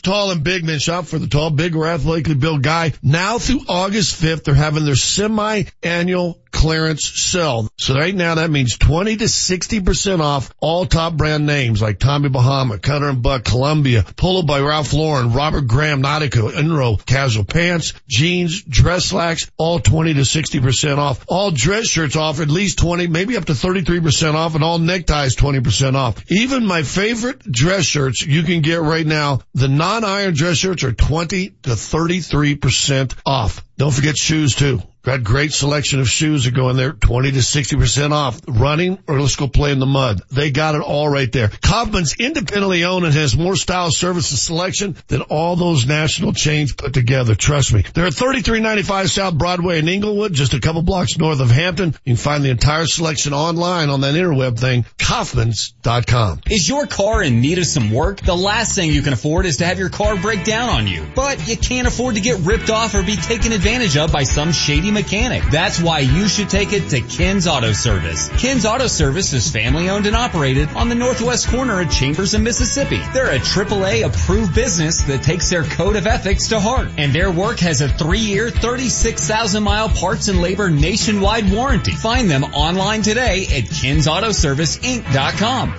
tall and big men shop for the tall, big, or athletically built guy. Now through August 5th, they're having their semi-annual clearance sale. So right now that means 20 to 60% off all top brand names like Tommy Bahama, Cutter and Buck, Columbia, Polo by Ralph Lauren, Robert Graham, Nautica, Enro, casual pants, jeans, dress slacks, all 20 to 60% off. All dress shirts off at least 20, maybe up to 33% off and all neckties 20% off. Even my favorite dress shirts you can get right now, the non-iron dress shirts are 20 to 33% off. Don't forget shoes too. Got great selection of shoes that go in there, 20 to 60% off. Running or let's go play in the mud. They got it all right there. Kaufman's independently owned and has more style, service, and selection than all those national chains put together. Trust me. They're at 3395 South Broadway in Englewood, just a couple blocks north of Hampton. You can find the entire selection online on that interweb thing, Kaufman's.com. Is your car in need of some work? The last thing you can afford is to have your car break down on you. But you can't afford to get ripped off or be taken advantage of by some shady mechanic. That's why you should take it to Ken's Auto Service. Ken's Auto Service is family owned and operated on the northwest corner of Chambers and Mississippi. They're a AAA approved business that takes their code of ethics to heart. And their work has a three year, 36,000 mile parts and labor nationwide warranty. Find them online today at Ken'sAutoServiceInc.com.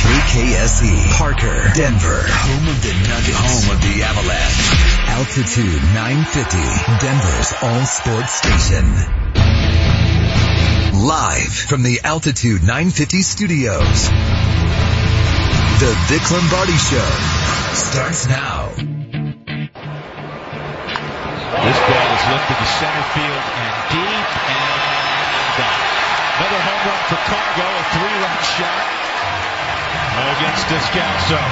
KKSE, Parker, Denver, home of the Nuggets, home of the Avalanche. Altitude 950, Denver's all sports station. Live from the Altitude 950 studios. The Vic Lombardi Show starts now. This ball is lifted to center field and deep and. Another home run for Cargo, a three-run shot against Descalso.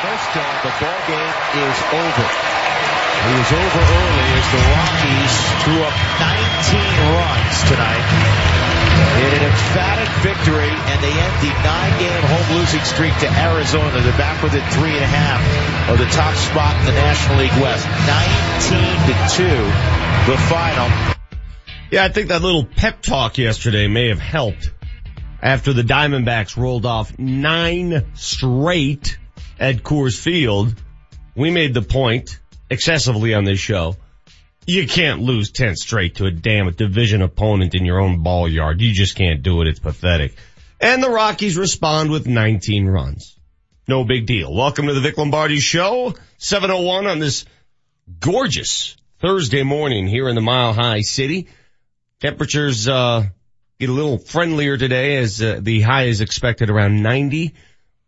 Missed and the ball game is over. It was over early as the Rockies threw up 19 runs tonight in an emphatic victory, and they end the nine-game home losing streak to Arizona. They're back within three and a half of the top spot in the National League West. 19 to two, the final. Yeah, I think that little pep talk yesterday may have helped after the Diamondbacks rolled off nine straight at Coors Field. We made the point excessively on this show. You can't lose 10 straight to a damn division opponent in your own ball yard. You just can't do it. It's pathetic. And the Rockies respond with 19 runs. No big deal. Welcome to the Vic Lombardi show. 701 on this gorgeous Thursday morning here in the Mile High City. Temperatures, uh, get a little friendlier today as uh, the high is expected around 90.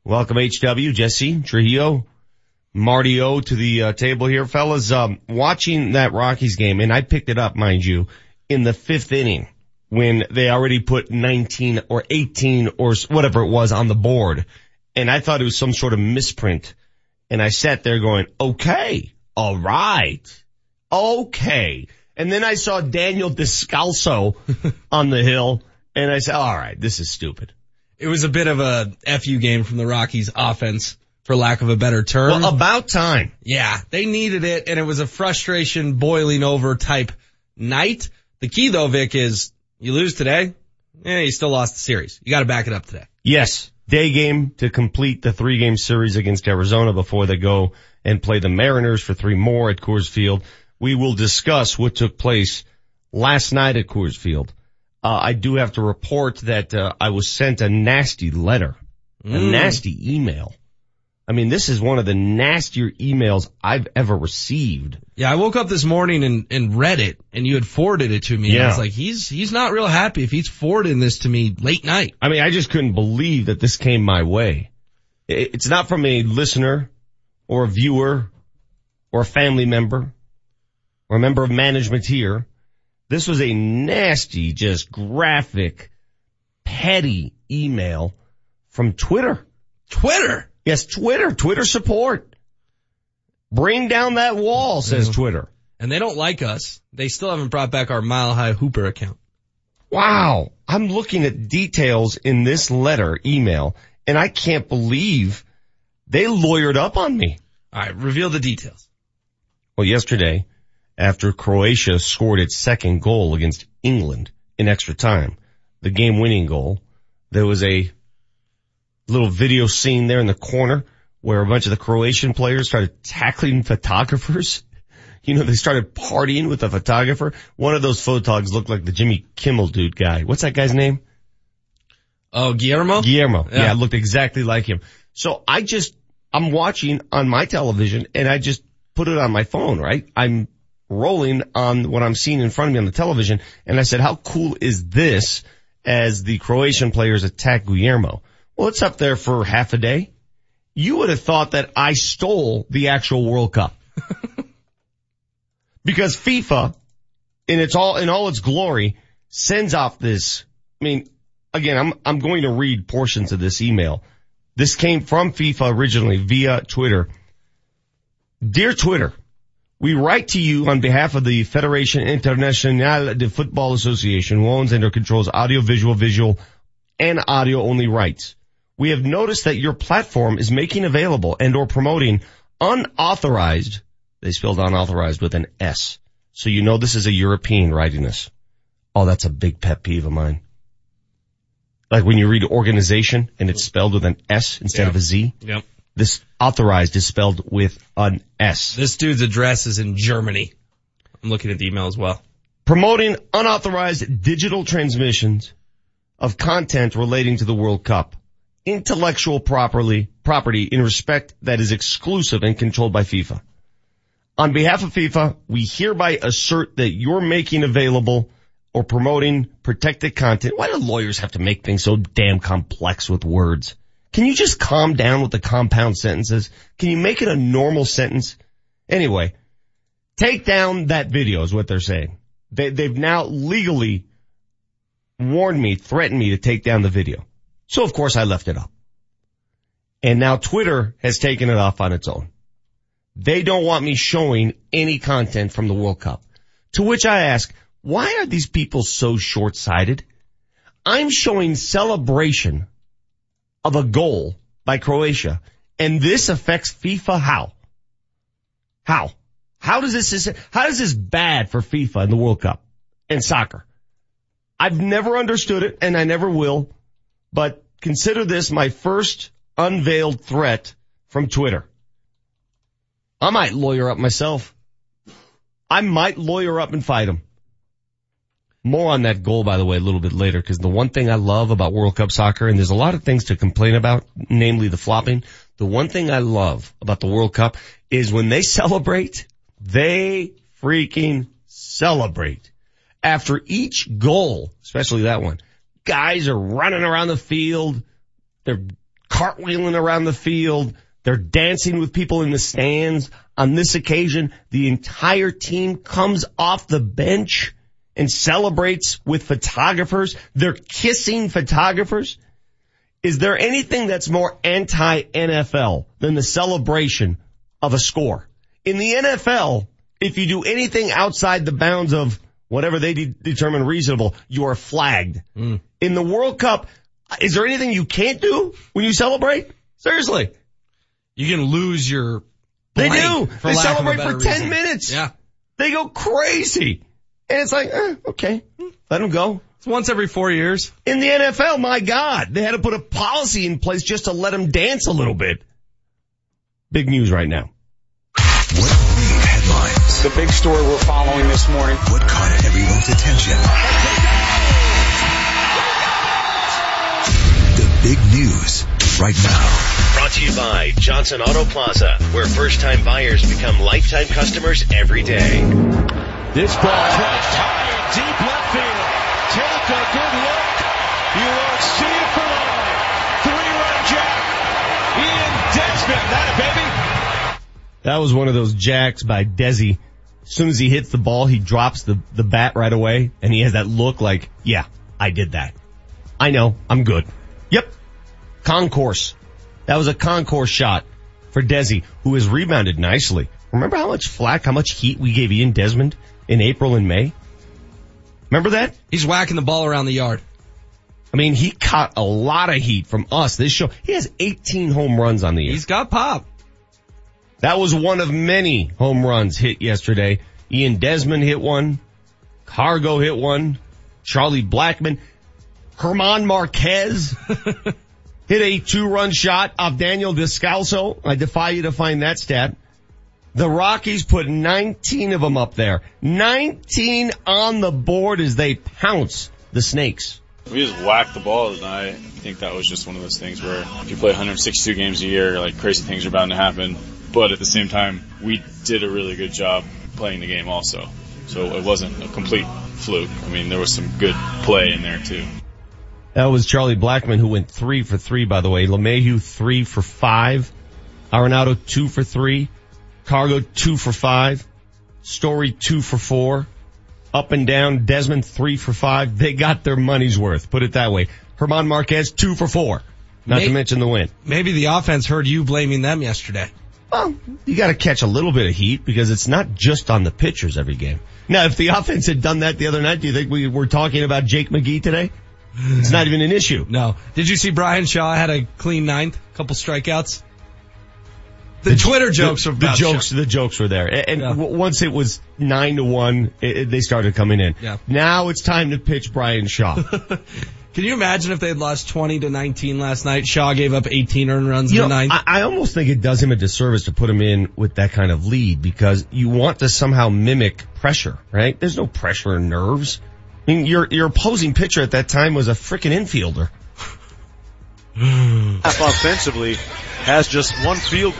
Welcome HW, Jesse, Trujillo, Marty O to the uh, table here. Fellas, um, watching that Rockies game, and I picked it up, mind you, in the fifth inning when they already put 19 or 18 or whatever it was on the board. And I thought it was some sort of misprint. And I sat there going, okay, all right, okay. And then I saw Daniel Descalso on the hill and I said, all right, this is stupid. It was a bit of a FU game from the Rockies offense, for lack of a better term. Well, about time. Yeah, they needed it and it was a frustration boiling over type night. The key though, Vic, is you lose today, yeah, you still lost the series. You gotta back it up today. Yes. Day game to complete the three game series against Arizona before they go and play the Mariners for three more at Coors Field. We will discuss what took place last night at Coors Field. Uh, I do have to report that uh, I was sent a nasty letter, mm. a nasty email. I mean, this is one of the nastier emails I've ever received. Yeah, I woke up this morning and, and read it, and you had forwarded it to me. Yeah. And I was like, he's he's not real happy if he's forwarding this to me late night. I mean, I just couldn't believe that this came my way. It's not from a listener or a viewer or a family member or a member of management here. This was a nasty, just graphic, petty email from Twitter. Twitter? Yes, Twitter, Twitter support. Bring down that wall, says yeah. Twitter. And they don't like us. They still haven't brought back our Mile High Hooper account. Wow. I'm looking at details in this letter, email, and I can't believe they lawyered up on me. Alright, reveal the details. Well, yesterday, after Croatia scored its second goal against England in extra time, the game winning goal. There was a little video scene there in the corner where a bunch of the Croatian players started tackling photographers. You know, they started partying with a photographer. One of those photogs looked like the Jimmy Kimmel dude guy. What's that guy's name? Oh, Guillermo? Guillermo. Yeah. Yeah. it looked exactly like him. So I just, I'm watching on my television and I just put it on my phone, right? I'm rolling on what I'm seeing in front of me on the television and I said, how cool is this as the Croatian players attack Guillermo? Well, it's up there for half a day. You would have thought that I stole the actual World Cup. because FIFA, in its all, in all its glory, sends off this, I mean, again, I'm, I'm going to read portions of this email. This came from FIFA originally via Twitter. Dear Twitter, we write to you on behalf of the Federation Internationale de Football Association, who owns and controls audio, visual, visual, and audio only rights. We have noticed that your platform is making available and or promoting unauthorized, they spelled unauthorized with an S. So you know this is a European writing this. Oh, that's a big pet peeve of mine. Like when you read organization and it's spelled with an S instead of a Z. Yep. This authorized is spelled with an S. This dude's address is in Germany. I'm looking at the email as well. Promoting unauthorized digital transmissions of content relating to the World Cup. Intellectual properly, property in respect that is exclusive and controlled by FIFA. On behalf of FIFA, we hereby assert that you're making available or promoting protected content. Why do lawyers have to make things so damn complex with words? Can you just calm down with the compound sentences? Can you make it a normal sentence? Anyway, take down that video is what they're saying. They, they've now legally warned me, threatened me to take down the video. So of course I left it up. And now Twitter has taken it off on its own. They don't want me showing any content from the World Cup. To which I ask, why are these people so short-sighted? I'm showing celebration of a goal by Croatia and this affects FIFA how? How? How does this, how is this bad for FIFA in the World Cup and soccer? I've never understood it and I never will, but consider this my first unveiled threat from Twitter. I might lawyer up myself. I might lawyer up and fight him. More on that goal, by the way, a little bit later, because the one thing I love about World Cup soccer, and there's a lot of things to complain about, namely the flopping. The one thing I love about the World Cup is when they celebrate, they freaking celebrate. After each goal, especially that one, guys are running around the field, they're cartwheeling around the field, they're dancing with people in the stands. On this occasion, the entire team comes off the bench and celebrates with photographers. They're kissing photographers. Is there anything that's more anti-NFL than the celebration of a score? In the NFL, if you do anything outside the bounds of whatever they de- determine reasonable, you are flagged. In the World Cup, is there anything you can't do when you celebrate? Seriously. You can lose your They do. They lack of a celebrate for 10 reason. minutes. Yeah. They go crazy. And it's like, eh, okay, let them go. It's once every four years. In the NFL, my God, they had to put a policy in place just to let them dance a little bit. Big news right now. What made? The big story we're following this morning. What caught everyone's attention? The big news right now. Brought to you by Johnson Auto Plaza, where first-time buyers become lifetime customers every day. This ball touched high and deep left field. Take a good look. You won't see it for long. Three-run jack. Ian Desmond. That a baby. That was one of those jacks by Desi. As soon as he hits the ball, he drops the, the bat right away and he has that look like, yeah, I did that. I know, I'm good. Yep. Concourse. That was a concourse shot for Desi, who has rebounded nicely. Remember how much flack, how much heat we gave Ian Desmond in April and May? Remember that? He's whacking the ball around the yard. I mean, he caught a lot of heat from us this show. He has 18 home runs on the year. He's got pop. That was one of many home runs hit yesterday. Ian Desmond hit one. Cargo hit one. Charlie Blackmon. Germán Marquez hit a two-run shot off Daniel Descalso. I defy you to find that stat. The Rockies put 19 of them up there. 19 on the board as they pounce the Snakes. We just whacked the ball tonight. I think that was just one of those things where if you play 162 games a year, like crazy things are bound to happen. But at the same time, we did a really good job playing the game also. So it wasn't a complete fluke. I mean, there was some good play in there too. That was Charlie Blackmon who went three for three, by the way. LeMahieu three for five. Arenado two for three. Cargo two for five. Story two for four. Up and down. Desmond three for five. They got their money's worth. Put it that way. Germán Marquez two for four. Not May- to mention the win. Maybe the offense heard you blaming them yesterday. Well, you gotta catch a little bit of heat because it's not just on the pitchers every game. Now, if the offense had done that the other night, do you think we were talking about Jake McGee today? It's not even an issue. No. Did you see Bryan Shaw had a clean ninth, couple strikeouts? The, Twitter jokes the, are the jokes, Shaw. the jokes were there. And Yeah. w- once it was nine to one, it, it- they started coming in. Yeah. Now it's time to pitch Bryan Shaw. Can you imagine if they had lost 20 to 19 last night? Shaw gave up 18 earned runs you in know, the ninth. I, I almost think it does him a disservice to put him in with that kind of lead because you want to somehow mimic pressure, right? There's no pressure in nerves. I mean, your, your opposing pitcher at that time was a freaking infielder. half offensively has just one field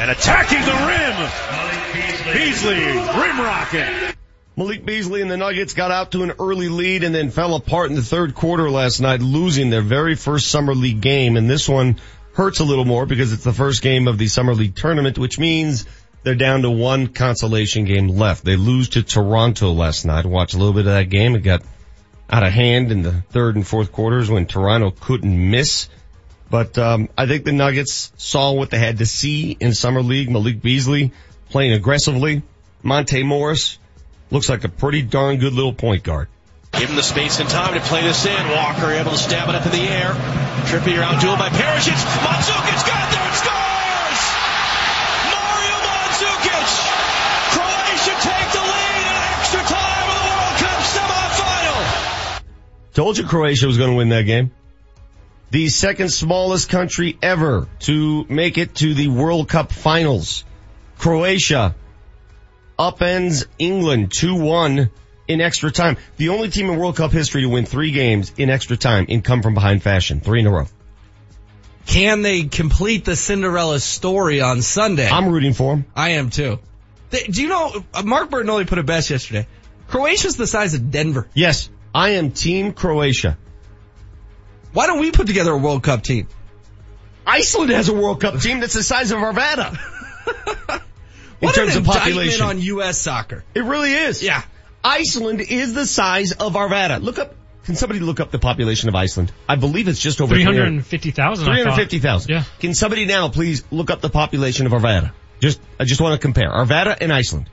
and attacking the rim. Beasley, rim rocket. Malik Beasley and the Nuggets got out to an early lead and then fell apart in the third quarter last night, losing their very first summer league game. And this one hurts a little more because it's the first game of the summer league tournament, which means they're down to one consolation game left. They lose to Toronto last night. Watch a little bit of that game. It got out of hand in the third and fourth quarters when Toronto couldn't miss. But um, I think the Nuggets saw what they had to see in summer league. Malik Beasley playing aggressively. Monte Morris looks like a pretty darn good little point guard. Give him the space and time to play this in. Walker able to stab it up in the air. Trippier outdueled by Perisic. It's Mandzukic got there and scores! Mario Mandzukic! Croatia take the lead in extra time of the World Cup semifinal. Told you Croatia was going to win that game. The second smallest country ever to make it to the World Cup finals. Croatia upends England 2-1 in extra time. The only team in World Cup history to win three games in extra time in come from behind fashion. Three in a row. Can they complete the Cinderella story on Sunday? I'm rooting for them. I am too. They- do you know, uh, Mark Bertinelli put it best yesterday. Croatia's the size of Denver. Yes, I am team Croatia. Why don't we put together a World Cup team? Iceland has a World Cup team that's the size of Arvada. in What terms an of population. indictment on U.S. soccer. It really is. Yeah. Iceland is the size of Arvada. Look up, can somebody look up the population of Iceland? I believe it's just over 350,000. 350,000. Yeah. Can somebody now please look up the population of Arvada? Just, I just want to compare. Arvada and Iceland.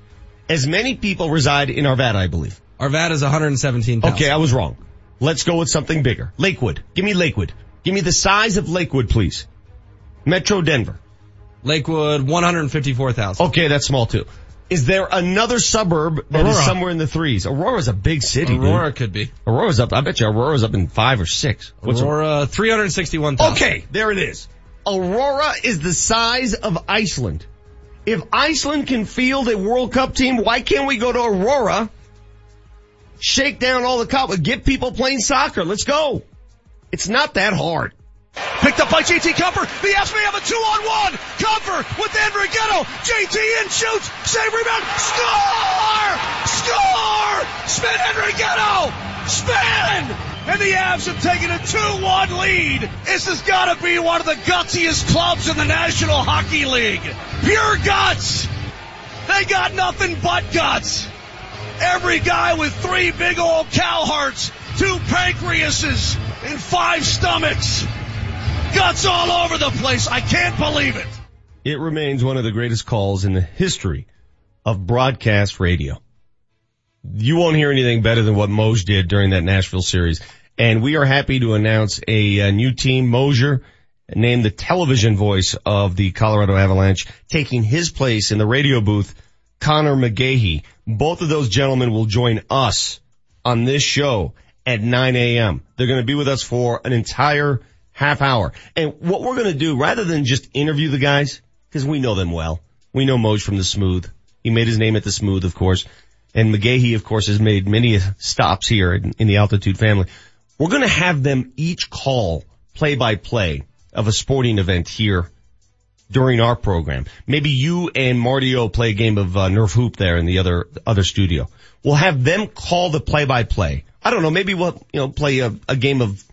As many people reside in Arvada, I believe. Arvada is 117,000. Okay, I was wrong. Let's go with something bigger. Lakewood. Give me Lakewood. Give me the size of Lakewood, please. Metro Denver. Lakewood, 154,000. Okay, that's small too. Is there another suburb that is Aurora. somewhere in the threes? Aurora's a big city, Aurora dude. could be. Aurora's up. I bet you Aurora's up in five or six. What's Aurora, 361,000. Okay, there it is. Aurora is the size of Iceland. If Iceland can field a World Cup team, why can't we go to Aurora, shake down all the cop, get people playing soccer? Let's go. It's not that hard. Picked up by JT Compher. The may have a two on one. Compher with Enriqueto. JT in shoots. Save rebound. Score! Score! Spin Enriqueto! Spin! And the Avs have taken a 2-1 lead. This has got to be one of the gutsiest clubs in the National Hockey League. Pure guts. They got nothing but guts. Every guy with three big old cow hearts, two pancreases, and five stomachs. Guts all over the place. I can't believe it. It remains one of the greatest calls in the history of broadcast radio. You won't hear anything better than what Moj did during that Nashville series. And we are happy to announce a, uh new team, Moser, named the television voice of the Colorado Avalanche, taking his place in the radio booth, Conor McGahey. Both of those gentlemen will join us on this show at 9 a.m. They're going to be with us for an entire half hour. And what we're going to do, rather than just interview the guys, because we know them well. We know Moj from the Smooth. He made his name at the Smooth, of course. And McGahey, of course, has made many stops here in, in the Altitude family. We're going to have them each call play by play of a sporting event here during our program. Maybe you and Marty O play a game of uh, Nerf hoop there in the other other studio. We'll have them call the play by play. I don't know. Maybe we'll you know play a, a game of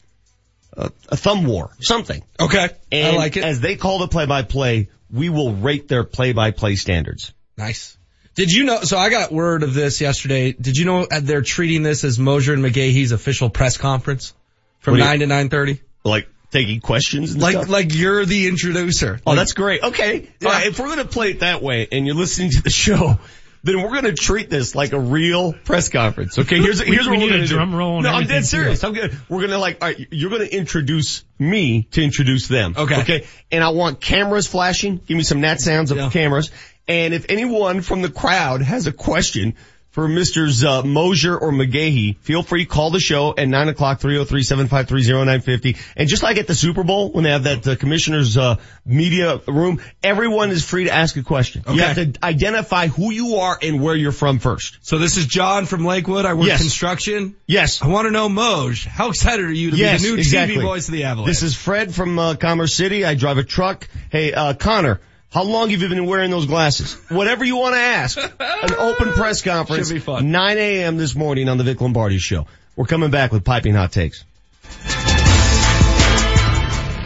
a thumb war, something. Okay, And I like it. As they call the play by play, we will rate their play by play standards. Nice. Did you know, so I got word of this yesterday. Did you know they're treating this as Moser and McGahey's official press conference from do you- 9 to 9.30? Like taking questions and Like, stuff. like you're the introducer. Oh, Like, that's great. Okay. All right, if we're going to play it that way and you're listening to the show, then we're going to treat this like a real press conference. Okay. Here's, here's we what need we're going to do. drum roll No, I'm dead serious. I'm good. We're going to like, all right, you're going to introduce me to introduce them. Okay. Okay. And I want cameras flashing. Give me some nat sounds of Yeah. cameras. And if anyone from the crowd has a question for Mr. Uh, Moser or McGahey, feel free call the show at nine o'clock, 303-753-0950. And just like at the Super Bowl, when they have that uh, commissioner's, uh, media room, everyone is free to ask a question. You have to identify who you are and where you're from first. So this is John from Lakewood. I work Yes. construction. Yes. I want to know, Moj, how excited are you to Yes, be the new exactly. TV voice of the Avalanche? This is Fred from uh, Commerce City. I drive a truck. Hey, uh, Conor, how long have you been wearing those glasses? Whatever you want to ask. An open press conference. Should be fun. 9 a.m. this morning on the Vic Lombardi show. We're coming back with piping hot takes.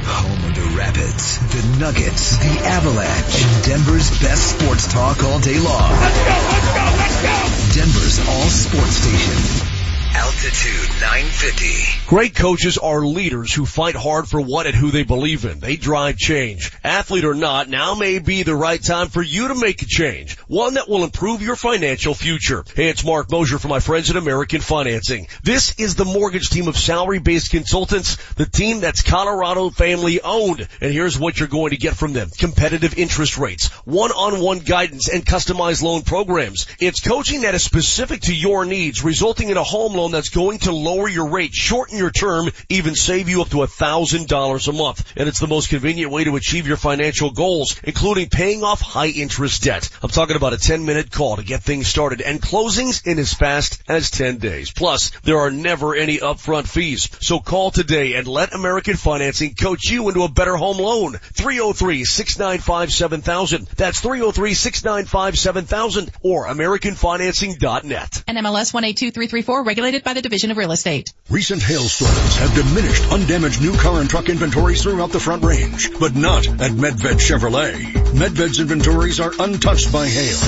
Home of the Rapids, the Nuggets, the Avalanche, and Denver's best sports talk all day long. Let's go, let's go, let's go! Denver's all sports station. Altitude 950. Great coaches are leaders who fight hard for what and who they believe in. They drive change. Athlete or not, now may be the right time for you to make a change. One that will improve your financial future. Hey, it's Marc Moser for my friends at American Financing. This is the mortgage team of salary-based consultants, the team that's Colorado family owned. And here's what you're going to get from them. Competitive interest rates, one-on-one guidance, and customized loan programs. It's coaching that is specific to your needs, resulting in a home loan that's going to lower your rate, shorten your term, even save you up to a thousand dollars a month. And it's the most convenient way to achieve your financial goals, including paying off high interest debt. I'm talking about a 10 minute call to get things started and closings in as fast as 10 days. Plus, there are never any upfront fees. So call today and let American Financing coach you into a better home loan. 303-695-7000. That's 303-695-7000 or AmericanFinancing.net. NMLS 182334 regulated by the Division of Real Estate. Recent hailstorms have diminished undamaged new car and truck inventories throughout the front range, but not at Medved Chevrolet. Medved's inventories are untouched by hail.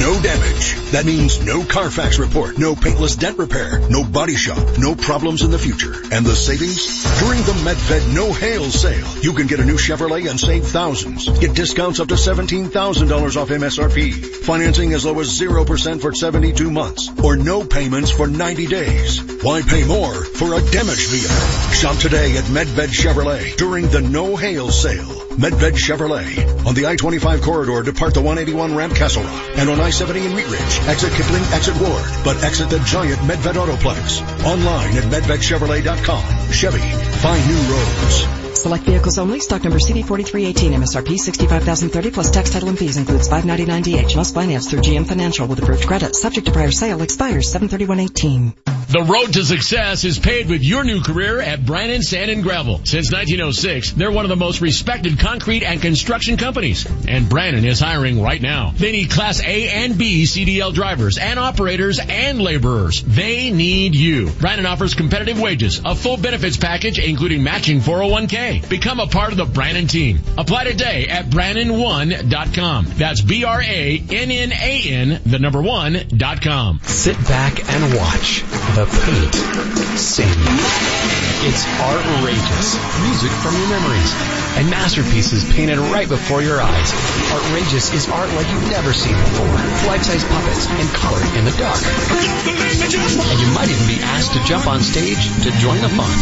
No damage. That means no Carfax report, no paintless dent repair, no body shop, no problems in the future. And the savings? During the Medved No Hail sale, you can get a new Chevrolet and save thousands. Get discounts up to $17,000 off MSRP. Financing as low as 0% for 72 months or no payments for 90 days. Why pay more for a damaged vehicle? Shop today at Medved Chevrolet during the No Hail sale. Medved Chevrolet on the I-25 corridor depart the 181 ramp Castle Rock and on I-70 in Wheat Ridge. Exit Kipling, exit Ward, but exit the giant Medved Autoplex. Online at medvedchevrolet.com. Chevy, find new roads. Select vehicles only. Stock number CD4318. MSRP 65030 plus tax title and fees includes 599DH. Must finance through GM Financial with approved credit. Subject to prior sale. Expires 73118. The road to success is paved with your new career at Brannan Sand and Gravel. Since 1906, they're one of the most respected concrete and construction companies. And Brannan is hiring right now. They need Class A and B CDL drivers and operators and laborers. They need you. Brannan offers competitive wages, a full benefits package including matching 401k. Become a part of the Brannan team. Apply today at Brannan1.com. That's B-R-A-N-N-A-N, the number one, dot com. Sit back and watch the paint sing. It's outrageous. Music from your memories. And masterpieces painted right before your eyes. Outrageous is art like you've never seen before. Life-size puppets and colored in the dark. And you might even be asked to jump on stage to join the fun.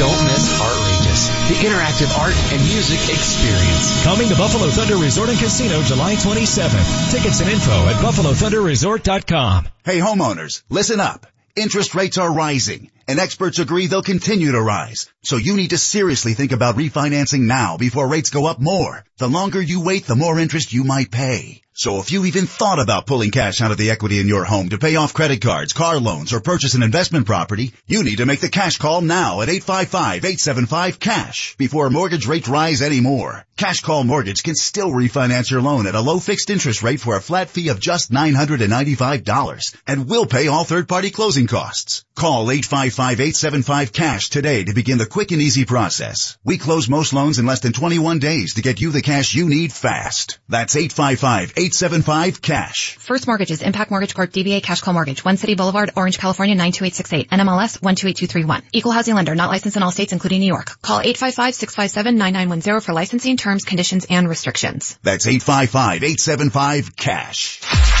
Don't miss Outrageous, the interactive art and music experience. Coming to Buffalo Thunder Resort and Casino July 27th. Tickets and info at buffalothunderresort.com. Hey homeowners, listen up. Interest rates are rising, and experts agree they'll continue to rise. So you need to seriously think about refinancing now before rates go up more. The longer you wait, the more interest you might pay. So if you even thought about pulling cash out of the equity in your home to pay off credit cards, car loans, or purchase an investment property, you need to make the cash call now at 855-875-CASH before mortgage rates rise anymore. Cash Call Mortgage can still refinance your loan at a low fixed interest rate for a flat fee of just $995 and will pay all third-party closing costs. Call 855-875-CASH today to begin the quick and easy process. We close most loans in less than 21 days to get you the cash you need fast. That's 855-875-CASH. First Mortgages, Impact Mortgage Corp, DBA Cash Call Mortgage, One City Boulevard, Orange, California 92868, NMLS 128231. Equal housing lender, not licensed in all states including New York. Call 855-657-9910 for licensing terms, conditions, and restrictions. That's 855-875-CASH.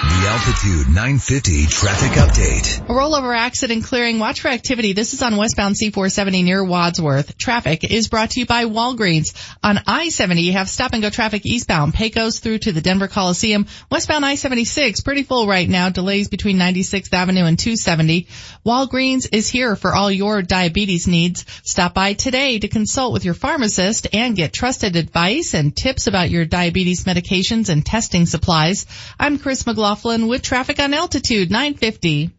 The Altitude 950 traffic update. A rollover accident clearing. Watch for activity. This is on westbound C470 near Wadsworth. Traffic is brought to you by Walgreens. On I-70, you have stop and go traffic eastbound. Pecos through to the Denver Coliseum. Westbound I-76, pretty full right now. Delays between 96th Avenue and 270. Walgreens is here for all your diabetes needs. Stop by today to consult with your pharmacist and get trusted advice and tips about your diabetes medications and testing supplies. I'm Chris McLaughlin with traffic on Altitude 950.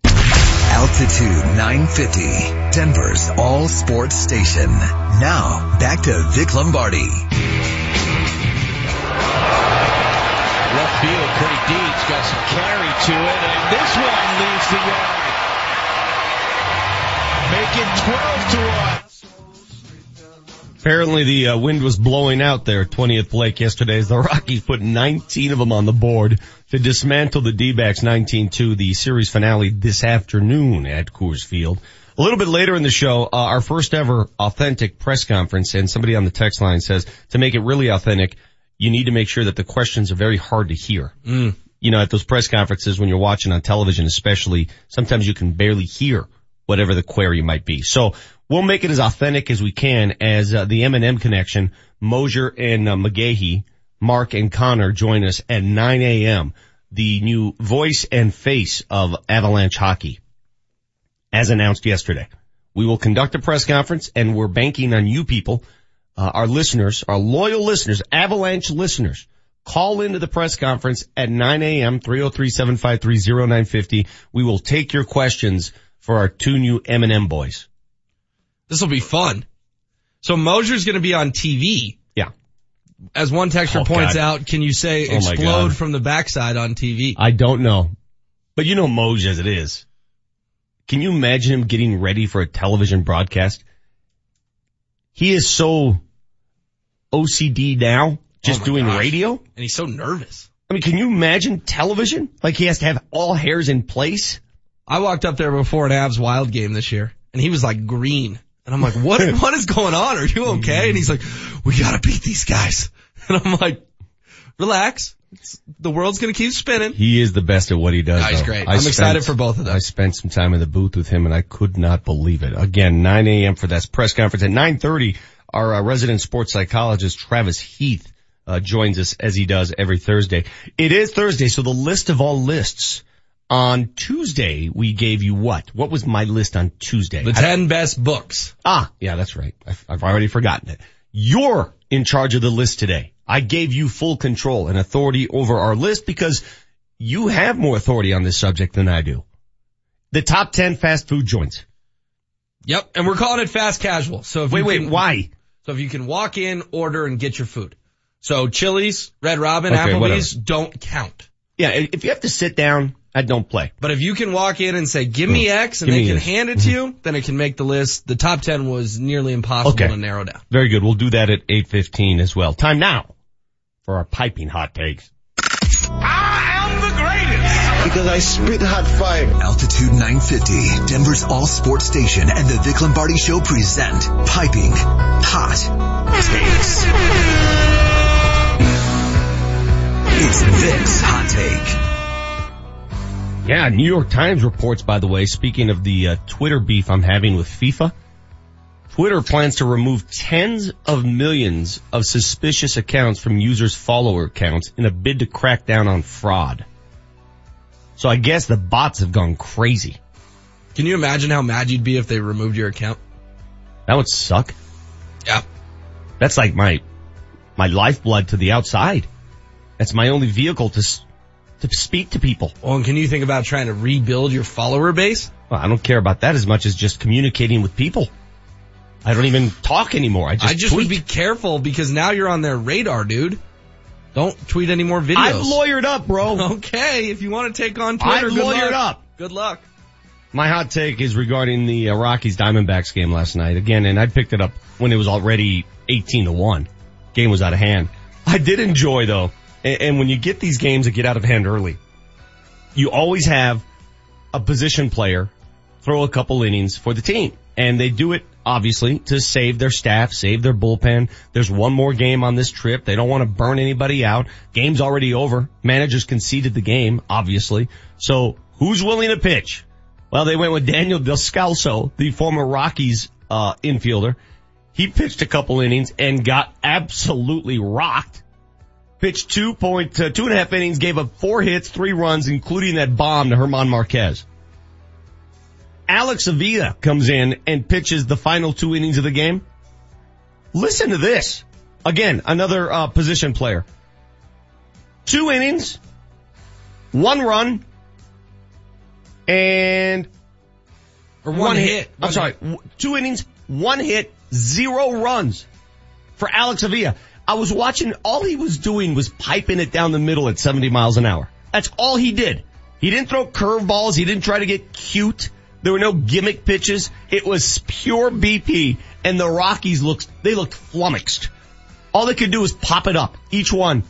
Altitude 950, Denver's all sports station. Now, back to Vic Lombardi. Left field, pretty deep. It's got some carry to it, and this one leaves the yard. Make it 12 to 1. Apparently the uh, wind was blowing out there, 20th Lake yesterday as the Rockies put 19 of them on the board to dismantle the D-backs 19-2, the series finale this afternoon at Coors Field. A little bit later in the show, uh, our first ever authentic press conference and somebody on the text line says to make it really authentic, you need to make sure that the questions are very hard to hear. Mm. You know, at those press conferences when you're watching on television especially, sometimes you can barely hear whatever the query might be. So we'll make it as authentic as we can as uh, the M&M connection, Moser and uh, McGahey, Mark and Conor join us at 9 a.m. The new voice and face of Avalanche hockey as announced yesterday. We will conduct a press conference and we're banking on you people, uh, our listeners, our loyal listeners, Avalanche listeners. Call into the press conference at 9 a.m., 303-753-0950. We will take your questions for our two new M&M boys. This will be fun. So Moser's going to be on TV. Yeah. As one texter Oh, points God. out, can you say Oh, explode from the backside on TV? I don't know. But you know Moj as it is. Can you imagine him getting ready for a television broadcast? He is so OCD now, just Oh doing gosh. radio. And he's so nervous. I mean, can you imagine television? Like he has to have all hairs in place? I walked up there before an Avs Wild game this year and he was like green. And I'm like, what, what is going on? Are you okay? And he's like, we gotta beat these guys. And I'm like, relax. It's, the world's gonna keep spinning. He is the best at what he does. No, he's great. I I'm spent- excited for both of them. I spent some time in the booth with him and I could not believe it. Again, 9 a.m. for that press conference. At 9.30, our uh, resident sports psychologist, Travis Heath, uh, joins us as he does every Thursday. It is Thursday, so the list of all lists. On Tuesday, we gave you what? What was my list on Tuesday? The 10 best books. Ah, yeah, that's right. I've, I've already forgotten it. You're in charge of the list today. I gave you full control and authority over our list because you have more authority on this subject than I do. The top 10 fast food joints. Yep. And we're calling it fast casual. So if Wait, you wait, can- why? So if you can walk in, order and get your food. So Chili's, Red Robin, Okay, Applebee's don't count. Yeah, if you have to sit down, I don't play. But if you can walk in and say, give me X and Give they can this. hand it to mm-hmm. you, then it can make the list. The top 10 was nearly impossible Okay. to narrow down. Very good. We'll do that at 8.15 as well. Time now for our piping hot takes. I am the greatest! Because I spit hot fire. Altitude 950, Denver's all sports station and the Vic Lombardi Show present Piping Hot Takes. It's Vic's Hot Take. Yeah, New York Times reports, by the way, speaking of the uh, Twitter beef I'm having with FIFA, Twitter plans to remove tens of millions of suspicious accounts from users' follower accounts in a bid to crack down on fraud. So I guess the bots have gone crazy. Can you imagine how mad you'd be if they removed your account? That would suck. Yeah. That's like my, my lifeblood to the outside. That's my only vehicle to, to speak to people. Well, and can you think about trying to rebuild your follower base? Well, I don't care about that as much as just communicating with people. I don't even talk anymore. I just, I just tweet. would be careful because now you're on their radar, dude. Don't tweet any more videos. I've lawyered up, bro. Okay, if you want to take on Twitter, I've good lawyered luck. up. Good luck. My hot take is regarding the uh, Rockies Diamondbacks game last night. Again, and I picked it up when it was already 18 to 1. Game was out of hand. I did enjoy though, and, and when you get these games that get out of hand early, you always have a position player throw a couple innings for the team. And they do it obviously to save their staff, save their bullpen. There's one more game on this trip. They don't want to burn anybody out. Game's already over. Managers conceded the game, obviously. So who's willing to pitch? Well, they went with Daniel Descalso, the former Rockies, uh, infielder. He pitched a couple innings and got absolutely rocked. Pitched two point, uh, two and a half innings, gave up four hits, three runs, including that bomb to Germán Marquez. Alex Avila comes in and pitches the final two innings of the game. Listen to this. Again, another uh, position player. Two innings, one run, and Or one hit. I'm One sorry, hit. two innings, one hit, zero runs for Alex Avila. I was watching, all he was doing was piping it down the middle at 70 miles an hour. That's all he did. He didn't throw curveballs. He didn't try to get cute. There were no gimmick pitches. It was pure BP and the Rockies looked, they looked flummoxed. All they could do was pop it up. Each one.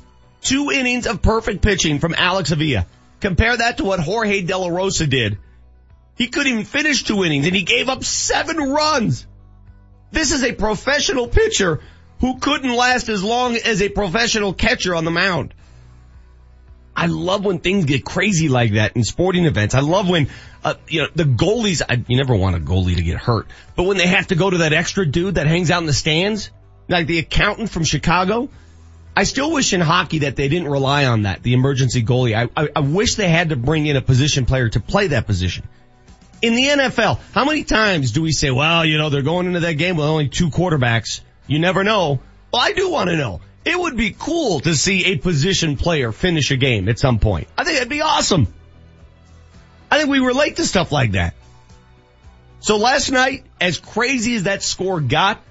Two innings of perfect pitching from Alex Avila. Compare that to what Jorge De La Rosa did. He couldn't even finish two innings and he gave up seven runs. This is a professional pitcher who couldn't last as long as a professional catcher on the mound. I love when things get crazy like that in sporting events. I love when, uh, you know, the goalies, I, you never want a goalie to get hurt, but when they have to go to that extra dude that hangs out in the stands, like the accountant from Chicago, I still wish in hockey that they didn't rely on that, the emergency goalie. I, I, I wish they had to bring in a position player to play that position. In the NFL, how many times do we say, well, you know, they're going into that game with only two quarterbacks. You never know. Well, I do want to know. It would be cool to see a position player finish a game at some point. I think that'd be awesome. I think we relate to stuff like that. So last night, as crazy as that score got,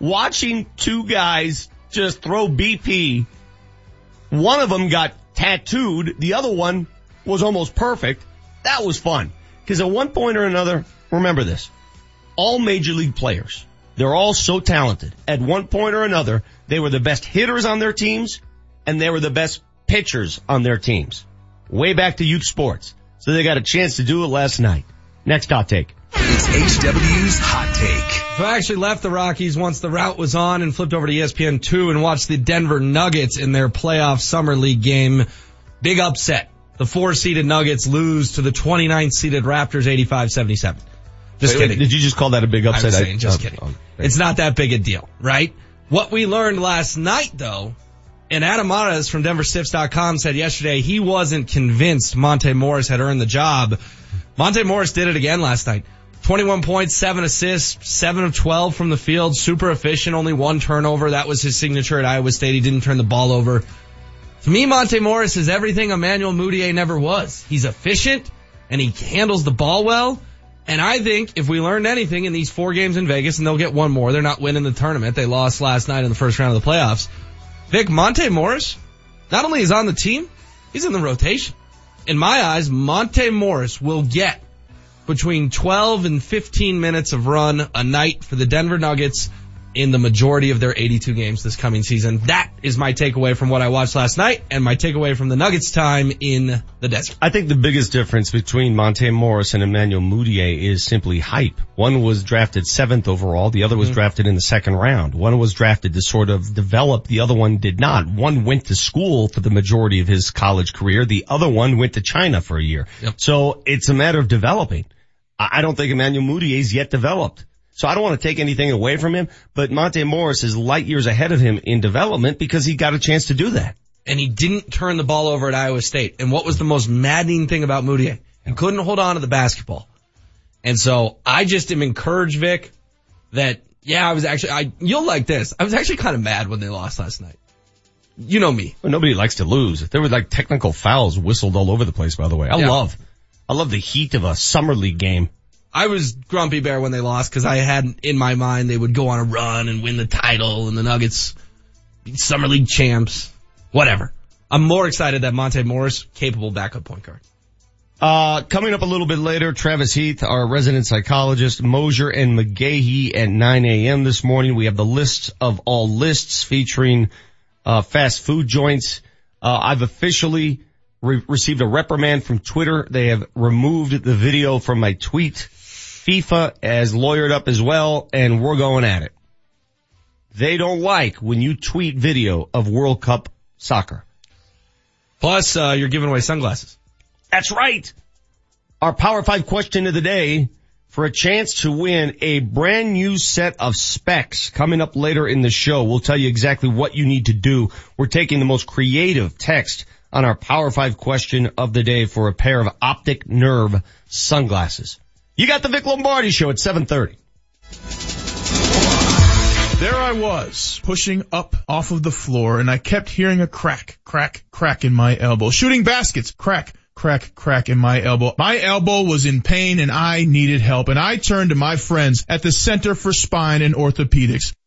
watching two guys just throw BP, one of them got tattooed, the other one was almost perfect. That was fun. Cause at one point or another, remember this, all major league players, they're all so talented. At one point or another, they were the best hitters on their teams and they were the best pitchers on their teams. Way back to youth sports. So they got a chance to do it last night. Next hot take. It's HW's Hot Take. So I actually left the Rockies once the route was on and flipped over to ESPN 2 and watched the Denver Nuggets in their playoff summer league game. Big upset. The four seeded Nuggets lose to the 29th seeded Raptors 85-77. Just Wait, wait, kidding. Did you just call that a big I'm upset? saying, just oh, kidding. Oh. It's not that big a deal, right? What we learned last night though, and Adam Mares from DenverStiffs.com said yesterday he wasn't convinced Monte Morris had earned the job. Monte Morris did it again last night. 21 points, 7 assists, 7 of 12 from the field, super efficient, only one turnover. That was his signature at Iowa State. He didn't turn the ball over. To me, Monte Morris is everything Emmanuel Mudiay never was. He's efficient and he handles the ball well. And I think if we learned anything in these four games in Vegas, and they'll get one more, they're not winning the tournament. They lost last night in the first round of the playoffs. Vic Monte Morris, not only is on the team, he's in the rotation. In my eyes, Monte Morris will get between 12 and 15 minutes of run a night for the Denver Nuggets in the majority of their 82 games this coming season. That is my takeaway from what I watched last night and my takeaway from the Nuggets time in the desert. I think the biggest difference between Monte Morris and Emmanuel Mudiay is simply hype. One was drafted seventh overall, the other was mm-hmm. drafted in the second round. One was drafted to sort of develop, the other one did not. One went to school for the majority of his college career, the other one went to China for a year. So it's a matter of developing. I I don't think Emmanuel Mudiay is yet developed. So I don't want to take anything away from him, but Monte Morris is light years ahead of him in development because he got a chance to do that. and he didn't turn the ball over at Iowa State. And what was the most maddening thing about Moody? He couldn't hold on to the basketball. And so I just am encouraged, Vic, that yeah, I was actually, I, you'll like this. I was actually kind of mad when they lost last night. You know me. Well, nobody likes to lose. There were like technical fouls whistled all over the place, by the way. I Yeah. love, I love the heat of a summer league game. I was grumpy bear when they lost because I had in my mind they would go on a run and win the title and the Nuggets summer league champs. Whatever. I'm more excited that Monte Morris capable backup point guard. Uh, coming up a little bit later, Travis Heath, our resident psychologist, Moser and McGahey at 9 a.m. this morning. We have the list of all lists featuring, uh, fast food joints. Uh, I've officially re- received a reprimand from Twitter. They have removed the video from my tweet. FIFA has lawyered up as well and we're going at it. They don't like when you tweet video of World Cup soccer. Plus, uh, you're giving away sunglasses. That's right. Our Power 5 question of the day for a chance to win a brand new set of specs coming up later in the show. We'll tell you exactly what you need to do. We're taking the most creative text on our Power 5 question of the day for a pair of optic nerve sunglasses. You got the Vic Lombardi show at 730. There I was, pushing up off of the floor, and I kept hearing a crack, crack, crack in my elbow. Shooting baskets, crack, crack, crack in my elbow. My elbow was in pain and I needed help, and I turned to my friends at the Center for Spine and Orthopedics.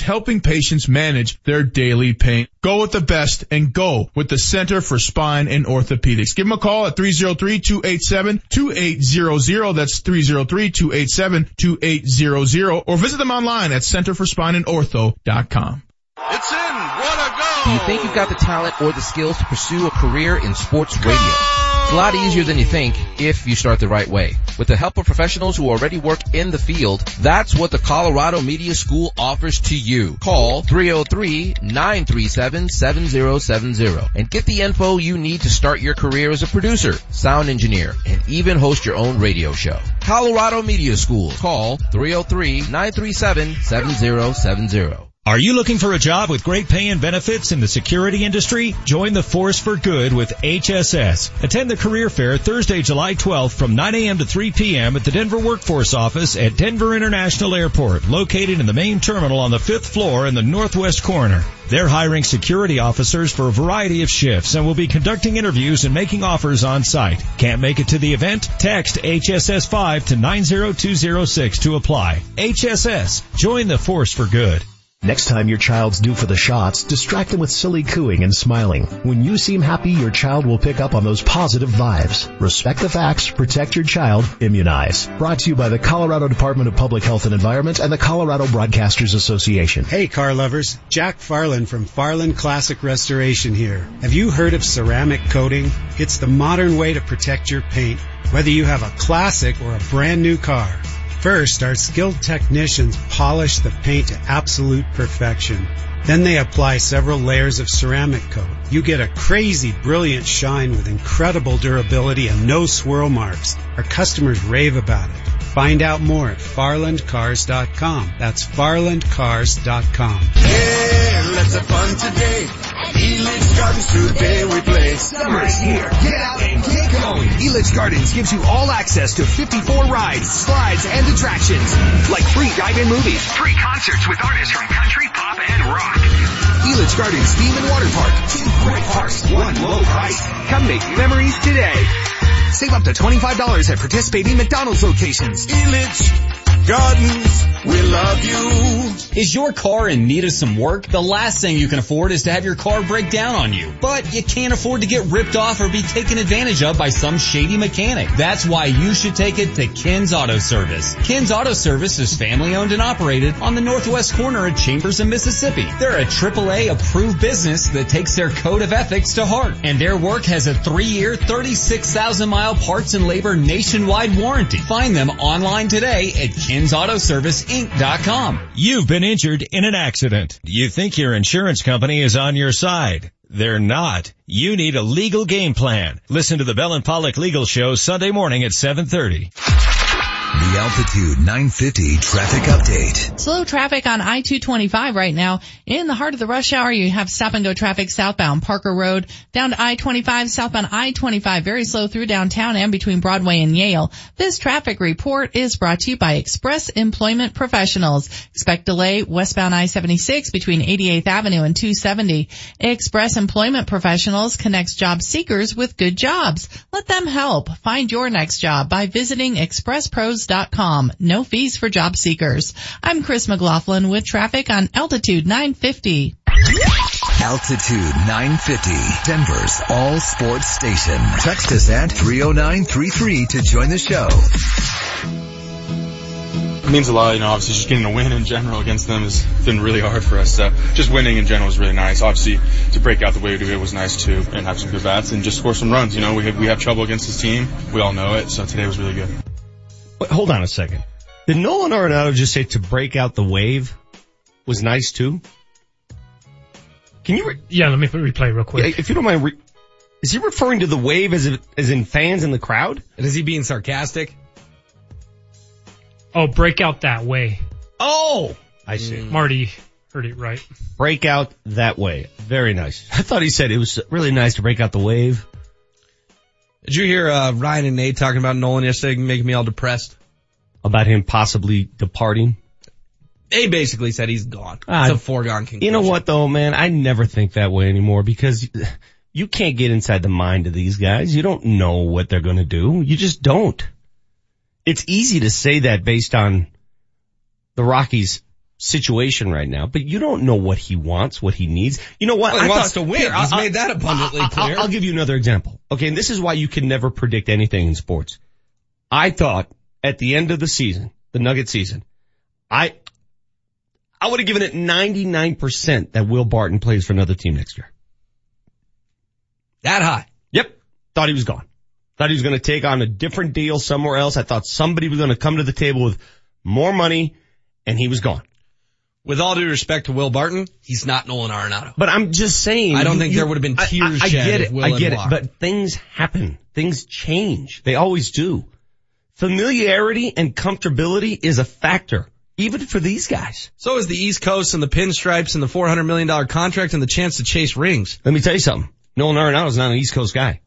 helping patients manage their daily pain. Go with the best and go with the Center for Spine and Orthopedics. Give them a call at 303-287-2800. That's 303-287-2800 or visit them online at centerforspineandortho.com. It's in. What a goal. Do you think you've got the talent or the skills to pursue a career in sports radio? It's a lot easier than you think if you start the right way. With the help of professionals who already work in the field, that's what the Colorado Media School offers to you. Call 303-937-7070 and get the info you need to start your career as a producer, sound engineer, and even host your own radio show. Colorado Media School. Call 303-937-7070. Are you looking for a job with great pay and benefits in the security industry? Join the Force for Good with HSS. Attend the career fair Thursday, July 12th from 9 a.m. to 3 p.m. at the Denver Workforce Office at Denver International Airport, located in the main terminal on the fifth floor in the northwest corner. They're hiring security officers for a variety of shifts and will be conducting interviews and making offers on site. Can't make it to the event? Text HSS5 to 90206 to apply. HSS. Join the Force for Good. Next time your child's due for the shots, distract them with silly cooing and smiling. When you seem happy, your child will pick up on those positive vibes. Respect the facts, protect your child, immunize. Brought to you by the Colorado Department of Public Health and Environment and the Colorado Broadcasters Association. Hey car lovers, Jack Farland from Farland Classic Restoration here. Have you heard of ceramic coating? It's the modern way to protect your paint, whether you have a classic or a brand new car. First, our skilled technicians polish the paint to absolute perfection. Then they apply several layers of ceramic coat. You get a crazy brilliant shine with incredible durability and no swirl marks. Our customers rave about it. Find out more at farlandcars.com. That's farlandcars.com. Yeah, let's have fun today. Elitch Gardens today we play. Summer is here. Get out and get going. Elitch Gardens gives you all access to 54 rides, slides, and attractions. Like free dive-in movies. Free concerts with artists from country, pop, and rock. Elitch Gardens Theme and Water Park. Two great parks, one low price. Come make memories today. Save up to $25 at participating McDonald's locations. Elitch Gardens We love you. Is your car in need of some work? The last thing you can afford is to have your car break down on you. But you can't afford to get ripped off or be taken advantage of by some shady mechanic. That's why you should take it to Ken's Auto Service. Ken's Auto Service is family owned and operated on the northwest corner of Chambers and Mississippi. They're a AAA approved business that takes their code of ethics to heart. And their work has a three year, 36,000 mile parts and labor nationwide warranty. Find them online today at kinsautoserviceinc.com. You've been injured in an accident. You think your insurance company is on your side. They're not. You need a legal game plan. Listen to the Bell and Pollock Legal Show Sunday morning at 730. The Altitude 950 traffic update. Slow traffic on I-225 right now. In the heart of the rush hour, you have stop and go traffic southbound Parker Road down to I-25, southbound I-25, very slow through downtown and between Broadway and Yale. This traffic report is brought to you by Express Employment Professionals. Expect delay westbound I-76 between 88th Avenue and 270. Express Employment Professionals connects job seekers with good jobs. Let them help find your next job by visiting expresspros.com. No fees for job seekers. I'm Chris McLaughlin with traffic on Altitude 950. Altitude 950, Denver's all sports station. Text us at 30933 to join the show. It means a lot, you know, obviously just getting a win in general against them has been really hard for us. So just winning in general is really nice. Obviously to break out the way we do it was nice too and have some good bats and just score some runs. You know, we have, we have trouble against this team. We all know it. So today was really good. Wait, hold on a second. Did Nolan Arenado just say to break out the wave was nice too? Can you? Re- yeah, let me replay real quick. If you don't mind, re- is he referring to the wave as if, as in fans in the crowd? And is he being sarcastic? Oh, break out that way. Oh, I see. Mm. Marty heard it right. Break out that way. Very nice. I thought he said it was really nice to break out the wave. Did you hear uh, Ryan and Nate talking about Nolan yesterday, making me all depressed? About him possibly departing? They basically said he's gone. Uh, it's a foregone conclusion. You know what though, man? I never think that way anymore because you can't get inside the mind of these guys. You don't know what they're going to do. You just don't. It's easy to say that based on the Rockies situation right now, but you don't know what he wants, what he needs. You know what? Well, he I wants thought, to win. Here, He's I'll, made that abundantly I'll, clear. I'll, I'll give you another example. Okay, and this is why you can never predict anything in sports. I thought at the end of the season, the Nugget season, I, I would have given it 99% that Will Barton plays for another team next year. That high? Yep. Thought he was gone. Thought he was going to take on a different deal somewhere else. I thought somebody was going to come to the table with more money and he was gone. With all due respect to Will Barton, he's not Nolan Arenado. But I'm just saying. I don't you, think there would have been tears I, I, I get it. Will I get it. But things happen. Things change. They always do. Familiarity and comfortability is a factor, even for these guys. So is the East Coast and the pinstripes and the $400 million contract and the chance to chase rings. Let me tell you something. Nolan Arenado's not an East Coast guy.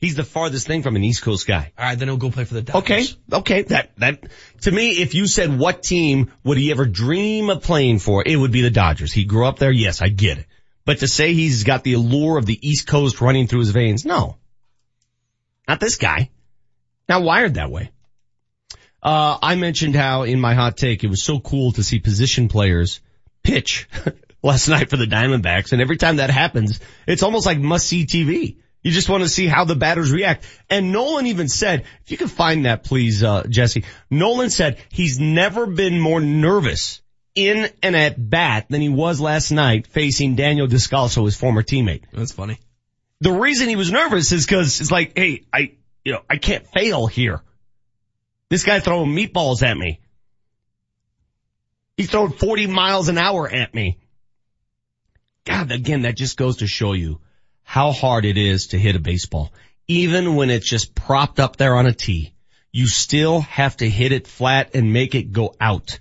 He's the farthest thing from an East Coast guy. All right, then he'll go play for the Dodgers. Okay, okay. That that to me, if you said what team would he ever dream of playing for, it would be the Dodgers. He grew up there. Yes, I get it. But to say he's got the allure of the East Coast running through his veins, no, not this guy. Not wired that way. Uh, I mentioned how in my hot take it was so cool to see position players pitch last night for the Diamondbacks, and every time that happens, it's almost like must see TV. You just want to see how the batters react. And Nolan even said, if you can find that please, uh, Jesse, Nolan said he's never been more nervous in and at bat than he was last night facing Daniel Descalso, his former teammate. That's funny. The reason he was nervous is cause it's like, hey, I, you know, I can't fail here. This guy throwing meatballs at me. He's throwing 40 miles an hour at me. God, again, that just goes to show you how hard it is to hit a baseball. Even when it's just propped up there on a tee, you still have to hit it flat and make it go out.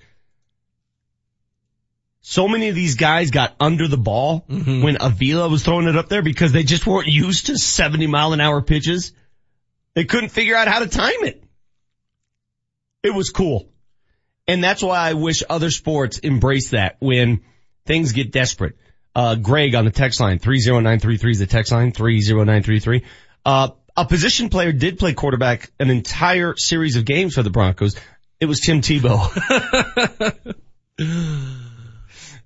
So many of these guys got under the ball Mm-hmm. when Avila was throwing it up there because they just weren't used to 70 mile an hour pitches. They couldn't figure out how to time it. It was cool. And that's why I wish other sports embrace that when things get desperate. Uh, Greg on the text line, 30933 is the text line, 30933. Uh, a position player did play quarterback an entire series of games for the Broncos. It was Tim Tebow.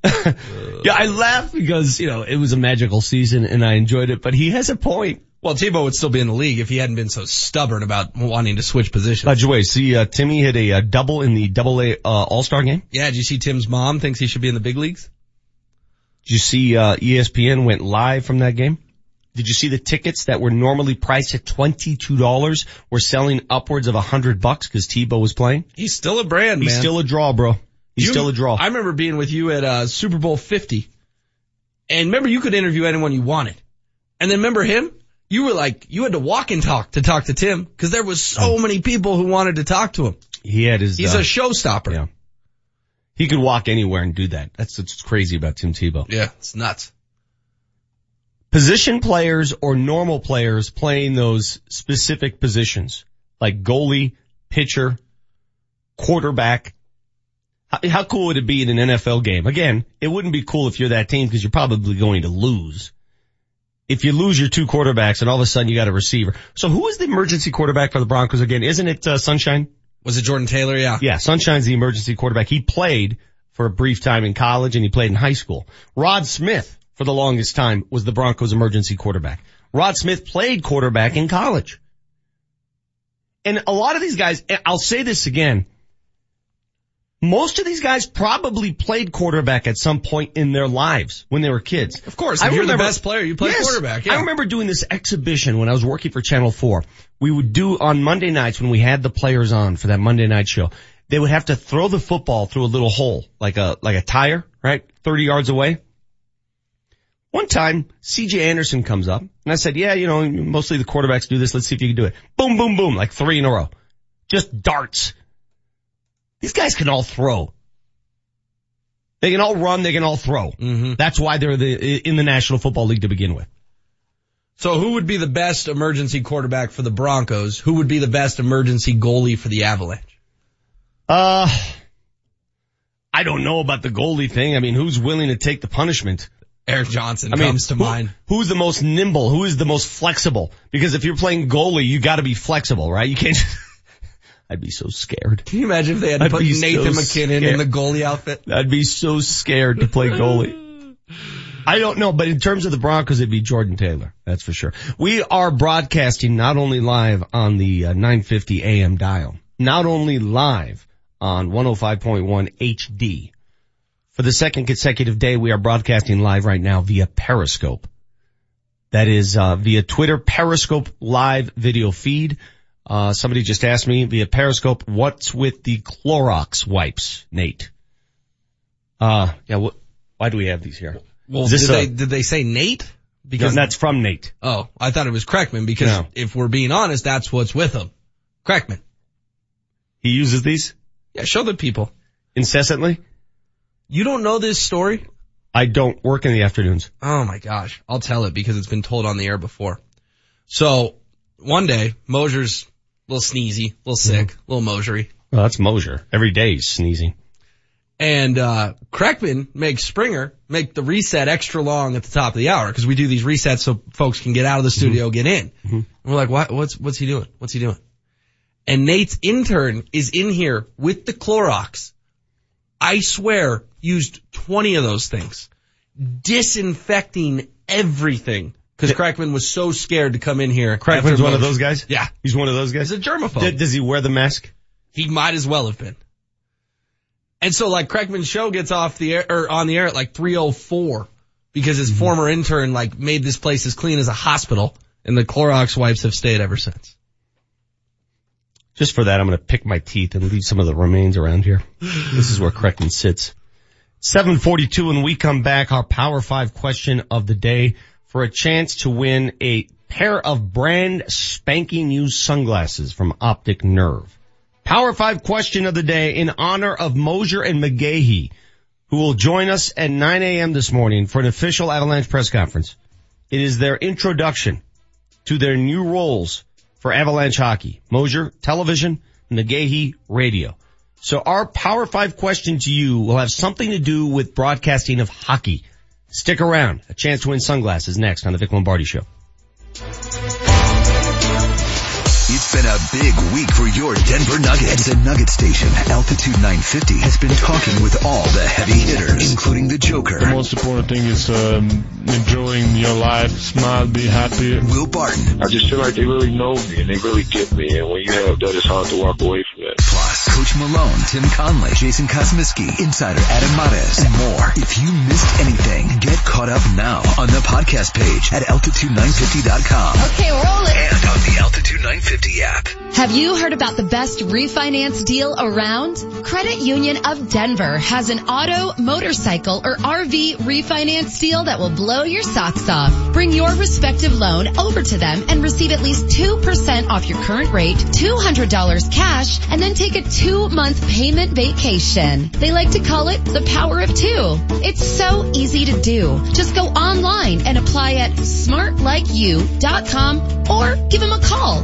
yeah, I laughed because, you know, it was a magical season and I enjoyed it, but he has a point. Well, Tebow would still be in the league if he hadn't been so stubborn about wanting to switch positions. By the way, see, uh, Timmy hit a, uh double in the double A, uh, All-Star game. Yeah, did you see Tim's mom thinks he should be in the big leagues? Did you see, uh, ESPN went live from that game? Did you see the tickets that were normally priced at $22 were selling upwards of a hundred bucks because Tebow was playing? He's still a brand, He's man. still a draw, bro. He's You- still a draw. I remember being with you at uh, Super Bowl 50. And remember you could interview anyone you wanted. And then remember him? You were like, you had to walk and talk to talk to Tim because there was so many people who wanted to talk to him. He had his, He's uh, a showstopper. Yeah. He could walk anywhere and do that. That's what's crazy about Tim Tebow. Yeah, it's nuts. Position players or normal players playing those specific positions, like goalie, pitcher, quarterback. How, how cool would it be in an NFL game? Again, it wouldn't be cool if you're that team because you're probably going to lose. If you lose your two quarterbacks and all of a sudden you got a receiver. So who is the emergency quarterback for the Broncos again? Isn't it uh, Sunshine? Was it Jordan Taylor? Yeah. Yeah, Sunshine's the emergency quarterback. He played for a brief time in college and he played in high school. Rod Smith, for the longest time, was the Broncos emergency quarterback. Rod Smith played quarterback in college. And a lot of these guys, I'll say this again, most of these guys probably played quarterback at some point in their lives when they were kids. Of course, if you're the best player, you play Yes. quarterback. Yeah. I remember doing this exhibition when I was working for Channel 4. We would do on Monday nights when we had the players on for that Monday night show. They would have to throw the football through a little hole, like a, like a tire, right? 30 yards away. One time, CJ Anderson comes up and I said, yeah, you know, mostly the quarterbacks do this. Let's see if you can do it. Boom, boom, boom, like three in a row. Just darts. These guys can all throw. They can all run. They can all throw. Mm-hmm. That's why they're the, in the National Football League to begin with. So who would be the best emergency quarterback for the Broncos? Who would be the best emergency goalie for the Avalanche? Uh, I don't know about the goalie thing. I mean, who's willing to take the punishment? Erik Johnson I mean, comes to who- mind. Who's the most nimble? Who is the most flexible? Because if you're playing goalie, you gotta be flexible, right? You can't, I'd be so scared. Can you imagine if they had to I'd put be so Nathan MacKinnon in the goalie outfit? I'd be so scared to play goalie. I don't know, but in terms of the Broncos, it'd be Jordan Taylor. That's for sure. We are broadcasting not only live on the uh, 950 AM dial, not only live on 105.1 HD. For the second consecutive day, we are broadcasting live right now via Periscope. That is uh, via Twitter Periscope live video feed. Uh, somebody just asked me via Periscope, what's with the Clorox wipes, Nate? Uh, yeah, what, why do we have these here? Well, did a- they did they say Nate? Because that's from Nate. Oh, I thought it was Kreckman because No. if we're being honest, that's what's with him. Kreckman. He uses these Yeah, show the people. incessantly. You don't know this story? I don't work in the afternoons. Oh my gosh. I'll tell it because it's been told on the air before. So one day, Moser's little sneezy, a little sick, a little Mosery. Well, that's Moser. Every day he's sneezing. And, uh, Kreckman makes Springer make the reset extra long at the top of the hour because we do these resets so folks can get out of the mm-hmm. studio, get in. Mm-hmm. And we're like, what, what's, what's he doing? What's he doing? And Nate's intern is in here with the Clorox. I swear used 20 of those things. Disinfecting everything. Cause Kreckman was so scared to come in here. Kreckman's one of those guys? Yeah. He's one of those guys? He's a germaphobe. D- does he wear the mask? He might as well have been. And so like Kreckman's show gets off the air, or on the air at like 304 because his mm-hmm. former intern like made this place as clean as a hospital and the Clorox wipes have stayed ever since. Just for that, I'm going to pick my teeth and leave some of the remains around here. This is where Kreckman sits. 742 when we come back, our Power 5 question of the day for a chance to win a pair of brand spanking new sunglasses from Optic Nerve. Power 5 question of the day in honor of Moser and McGahey, who will join us at 9 a.m. this morning for an official Avalanche press conference. It is their introduction to their new roles for Avalanche hockey. Moser, television, McGahey, radio. So our Power 5 question to you will have something to do with broadcasting of hockey. Stick around. A chance to win sunglasses next on the Vic Lombardi Show. It's been a big week for your Denver Nuggets. The Nugget Station, Altitude 950, has been talking with all the heavy hitters, including the Joker. The most important thing is um, enjoying your life, smile, be happy. Will Barton. I just feel like they really know me and they really get me. And when you have that, it's hard to walk away from it. Plus, Coach Malone, Tim Connelly, Jason Kosmiski, Insider Adam Mares, and more. If you missed anything, get caught up now on the podcast page at altitude950.com. Okay, roll it. And on the Altitude 950 app. Have you heard about the best refinance deal around? Credit Union of Denver has an auto, motorcycle, or RV refinance deal that will blow your socks off. Bring your respective loan over to them and receive at least 2% off your current rate, $200 cash, and then take a two month payment vacation. They like to call it the power of two. It's so easy to do. Just go online and apply at smartlikeyou.com or give them a call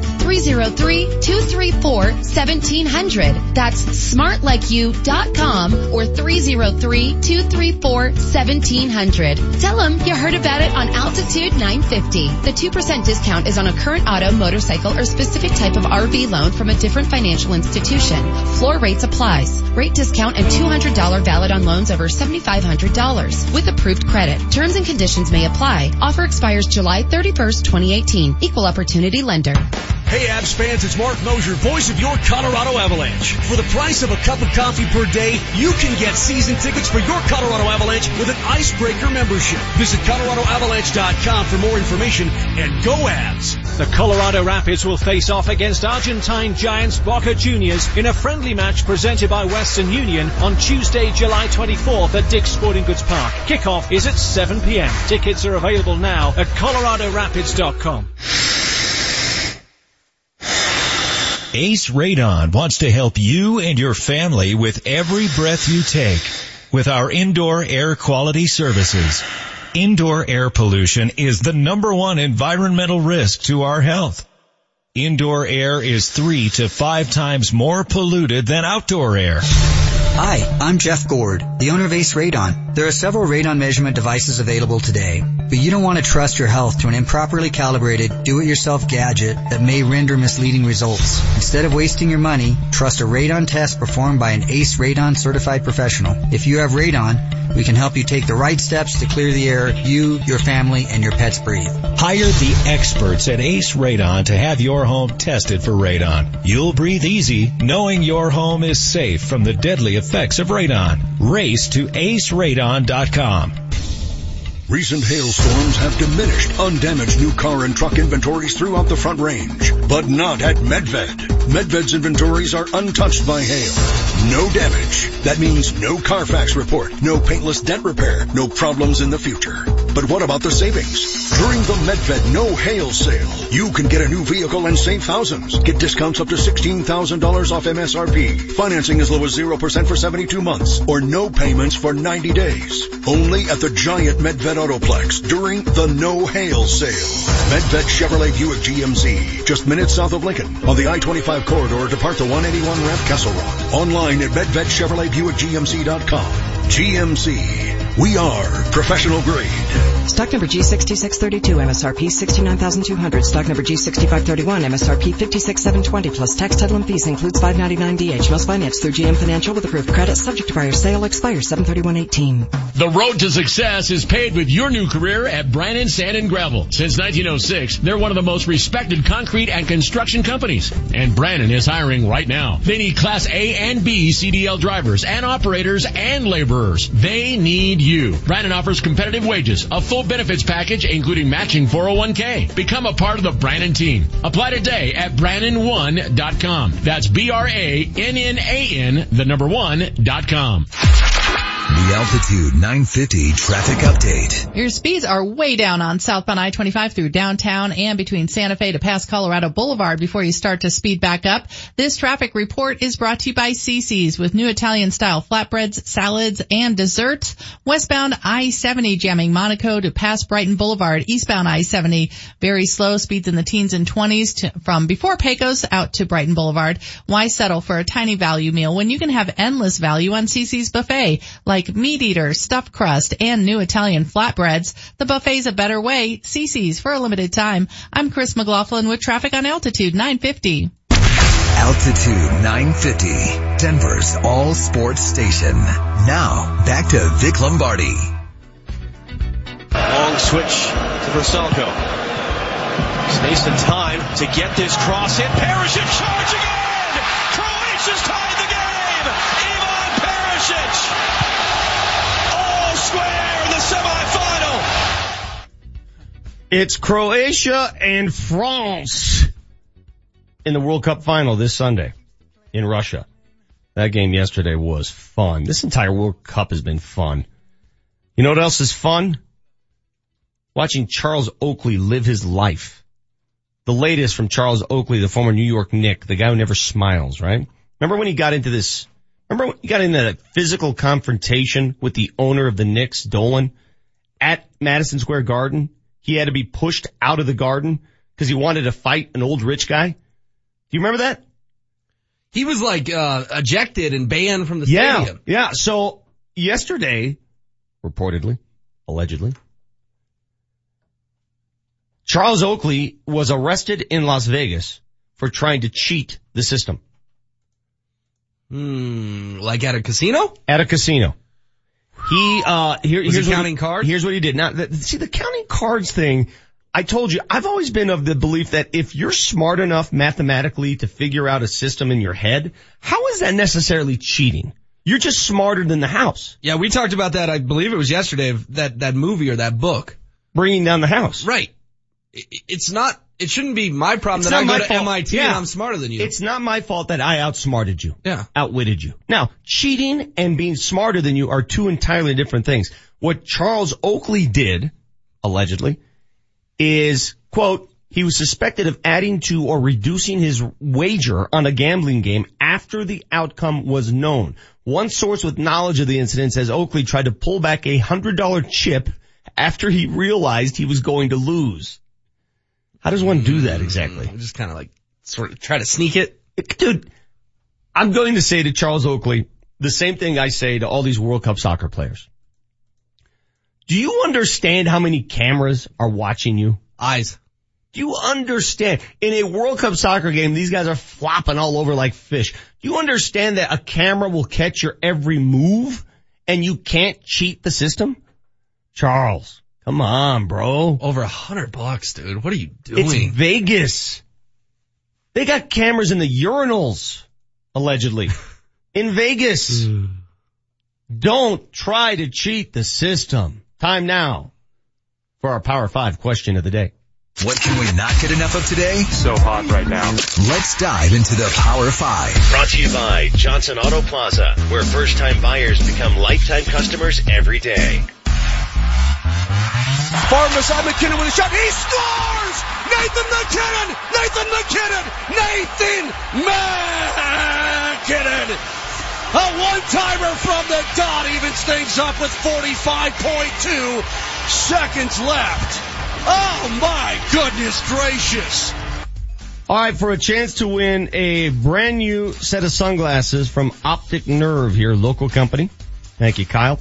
303-234-1700. That's smartlikeyou.com or 303-234-1700. Tell them you heard about it on Altitude 950. The 2% discount is on a current auto, motorcycle, or specific type of RV loan from a different financial institution. Floor rates applies. Rate discount and $200 valid on loans over $7,500 with approved credit. Terms and conditions may apply. Offer expires July 31st, 2018. Equal opportunity lender. Hey Avs fans, it's Marc Moser, voice of your Colorado Avalanche. For the price of a cup of coffee per day, you can get season tickets for your Colorado Avalanche with an Icebreaker membership. Visit ColoradoAvalanche.com for more information and go Avs! The Colorado Rapids will face off against Argentine giants Boca Juniors in a friendly match presented by Western Union on Tuesday, July 24th at Dick's Sporting Goods Park. Kickoff is at 7 p.m. Tickets are available now at coloradorapids.com. Ace Radon wants to help you and your family with every breath you take with our indoor air quality services. Indoor air pollution is the number one environmental risk to our health. Indoor air is three to five times more polluted than outdoor air. Hi, I'm Jeff Gord, the owner of Ace Radon. There are several radon measurement devices available today, but you don't want to trust your health to an improperly calibrated, do-it-yourself gadget that may render misleading results. Instead of wasting your money, trust a radon test performed by an Ace Radon certified professional. If you have radon, we can help you take the right steps to clear the air you, your family, and your pets breathe. Hire the experts at Ace Radon to have your home tested for radon. You'll breathe easy knowing your home is safe from the deadly effects of radon. Race to aceradon.com. Recent hailstorms have diminished undamaged new car and truck inventories throughout the front range, but not at Medved. Medved's inventories are untouched by hail. No damage. That means no Carfax report, no paintless dent repair, no problems in the future. But what about the savings? During the Medved No Hail Sale, you can get a new vehicle and save thousands. Get discounts up to $16,000 off MSRP. Financing as low as 0% for 72 months or no payments for 90 days. Only at the giant Medved Autoplex during the No Hail Sale. Medved Chevrolet Buick GMC, just minutes south of Lincoln on the I-25 corridor depart the 181 ramp Castle Rock. Online at MedvedChevroletBuickGMC.com. GMC. We are professional grade. Stock number G6632, MSRP 69200 Stock number G6531, MSRP 56720 plus tax title and fees includes 599DH. Most finance through GM Financial with approved credit subject to prior sale expires 73118. The road to success is paved with your new career at Brannan Sand and Gravel. Since 1906, they're one of the most respected concrete and construction companies. And Brannan is hiring right now. They need Class A and B CDL drivers and operators and laborers. They need you. Brannan offers competitive wages, a full benefits package including matching 401k. Become a part of the Brannan team. Apply today at Brannan1.com. That's B-R-A-N-N-A-N, the number one dot com. The Altitude 950 traffic update. Your speeds are way down on southbound I-25 through downtown and between Santa Fe to past Colorado Boulevard before you start to speed back up. This traffic report is brought to you by CC's with new Italian style flatbreads, salads, and desserts. Westbound I-70 jamming Monaco to past Brighton Boulevard. Eastbound I-70 very slow speeds in the teens and 20s to, from before Pecos out to Brighton Boulevard. Why settle for a tiny value meal when you can have endless value on CC's buffet like cheesesteak, meat eater, stuffed crust, and new Italian flatbreads. The buffet's a better way. CC's for a limited time. I'm Chris McLaughlin with traffic on Altitude 950. Altitude 950, Denver's all sports station. Now, back to Vic Lombardi. Long switch to Vrsaljko. Space and time to get this cross in. Perisic charging in! Croatia's tied It's Croatia and France in the World Cup final this Sunday in Russia. That game yesterday was fun. This entire World Cup has been fun. You know what else is fun? Watching Charles Oakley live his life. The latest from Charles Oakley, the former New York Knick, the guy who never smiles, right? Remember when he got into this, remember when he got into that physical confrontation with the owner of the Knicks, Dolan, at Madison Square Garden? He had to be pushed out of the garden because he wanted to fight an old rich guy. Do you remember that? He was like, uh, ejected and banned from the Yeah. stadium. Yeah. So yesterday, reportedly, allegedly, Charles Oakley was arrested in Las Vegas for trying to cheat the system. Hmm, like at a casino? At a casino. He, uh, here, he here's what counting cards? Here's what he did. Now, the, see the counting cards thing, I told you, I've always been of the belief that if you're smart enough mathematically to figure out a system in your head, how is that necessarily cheating? You're just smarter than the house. Yeah, we talked about that, I believe it was yesterday, that, that movie or that book. Bringing down the house. Right. It's not, it shouldn't be my problem It's that I go to fault. MIT Yeah. and I'm smarter than you. It's not my fault that I outsmarted you. Yeah. Outwitted you. Now, cheating and being smarter than you are two entirely different things. What Charles Oakley did, allegedly, is, quote, he was suspected of adding to or reducing his wager on a gambling game after the outcome was known. One source with knowledge of the incident says Oakley tried to pull back a hundred dollar chip after he realized he was going to lose. How does one do that exactly? Mm, just kind of like, sort of try to sneak it. Dude, I'm going to say to Charles Oakley the same thing I say to all these World Cup soccer players. Do you understand how many cameras are watching you? Eyes. Do you understand? In a World Cup soccer game, these guys are flopping all over like fish. Do you understand that a camera will catch your every move and you can't cheat the system? Charles, come on, bro. Over a hundred bucks, dude. What are you doing? It's Vegas. They got cameras in the urinals, allegedly. In Vegas. Hmm. Don't try to cheat the system. Time now for our Power 5 question of the day. What can we not get enough of today? So hot right now. Let's dive into the Power 5. Brought to you by Johnson Auto Plaza, where first time buyers become lifetime customers every day. Far side MacKinnon with a shot. He scores! Nathan MacKinnon! Nathan MacKinnon! Nathan MacKinnon! A one-timer from the dot evens things up with 45.2 seconds left. Oh my goodness gracious. All right, for a chance to win a brand new set of sunglasses from Optic Nerve here, local company. Thank you, Kyle.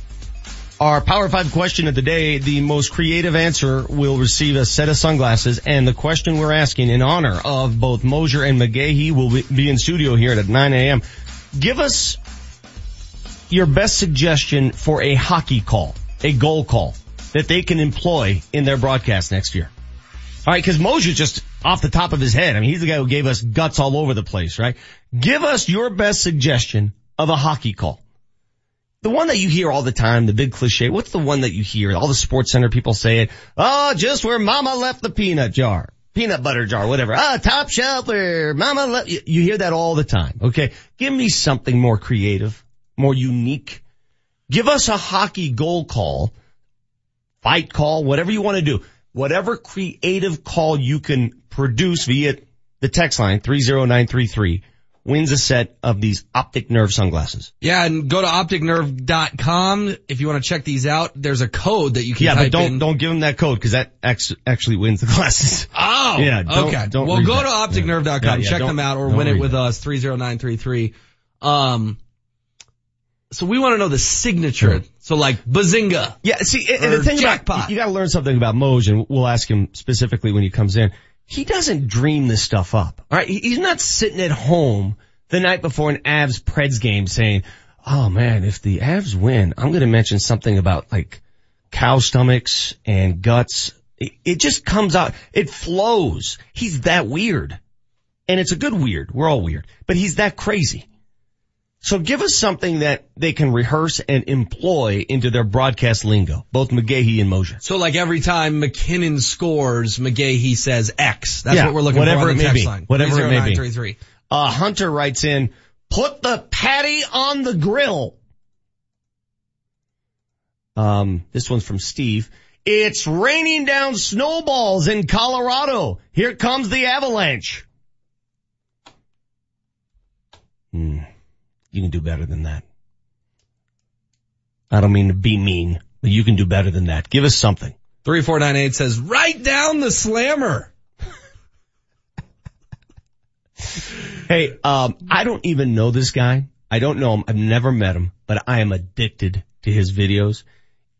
Our Power 5 question of the day, the most creative answer will receive a set of sunglasses and the question we're asking in honor of both Moser and McGahey will be- in studio here at 9 a.m. Give us your best suggestion for a hockey call, a goal call that they can employ in their broadcast next year. All right, because Moser's just off the top of his head. I mean, he's the guy who gave us guts all over the place, right? Give us your best suggestion of a hockey call. The one that you hear all the time, the big cliche. What's the one that you hear? All the sports center people say it. Oh, just where mama left the peanut jar. Peanut butter jar, whatever. Ah, top shelf mama left. You hear that all the time. Okay. Give me something more creative, more unique. Give us a hockey goal call, fight call, whatever you want to do. Whatever creative call you can produce via the text line 30933 wins a set of these optic nerve sunglasses. Yeah, and go to opticnerve.com if you want to check these out. There's a code that you can Yeah, but don't, in. don't give them that code because that actually wins the glasses. Oh, Yeah, don't- okay. don't well, go that. to opticnerve.com, Yeah, yeah, check them out, or win it with us, 30933. Um, So we want to know the signature. So like bazinga. Yeah, see, and and the thing jackpot. about, you gotta learn something about Moj and we'll ask him specifically when he comes in. He doesn't dream this stuff up. Alright, he's not sitting at home the night before an Avs Preds game saying, oh man, if the Avs win, I'm gonna mention something about like cow stomachs and guts. It, it just comes out, it flows. He's that weird. And it's a good weird. We're all weird. But he's that crazy. So give us something that they can rehearse and employ into their broadcast lingo, both McGahey and Moser. So like every time MacKinnon scores, McGahey says X. That's Yeah, what we're looking whatever for on it the may text line. Whatever it may be. 30933. Uh, Hunter writes in, put the patty on the grill. Um, this one's from Steve. It's raining down snowballs in Colorado. Here comes the avalanche. Hmm. You can do better than that. I don't mean to be mean, but you can do better than that. Give us something. 3498 says, write down the slammer. Hey, um, I don't even know this guy. I don't know him. I've never met him, but I am addicted to his videos.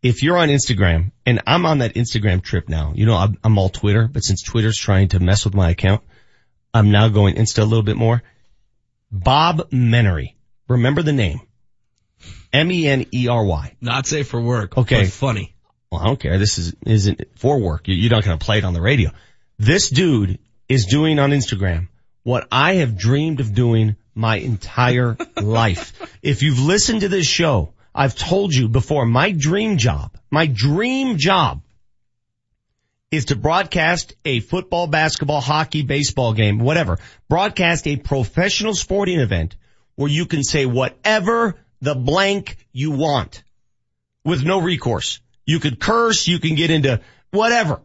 If you're on Instagram, and I'm on that Instagram trip now, you know, I'm, I'm all Twitter, but since Twitter's trying to mess with my account, I'm now going Insta a little bit more. Bob Menery. Remember the name. M-E-N-E-R-Y. Not safe for work. Okay. Funny. Well, I don't care. This is, isn't for work. You- You're not going to play it on the radio. This dude is doing on Instagram what I have dreamed of doing my entire life. If you've listened to this show, I've told you before, my dream job, my dream job is to broadcast a football, basketball, hockey, baseball game, whatever. Broadcast a professional sporting event where you can say whatever the blank you want with no recourse. You could curse, you can get into whatever.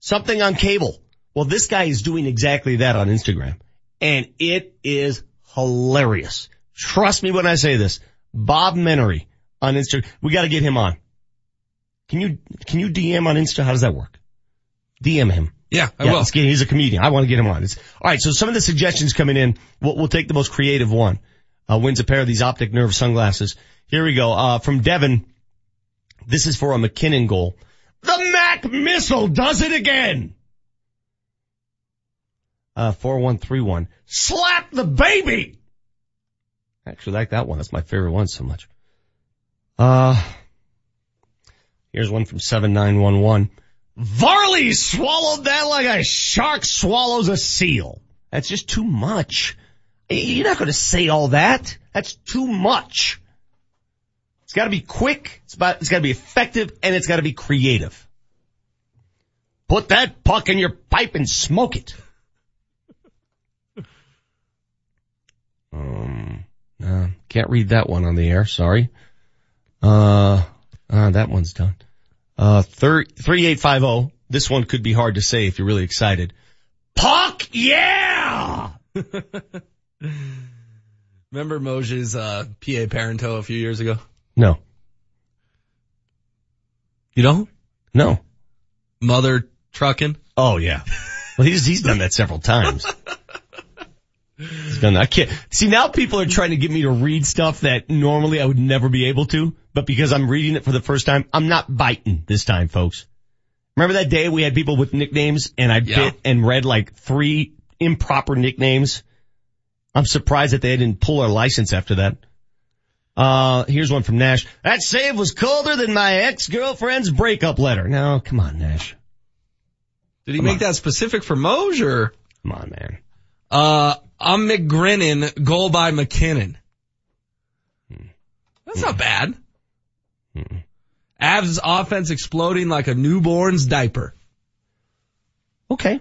Something on cable. Well, this guy is doing exactly that on Instagram. And it is hilarious. Trust me when I say this. Bob Menery on Instagram. We gotta get him on. Can you, can you DM on Insta? How does that work? DM him. Yeah, I yeah, will. get- he's a comedian. I want to get him on. It's, all right. So some of the suggestions coming in. We'll, we'll take the most creative one. Uh, wins a pair of these optic nerve sunglasses. Here we go. Uh, from Devin. This is for a MacKinnon goal. The Mac missile does it again. Uh, 4131. Slap the baby! I actually like that one. That's my favorite one so much. Uh, here's one from 7911. Varley swallowed that like a shark swallows a seal. That's just too much. You're not going to say all that. That's too much. It's got to be quick. It's about. It's got to be effective, and it's got to be creative. Put that puck in your pipe and smoke it. Um, uh, can't read that one on the air. Sorry. Uh, uh that one's done. Uh, thir- 3850. This one could be hard to say if you're really excited. Puck, yeah! Remember Moshe's, uh, PA Parento a few years ago? No. You don't? No. Mother trucking? Oh yeah. Well, he's, he's done that several times. He's done that. I can't, see now people are trying to get me to read stuff that normally I would never be able to, but because I'm reading it for the first time, I'm not biting this time, folks. Remember that day we had people with nicknames and I Yeah. bit and read like three improper nicknames? I'm surprised that they didn't pull our license after that. Uh, here's one from Nash. That save was colder than my ex-girlfriend's breakup letter. No, come on, Nash. Did he Come make on. that specific for Moj or? Come on, man. Uh, I'm McGrinnon, goal by MacKinnon. That's not bad. Avs offense exploding like a newborn's diaper. Okay.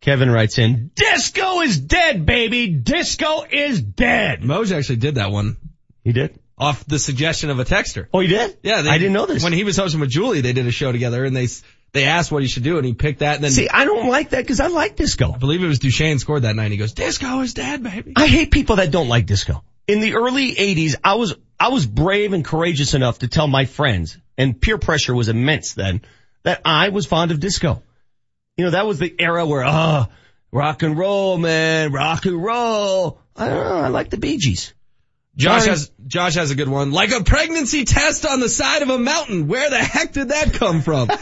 Kevin writes in, Disco is dead, baby. Disco is dead. Moj actually did that one He did? off the suggestion of a texter. Oh, he did? Yeah, they, I didn't know this. When he was hosting with Julie, they did a show together and they they asked what he should do and he picked that and then See, I don't like that because I like disco. I believe it was Duchene scored that night. He goes, "Disco is dead, baby." I hate people that don't like disco. In the early 80s, I was, I was brave and courageous enough to tell my friends, and peer pressure was immense then, that I was fond of disco. You know, that was the era where, ah, rock and roll, man, rock and roll. I don't know, I like the Bee Gees. Josh has Josh has a good one. Like a pregnancy test on the side of a mountain. Where the heck did that come from?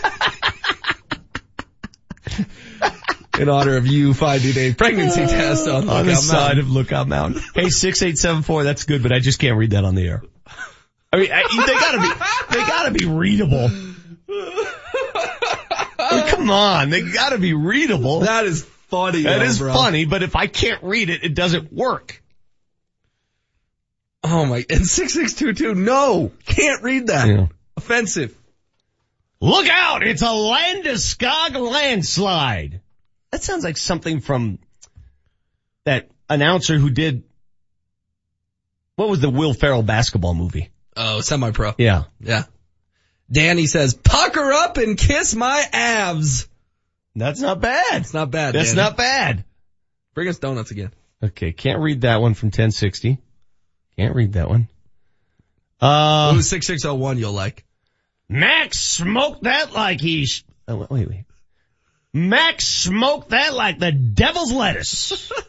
In honor of you finding a pregnancy test on, on the Lookout side of Lookout Mountain. Hey, six eight seven four. That's good, but I just can't read that on the air. I mean, I, they gotta be, they gotta be readable. I mean, come on, they gotta be readable. That is funny. That though, is bro. funny, but if I can't read it, it doesn't work. Oh my! And six six two two. No, can't read that. Yeah. Offensive. Look out! It's a Landeskog landslide. That sounds like something from that announcer who did what was the Will Ferrell basketball movie? Oh, semi-pro. Yeah. Yeah. Danny says, "Pucker up and kiss my abs." That's not bad. It's not bad. That's Danny. not bad. Bring us donuts again. Okay, can't read that one from 1060. Can't read that one. Uh, Ooh, six six oh one. You'll like. Max smoked that like he's, oh, wait, wait. Max smoked that like the devil's lettuce.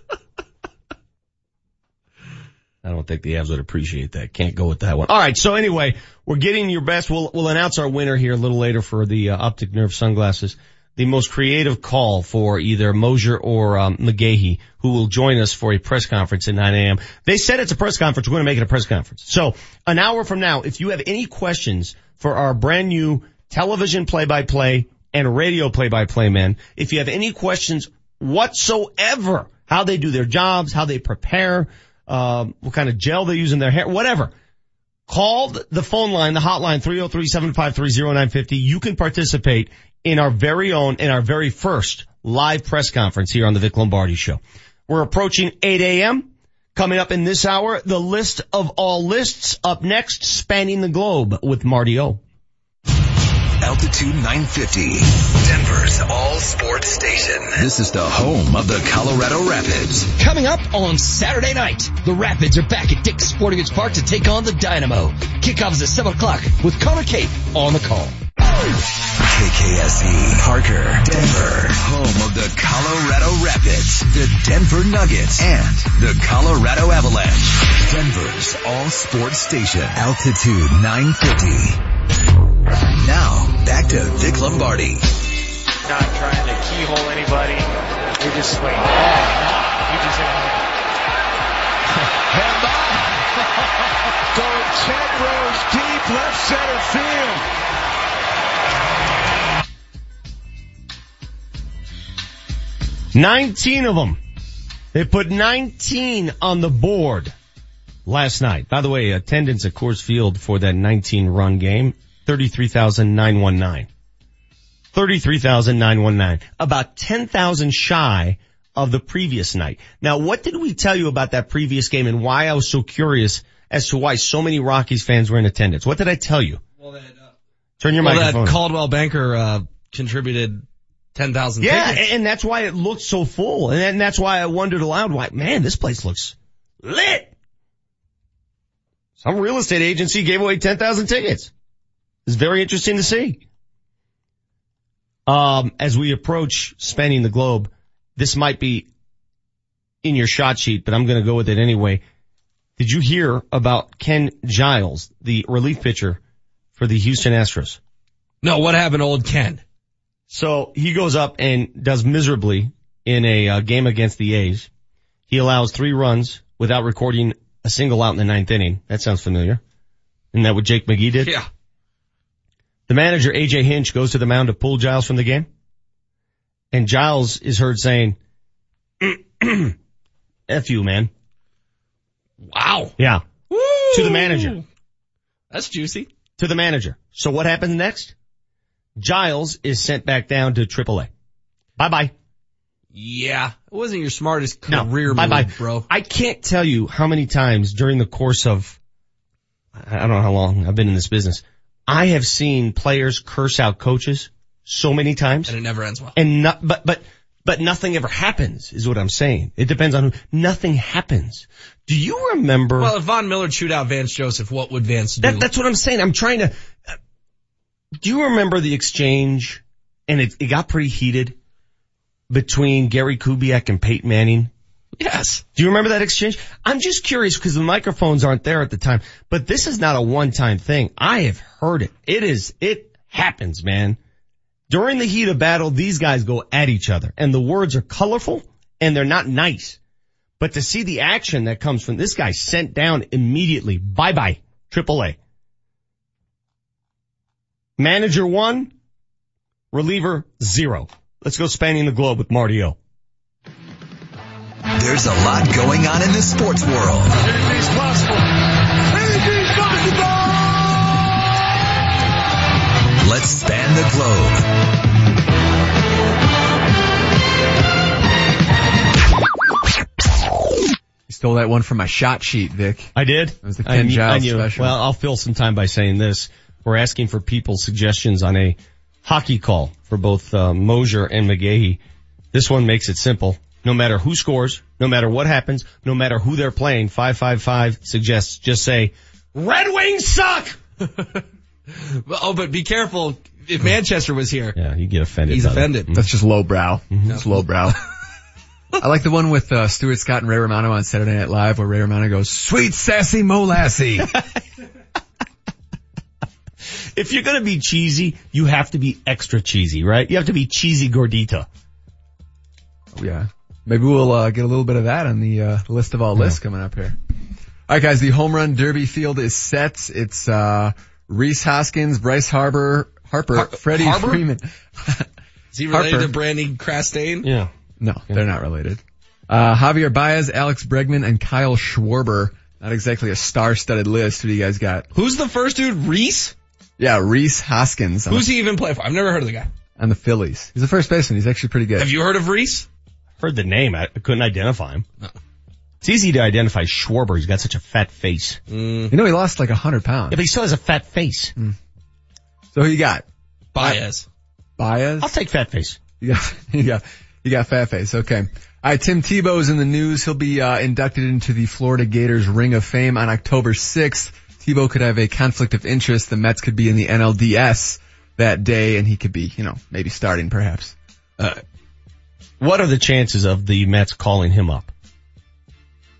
I don't think the Avs would appreciate that. Can't go with that one. All right. So anyway, we're getting your best. We'll, we'll announce our winner here a little later for the uh, optic nerve sunglasses. The most creative call for either Moser or um, who will join us for a press conference at 9 a.m. They said it's a press conference. We're going to make it a press conference. So an hour from now, if you have any questions for our brand new television play-by-play and radio play-by-play men, if you have any questions whatsoever, how they do their jobs, how they prepare, um, what kind of gel they use in their hair, whatever. Call the phone line, the hotline, 303-753-0950. You can participate in our very own, in our very first live press conference here on the Vic Lombardi Show. We're approaching 8 a.m. Coming up in this hour, the list of all lists. Up next, spanning the globe with Marty O. Altitude 950, Denver's all sports station. This is the home of the Colorado Rapids. Coming up on Saturday night, the Rapids are back at Dick's Sporting Goods Park to take on the Dynamo. Kickoff is at 7 o'clock with Connor Cape on the call. KKSE, E, Parker, Denver, home of the Colorado Rapids, the Denver Nuggets, and the Colorado Avalanche. Denver's all sports station, altitude 950. Now, back to Vic Lombardi. Not trying to keyhole anybody. We're just swinging. Oh, no. You just hit him. Going 10 rows deep left center field. Nineteen of them. They put 19 on the board last night. By the way, attendance at Coors Field for that 19 run game, 33,919. 33,919. About 10,000 shy of the previous night. Now, what did we tell you about that previous game and why I was so curious as to why so many Rockies fans were in attendance? What did I tell you? Turn your well, microphone. that Coldwell Banker uh, contributed ten thousand. Yeah, tickets. and that's why it looked so full. And that's why I wondered aloud, why, man, this place looks lit. Some real estate agency gave away 10,000 tickets. It's very interesting to see. Um, as we approach spanning the globe, this might be in your shot sheet, but I'm going to go with it anyway. Did you hear about Ken Giles, the relief pitcher for the Houston Astros? No, what happened to old Ken? So he goes up and does miserably in a uh, game against the A's. He allows three runs without recording a single out in the ninth inning. That sounds familiar. Isn't that what Jake McGee did? Yeah. The manager, AJ Hinch, goes to the mound to pull Giles from the game. And Giles is heard saying, F you, man. Wow. Yeah. To the manager. That's juicy. To the manager. So what happens next? Giles is sent back down to AAA. Bye bye. Yeah, it wasn't your smartest No, career bye bye, move, bro. I can't tell you how many times during the course of, I don't know how long I've been in this business, I have seen players curse out coaches so many times. And it never ends well. And not, but, but, but nothing ever happens is what I'm saying. It depends on who, nothing happens. Do you remember? Well, if Von Miller chewed out Vance Joseph, what would Vance do? That, that's what I'm saying. I'm trying to. Do you remember the exchange? And it, it got pretty heated between Gary Kubiak and Peyton Manning Yes. Do you remember that exchange? I'm just curious because the microphones aren't there at the time, but this is not a one-time thing. I have heard it. It is, it happens, man. During the heat of battle, these guys go at each other and the words are colorful and they're not nice. But to see the action that comes from this guy sent down immediately, bye bye, triple A. Manager one, reliever zero. Let's go spanning the globe with Marty O. There's a lot going on in the sports world. Anything's possible. Anything's possible. Let's span the globe. Stole that one from my shot sheet, Vic. I did. It was the I Ken knew- I Giles knew. special. Well, I'll fill some time by saying this. We're asking for people's suggestions on a hockey call for both uh, Moser and McGahey. This one makes it simple. No matter who scores, no matter what happens, no matter who they're playing, 555 suggests just say, Red Wings suck! oh, but be careful. If Manchester was here. Yeah, you get offended. He's by that. offended. That's just lowbrow. Mm-hmm. That's lowbrow. I like the one with uh, Stuart Scott and Ray Romano on Saturday Night Live where Ray Romano goes, sweet sassy molassie. If you're gonna be cheesy, you have to be extra cheesy, right? You have to be cheesy gordita. Oh, yeah. Maybe we'll uh, get a little bit of that on the uh, list of all lists coming up here. All right, guys. The home run derby field is set. It's uh, Rhys Hoskins, Bryce Harbor, Harper, Har- Freddie Harbor? Freeman. Is he related Harper. to Brandi Chastain? Yeah. No, they're not related. Uh, Javier Baez, Alex Bregman, and Kyle Schwarber. Not exactly a star-studded list. Who do you guys got? Who's the first dude? Rhys? Yeah, Rhys Hoskins. On Who's the, he even play for? I've never heard of the guy. on the Phillies? He's the first baseman. He's actually pretty good. Have you heard of Rhys? Heard the name, I couldn't identify him. It's easy to identify Schwarber. He's got such a fat face. You know, he lost like a hundred pounds. Yeah, but he still has a fat face. So who you got? Baez. Baez? I'll take fat face. You got, you got, you got fat face. Okay. All right. Tim Tebow's in the news. He'll be, uh, inducted into the Florida Gators Ring of Fame on October 6th. Tebow could have a conflict of interest. The Mets could be in the NLDS that day and he could be, you know, maybe starting perhaps. What are the chances of the Mets calling him up?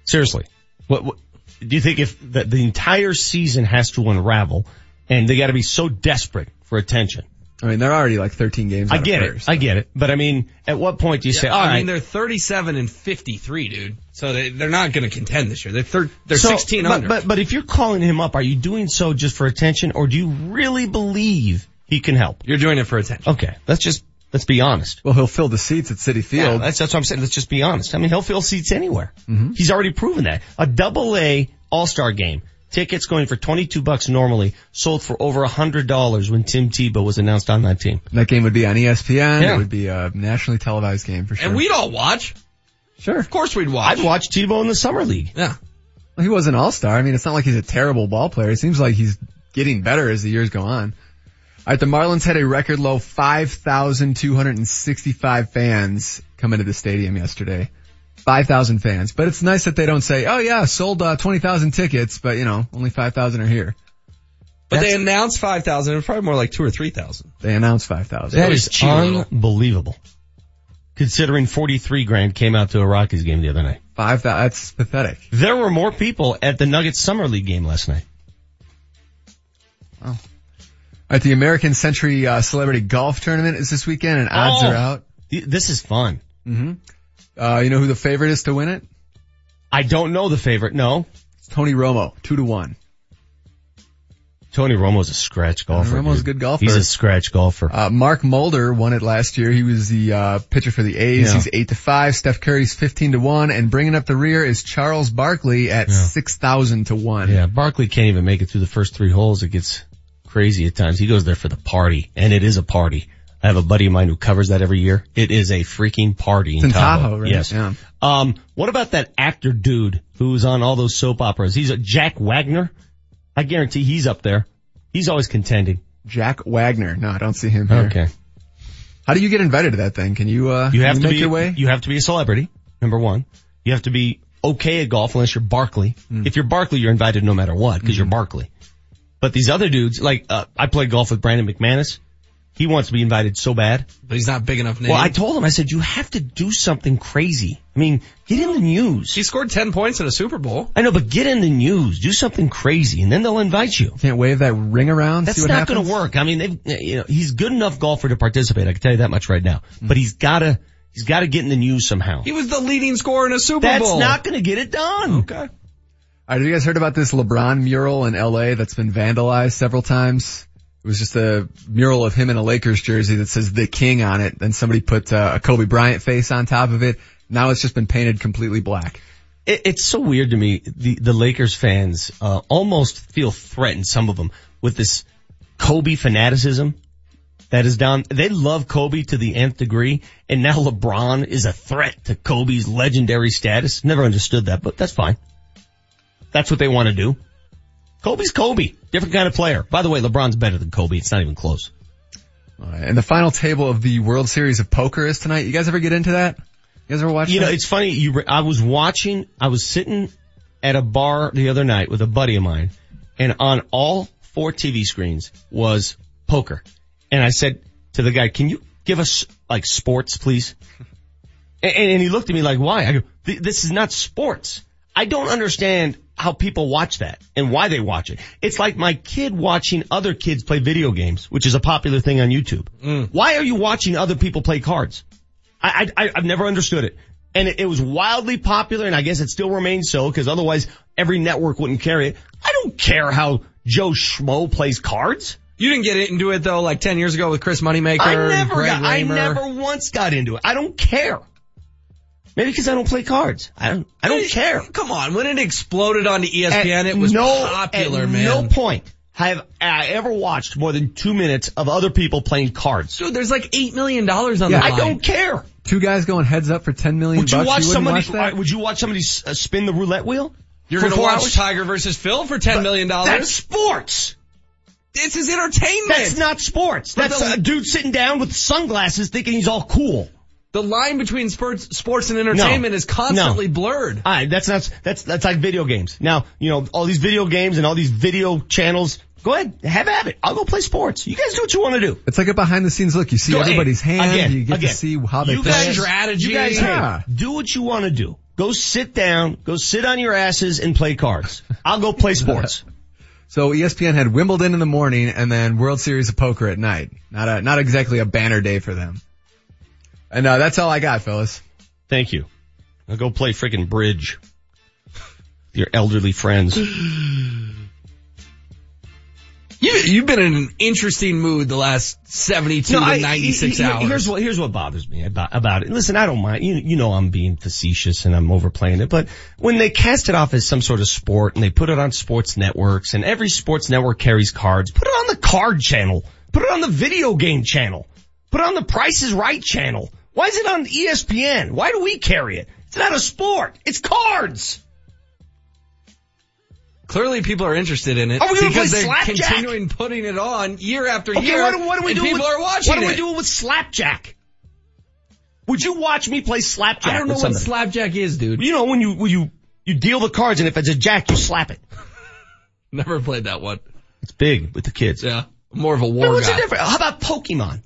Seriously. What, what do you think if the, the entire season has to unravel and they gotta be so desperate for attention? I mean, they're already like 13 games. I out of get it. first. I get it. But I mean, at what point do you say, Yeah, all I right, mean, they're 37 and 53, dude. So they, they're not going to contend this year. They're thir- they're So, 16 but, under. But, but if you're calling him up, are you doing so just for attention or do you really believe he can help? You're doing it for attention. Okay. Let's just, let's be honest. Well, he'll fill the seats at City Yeah, Field. that's, that's what I'm saying. Let's just be honest. I mean, he'll fill seats anywhere. Mm-hmm. He's already proven that. A double A All-Star game. Tickets going for 22 bucks normally sold for over a hundred dollars when Tim Tebow was announced on that team. that game would be on ESPN. Yeah. It would be a nationally televised game for sure. and we'd all watch. sure. Of course we'd watch. I'd watch Tebow in the summer league. Yeah. Well, he was an all-star. I mean, it's not like he's a terrible ball player. It seems like he's getting better as the years go on. All right, the Marlins had a record low 5,265 fans come into the stadium yesterday. 5,000 fans. But it's nice that they don't say, oh yeah, sold uh, 20,000 tickets, but you know, only 5,000 are here. But That's- they announced 5,000. It was probably more like two or 3,000. They announced 5,000. That was is cheap unbelievable. Considering 43 grand came out to a Rockies game the other night. 5,000, that's pathetic. There were more people at the Nuggets Summer League game last night. at the American Century uh, Celebrity Golf Tournament is this weekend and odds Oh. are out. Th- This is fun. hmm Uh, you know who the favorite is to win it? I don't know the favorite. No. It's Tony Romo, two to one. Tony Romo's a scratch golfer. Romo's a good golfer. He's a scratch golfer. Uh, Mark Mulder won it last year. He was the uh, pitcher for the A's. Yeah. He's eight to five. Steph Curry's fifteen to one, and bringing up the rear is Charles Barkley at Yeah. six thousand to one. Yeah, Barkley can't even make it through the first three holes. It gets crazy at times. He goes there for the party, and it is a party. I have a buddy of mine who covers that every year. It is a freaking party in, in Tahoe, right? Yes. Yeah. Um, what about that actor dude who's on all those soap operas? He's a Jack Wagner. I guarantee he's up there. He's always contending. Jack Wagner. No, I don't see him here. Okay. How do you get invited to that thing? Can you uh You have to make be, your way? you have to be a celebrity. Number one. You have to be okay at golf unless you're Barkley. Hmm. If you're Barkley, you're invited no matter what because you're Barkley. But these other dudes, like, uh, I played golf with Brandon McManus. He wants to be invited so bad. But he's not big enough name. Well, I told him, I said, you have to do something crazy. I mean, get in the news. he scored 10 points in a Super Bowl. I know, but get in the news. Do something crazy and then they'll invite you. Can't wave that ring around. That's see what not going to work. I mean, they've- you know, he's good enough golfer to participate. I can tell you that much right now. Hmm. But he's gotta, he's gotta get in the news somehow. He was the leading scorer in a Super That's Bowl. That's not going to get it done. Okay. All right, have you guys heard about this LeBron mural in LA that's been vandalized several times? It was just a mural of him in a Lakers jersey that says the king on it. Then somebody put uh, a Kobe Bryant face on top of it. Now it's just been painted completely black. It, it's so weird to me. The the Lakers fans uh, almost feel threatened. Some of them with this Kobe fanaticism that is down. They love Kobe to the nth degree, and now LeBron is a threat to Kobe's legendary status. Never understood that, but that's fine. That's what they want to do. Kobe's Kobe, different kind of player. By the way, LeBron's better than Kobe. It's not even close. Right, and the final table of the World Series of Poker is tonight. You guys ever get into that? You guys ever watch You that? know, it's funny. You, re- I was watching. I was sitting at a bar the other night with a buddy of mine, and on all four TV screens was poker. And I said to the guy, "Can you give us like sports, please?" And, and he looked at me like, "Why?" I go, "This is not sports. I don't understand how people watch that and why they watch it. It's like my kid watching other kids play video games, which is a popular thing on YouTube. Mm. Why are you watching other people play cards? I, I, I've never understood it. And it, it was wildly popular and I guess it still remains so because otherwise every network wouldn't carry it. I don't care how Joe Schmo plays cards. You didn't get into it though, like 10 years ago with Chris Moneymaker. I and never got, I never once got into it. I don't care. Maybe because I don't play cards. I don't, I don't care. Come on, when it exploded onto ESPN, At it was no, popular, at man. no point have I ever watched more than two minutes of other people playing cards. Dude, there's like eight million dollars on Yeah. the I don't care. Two guys going heads up for 10 million Would you bucks. watch wouldn't somebody? watch that? Would you watch somebody uh, spin the roulette wheel? You're gonna watch hours? Tiger versus Phil for ten million That's dollars? That's sports. This is entertainment. That's not sports. But That's the- a dude sitting down with sunglasses thinking he's all cool. The line between sports, sports and entertainment is constantly blurred. All right, that's not, that's, that's like video games. Now, you know, all these video games and all these video channels, go ahead, have at it. I'll go play sports. You guys do what you want to do. It's like a behind the scenes look. You see Go- everybody's hey, hand. again, you get again. to see how they you play. guys, it. strategy. You guys, Yeah. hey, do what you want to do. Go sit down, go sit on your asses and play cards. I'll go play sports. So ESPN had Wimbledon in the morning and then World Series of Poker at night. Not a, not exactly a banner day for them. And uh, that's all I got, fellas. Thank you. I'll go play freaking bridge. with Your elderly friends. You, you've been in an interesting mood the last 72 to I- 96 he- he- hours. Here's what here's what bothers me about about it. Listen, I don't mind. You you know I'm being facetious and I'm overplaying it, but when they cast it off as some sort of sport and they put it on sports networks and every sports network carries cards, put it on the card channel, put it on the video game channel, put it on the Price is Right channel. Why is it on ESPN? Why do we carry it? It's not a sport. It's cards. Clearly people are interested in it because they're slapjack? continuing putting it on year after Okay, year. what, what are we and doing? people with, are watching What are we it. doing with slapjack? Would you watch me play slapjack? I don't know what slapjack is, dude. You know when you when you you deal the cards and if it's a jack you slap it. Never played that one. It's big with the kids. Yeah. More of a war Now, what's guy. the difference? How about Pokemon?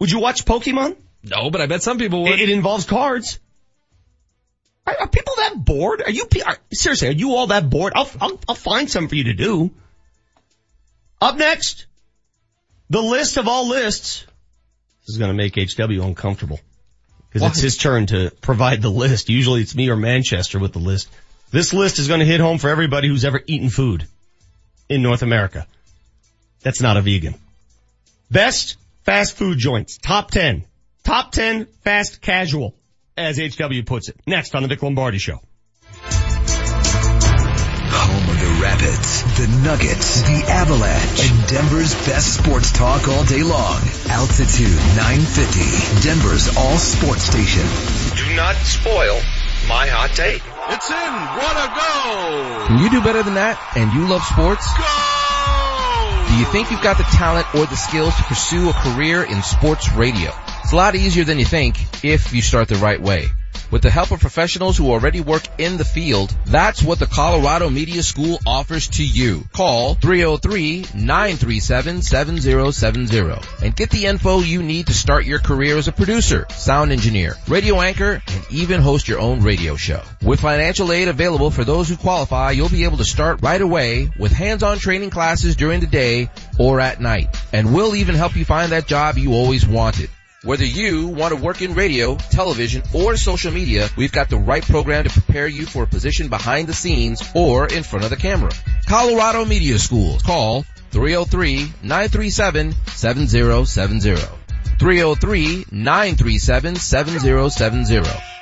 Would you watch Pokemon? No, but I bet some people would. It, it involves cards. Are, are people that bored? Are you are, seriously? Are you all that bored? I'll, I'll I'll find something for you to do. Up next, the list of all lists. This is going to make HW uncomfortable because it's his turn to provide the list. Usually it's me or Manchester with the list. This list is going to hit home for everybody who's ever eaten food in North America. That's not a vegan. Best fast food joints. Top 10. Top 10 fast casual, as HW puts it. Next on the Vic Lombardi Show. Home of the Rapids, the Nuggets, the Avalanche, and Denver's best sports talk all day long. Altitude 950, Denver's all sports station. Do not spoil my hot take. It's in. What a go! Can you do better than that and you love sports? Go! Do you think you've got the talent or the skills to pursue a career in sports radio? It's a lot easier than you think if you start the right way. with the help of professionals who already work in the field. That's what the Colorado Media School offers to you. Call 303-937-7070 and get the info you need to start your career as a producer, sound engineer, radio anchor, and even host your own radio show. With financial aid available for those who qualify, you'll be able to start right away with hands-on training classes during the day or at night. And we'll even help you find that job you always wanted. Whether you want to work in radio, television, or social media, we've got the right program to prepare you for a position behind the scenes or in front of the camera. Colorado Media School. Call 303-937-7070. 303-937-7070.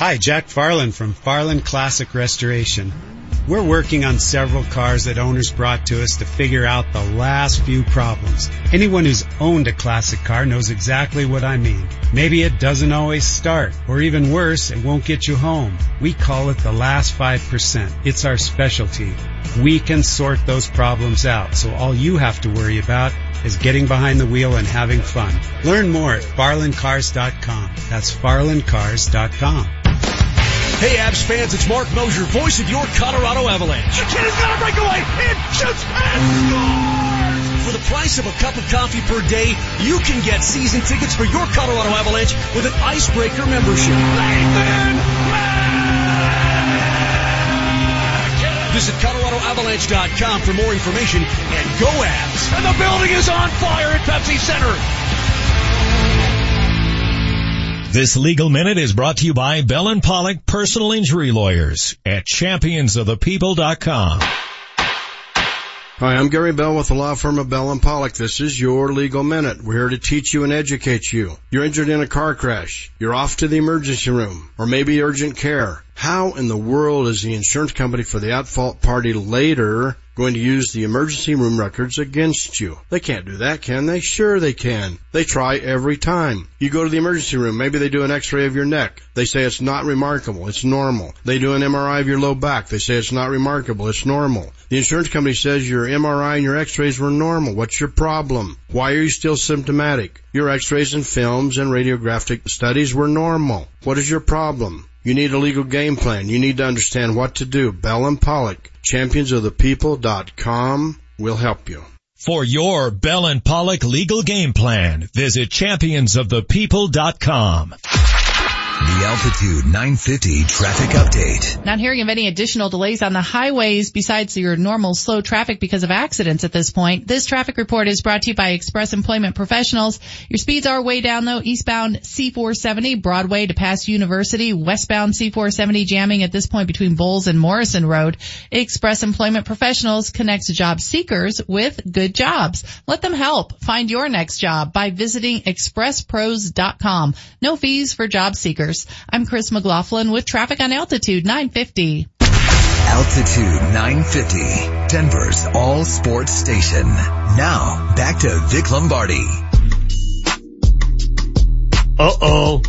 Hi, Jack Farland from Farland Classic Restoration. We're working on several cars that owners brought to us to figure out the last few problems. Anyone who's owned a classic car knows exactly what I mean. Maybe it doesn't always start, or even worse, it won't get you home. We call it the last 5%. It's our specialty. We can sort those problems out, so all you have to worry about is getting behind the wheel and having fun. Learn more at farlandcars.com. That's farlandcars.com. Hey, Avs fans, it's Marc Moser, voice of your Colorado Avalanche. The kid has got a breakaway. It shoots and scores! For the price of a cup of coffee per day, you can get season tickets for your Colorado Avalanche with an Icebreaker membership. Nathan Visit ColoradoAvalanche.com for more information and go Avs. And the building is on fire at Pepsi Center. This legal minute is brought to you by Bell and Pollock Personal Injury Lawyers at championsofthepeople.com. Hi, I'm Gary Bell with the law firm of Bell and Pollock. This is your legal minute. We're here to teach you and educate you. You're injured in a car crash. You're off to the emergency room or maybe urgent care. How in the world is the insurance company for the at-fault party later going to use the emergency room records against you? They can't do that, can they? Sure they can. They try every time. You go to the emergency room, maybe they do an x-ray of your neck. They say it's not remarkable, it's normal. They do an MRI of your low back. They say it's not remarkable, it's normal. The insurance company says your MRI and your x-rays were normal. What's your problem? Why are you still symptomatic? Your x-rays and films and radiographic studies were normal. What is your problem? You need a legal game plan. You need to understand what to do. Bell and Pollock, championsofthepeople.com will help you. For your Bell and Pollock legal game plan, visit championsofthepeople.com. The Altitude 950 traffic update. Not hearing of any additional delays on the highways besides your normal slow traffic because of accidents at this point. This traffic report is brought to you by Express Employment Professionals. Your speeds are way down though. Eastbound C470 Broadway to past University. Westbound C470 jamming at this point between Bowles and Morrison Road. Express Employment Professionals connects job seekers with good jobs. Let them help find your next job by visiting expresspros.com. No fees for job seekers. I'm Chris McLaughlin with traffic on Altitude 950. Altitude 950, Denver's all sports station. Now, back to Vic Lombardi. Uh oh.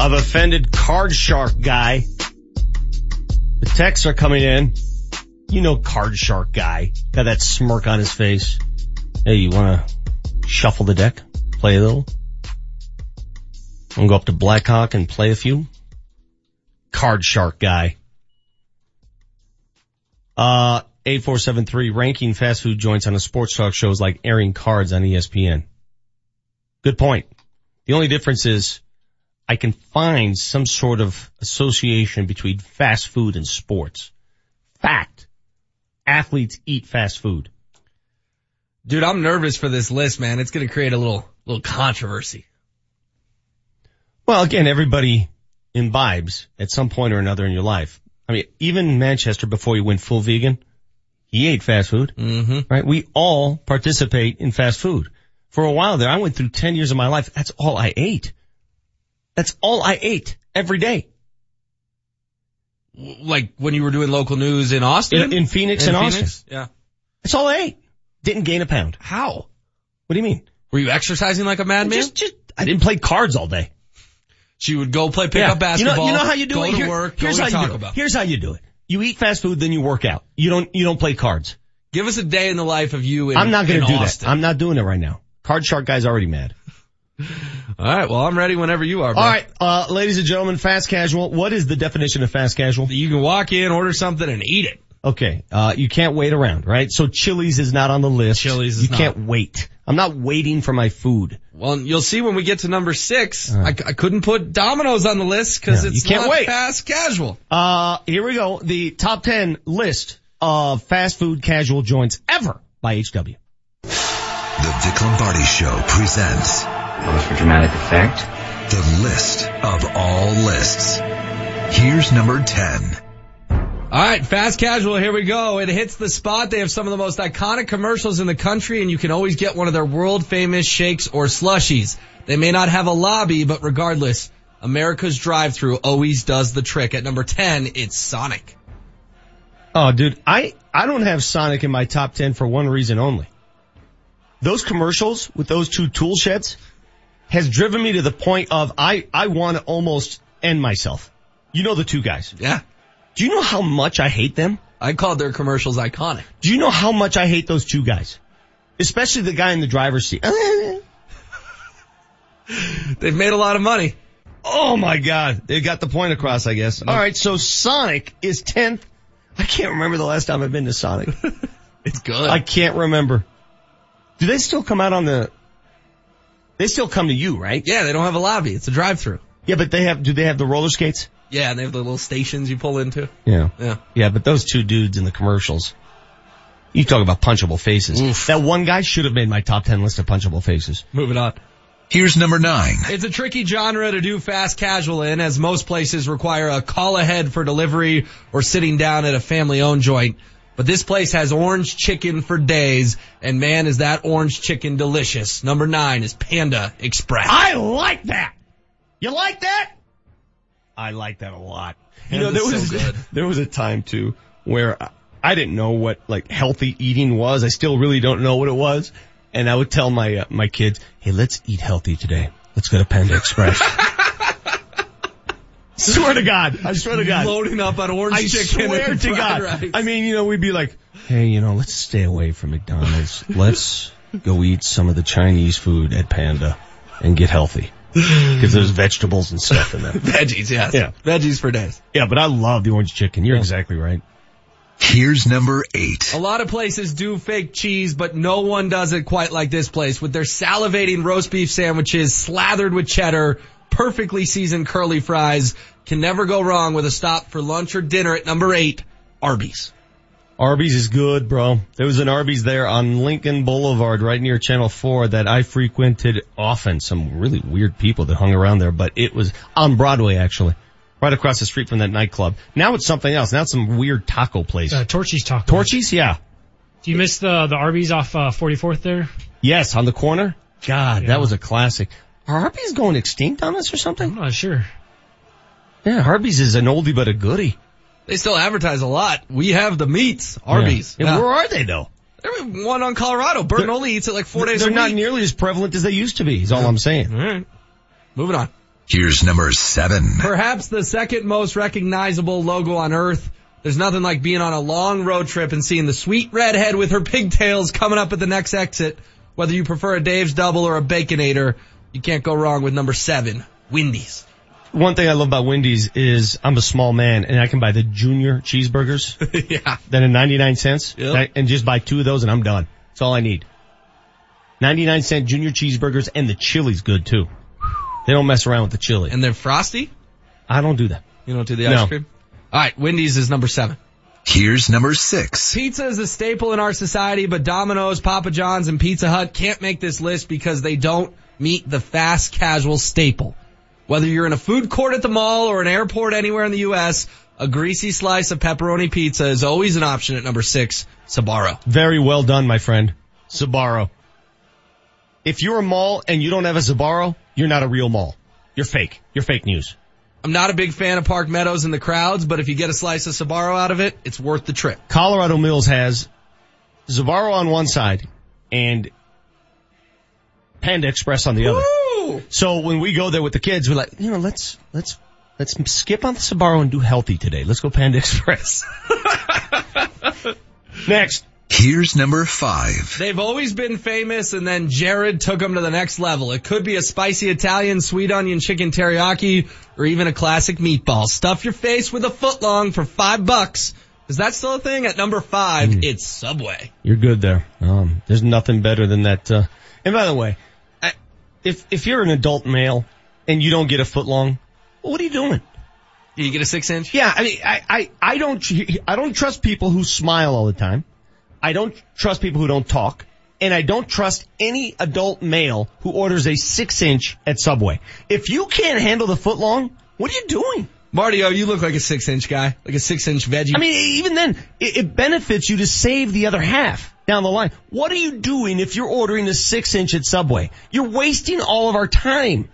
I've offended Card Shark guy. The texts are coming in. You know Card Shark guy. Got that smirk on his face. Hey, you wanna shuffle the deck? Play a little? I'm gonna go up to Blackhawk and play a few. Card Shark guy. Uh, 8473 ranking fast food joints on a sports talk show is like airing cards on ESPN. Good point. The only difference is I can find some sort of association between fast food and sports. Fact. Athletes eat fast food. Dude, I'm nervous for this list, man. It's gonna create a little, little controversy. Well, again, everybody imbibes at some point or another in your life. I mean, even Manchester before he went full vegan, he ate fast food, mm-hmm. right? We all participate in fast food. For a while there, I went through 10 years of my life. That's all I ate. That's all I ate every day. Like when you were doing local news in Austin? In, in Phoenix In and Phoenix? Austin. Yeah. That's all I ate. Didn't gain a pound. How? What do you mean? Were you exercising like a madman? Just, just, I didn't play cards all day. You would go play pickup Yeah. basketball. You know, you know how you do go it? to Here- work. here's go how to you Taco do it. Bell. Here's how you do it. You eat fast food, then you work out. You don't, you don't play cards. Give us a day in the life of you in I'm not gonna do Austin. that. I'm not doing it right now. Card Shark guy's already mad. All right. Well, I'm ready whenever you are. Bro. All right, uh, ladies and gentlemen, fast casual. What is the definition of fast casual? You can walk in, order something, and eat it. Okay, uh, you can't wait around, right? So Chili's is not on the list. Chili's is not. You not. can't wait. I'm not waiting for my food. Well, you'll see when we get to number six. I, I couldn't put Domino's on the list because Yeah, it's you can't not wait. fast casual. Uh, here we go. The top 10 list of fast food casual joints ever by HW. The Vic Lombardi Show presents. Pause for dramatic effect. The list of all lists. Here's number 10. All right, fast casual. Here we go. It hits the spot. They have some of the most iconic commercials in the country, and you can always get one of their world famous shakes or slushies. They may not have a lobby, but regardless, America's drive-through always does the trick. At number ten, it's Sonic. Oh, dude, I, I don't have Sonic in my top 10 for one reason only. Those commercials with those two tool sheds has driven me to the point of I, I want to almost end myself. You know the two guys. Yeah. Do you know how much I hate them? I called their commercials iconic. Do you know how much I hate those two guys? Especially the guy in the driver's seat. They've made a lot of money. Oh my god. They got the point across, I guess. Alright, so Sonic is 10th. I can't remember the last time I've been to Sonic. It's good. I can't remember. Do they still come out on the, they still come to you, right? yeah, they don't have a lobby. It's a drive-through. Yeah, but they have, do they have the roller skates? Yeah, and they have the little stations you pull into. Yeah. Yeah. Yeah, but those two dudes in the commercials, you talk about punchable faces. That one guy should have made my top 10 list of punchable faces. Moving on. Here's number 9. It's a tricky genre to do fast casual in as most places require a call ahead for delivery or sitting down at a family owned joint. But this place has orange chicken for days and man is that orange chicken delicious. Number nine is Panda Express. I like that! You like that? I like that a lot. You know, there was, so there was a time too where I- I didn't know what like healthy eating was. I still really don't know what it was. And I would tell my, uh, my kids, hey, let's eat healthy today. Let's go to Panda Express. swear to God. I swear to God. Loading up on orange I chicken swear and to God. rice. I mean, you know, we'd be like, hey, you know, let's stay away from McDonald's. Let's go eat some of the Chinese food at Panda and get healthy. Cause there's vegetables and stuff in there. Veggies, yes. Yeah. Veggies for days. Yeah, but I love the orange chicken. You're exactly right. Here's number 8. A lot of places do fake cheese, but no one does it quite like this place with their salivating roast beef sandwiches slathered with cheddar, perfectly seasoned curly fries. Can never go wrong with a stop for lunch or dinner at number eight, Arby's. Arby's is good, bro. There was an Arby's there on Lincoln Boulevard right near Channel 4 that I frequented often. Some really weird people that hung around there, but it was on Broadway actually. Right across the street from that nightclub. Now it's something else. Now it's some weird taco place. Uh, Torchy's Taco. Torchy's? Yeah. Do you miss the the Arby's off uh, 44th there? Yes, on the corner. God, Yeah. that was a classic. Are Arby's going extinct on us or something? I'm not sure. Yeah, Arby's is an oldie but a goodie. They still advertise a lot. We have the meats, Arby's. Yeah. And where are they though? There's one on Colorado. Burton only eats it like four days They're not nearly as prevalent as they used to be, is all I'm saying. All right. Moving on. Here's number 7. Perhaps the second most recognizable logo on earth. There's nothing like being on a long road trip and seeing the sweet redhead with her pigtails coming up at the next exit. Whether you prefer a Dave's Double or a Baconator, you can't go wrong with number seven, Wendy's. One thing I love about Wendy's is I'm a small man and I can buy the junior cheeseburgers. yeah. That are 99 cents. Yep. And I- And just buy two of those and I'm done. That's all I need. 99 cent junior cheeseburgers and the chili's good too. They don't mess around with the chili. And they're frosty? I don't do that. You don't do the No. ice cream? Alright, Wendy's is number seven. Here's number 6. Pizza is a staple in our society, but Domino's, Papa John's, and Pizza Hut can't make this list because they don't meet the fast casual staple. Whether you're in a food court at the mall or an airport anywhere in the U.S., a greasy slice of pepperoni pizza is always an option at number six, Sbarro. Very well done, my friend. Sbarro. If you're a mall and you don't have a Sbarro, you're not a real mall. You're fake. You're fake news. I'm not a big fan of Park Meadows and the crowds, but if you get a slice of Sbarro out of it, it's worth the trip. Colorado Mills has Sbarro on one side and Panda Express on the other. So when we go there with the kids, we're like, you know, let's, let's, let's skip on the Sbarro and do healthy today. Let's go Panda Express. Next, Here's number five. They've always been famous and then Jared took them to the next level. It could be a spicy Italian, sweet onion chicken teriyaki, or even a classic meatball. Stuff your face with a foot long for five bucks. Is that still a thing? At number five, it's Subway. You're good there. Um, there's nothing better than that. Uh, and by the way, I, if if you're an adult male and you don't get a foot long, well, what are you doing? You get a six inch? Yeah, I mean, I, I, I don't, I don't trust people who smile all the time. I don't trust people who don't talk. And I don't trust any adult male who orders a six inch at Subway. If you can't handle the foot long, what are you doing? Marty, oh, you look like a six inch guy, like a six inch veggie. I mean, even then, it, it benefits you to save the other half down the line. What are you doing if you're ordering a six inch at Subway? You're wasting all of our time.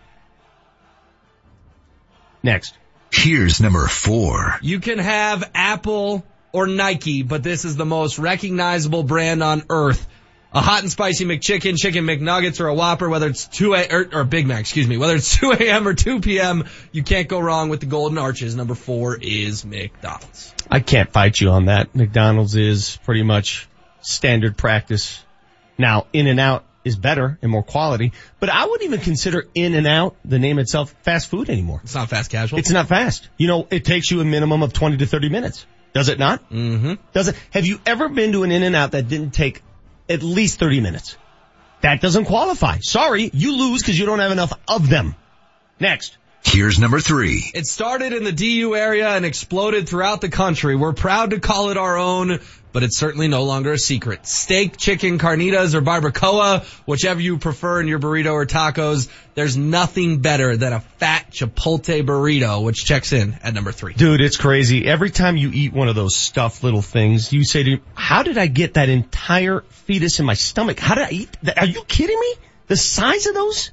Next. Here's number four. You can have Apple or Nike, but this is the most recognizable brand on earth. A hot and spicy McChicken, chicken McNuggets, or a Whopper, whether it's 2 a, or, or Big Mac, excuse me, whether it's 2 a.m. or 2 p.m., you can't go wrong with the golden arches. Number four is McDonald's. I can't fight you on that. McDonald's is pretty much standard practice. Now, In and Out is better and more quality, but I wouldn't even consider In and Out, the name itself, fast food anymore. It's not fast casual. It's not fast. You know, it takes you a minimum of 20 to 30 minutes. Does it not? Mm-hmm. Does it? Have you ever been to an In and Out that didn't take at least 30 minutes? That doesn't qualify. Sorry, you lose because you don't have enough of them. Next. Here's number three. It started in the DU area and exploded throughout the country. We're proud to call it our own, but it's certainly no longer a secret. Steak, chicken, carnitas, or barbacoa, whichever you prefer in your burrito or tacos, there's nothing better than a fat chipotle burrito, which checks in at number three. Dude, it's crazy. Every time you eat one of those stuffed little things, you say to me, how did I get that entire fetus in my stomach? How did I eat that? Are you kidding me? The size of those?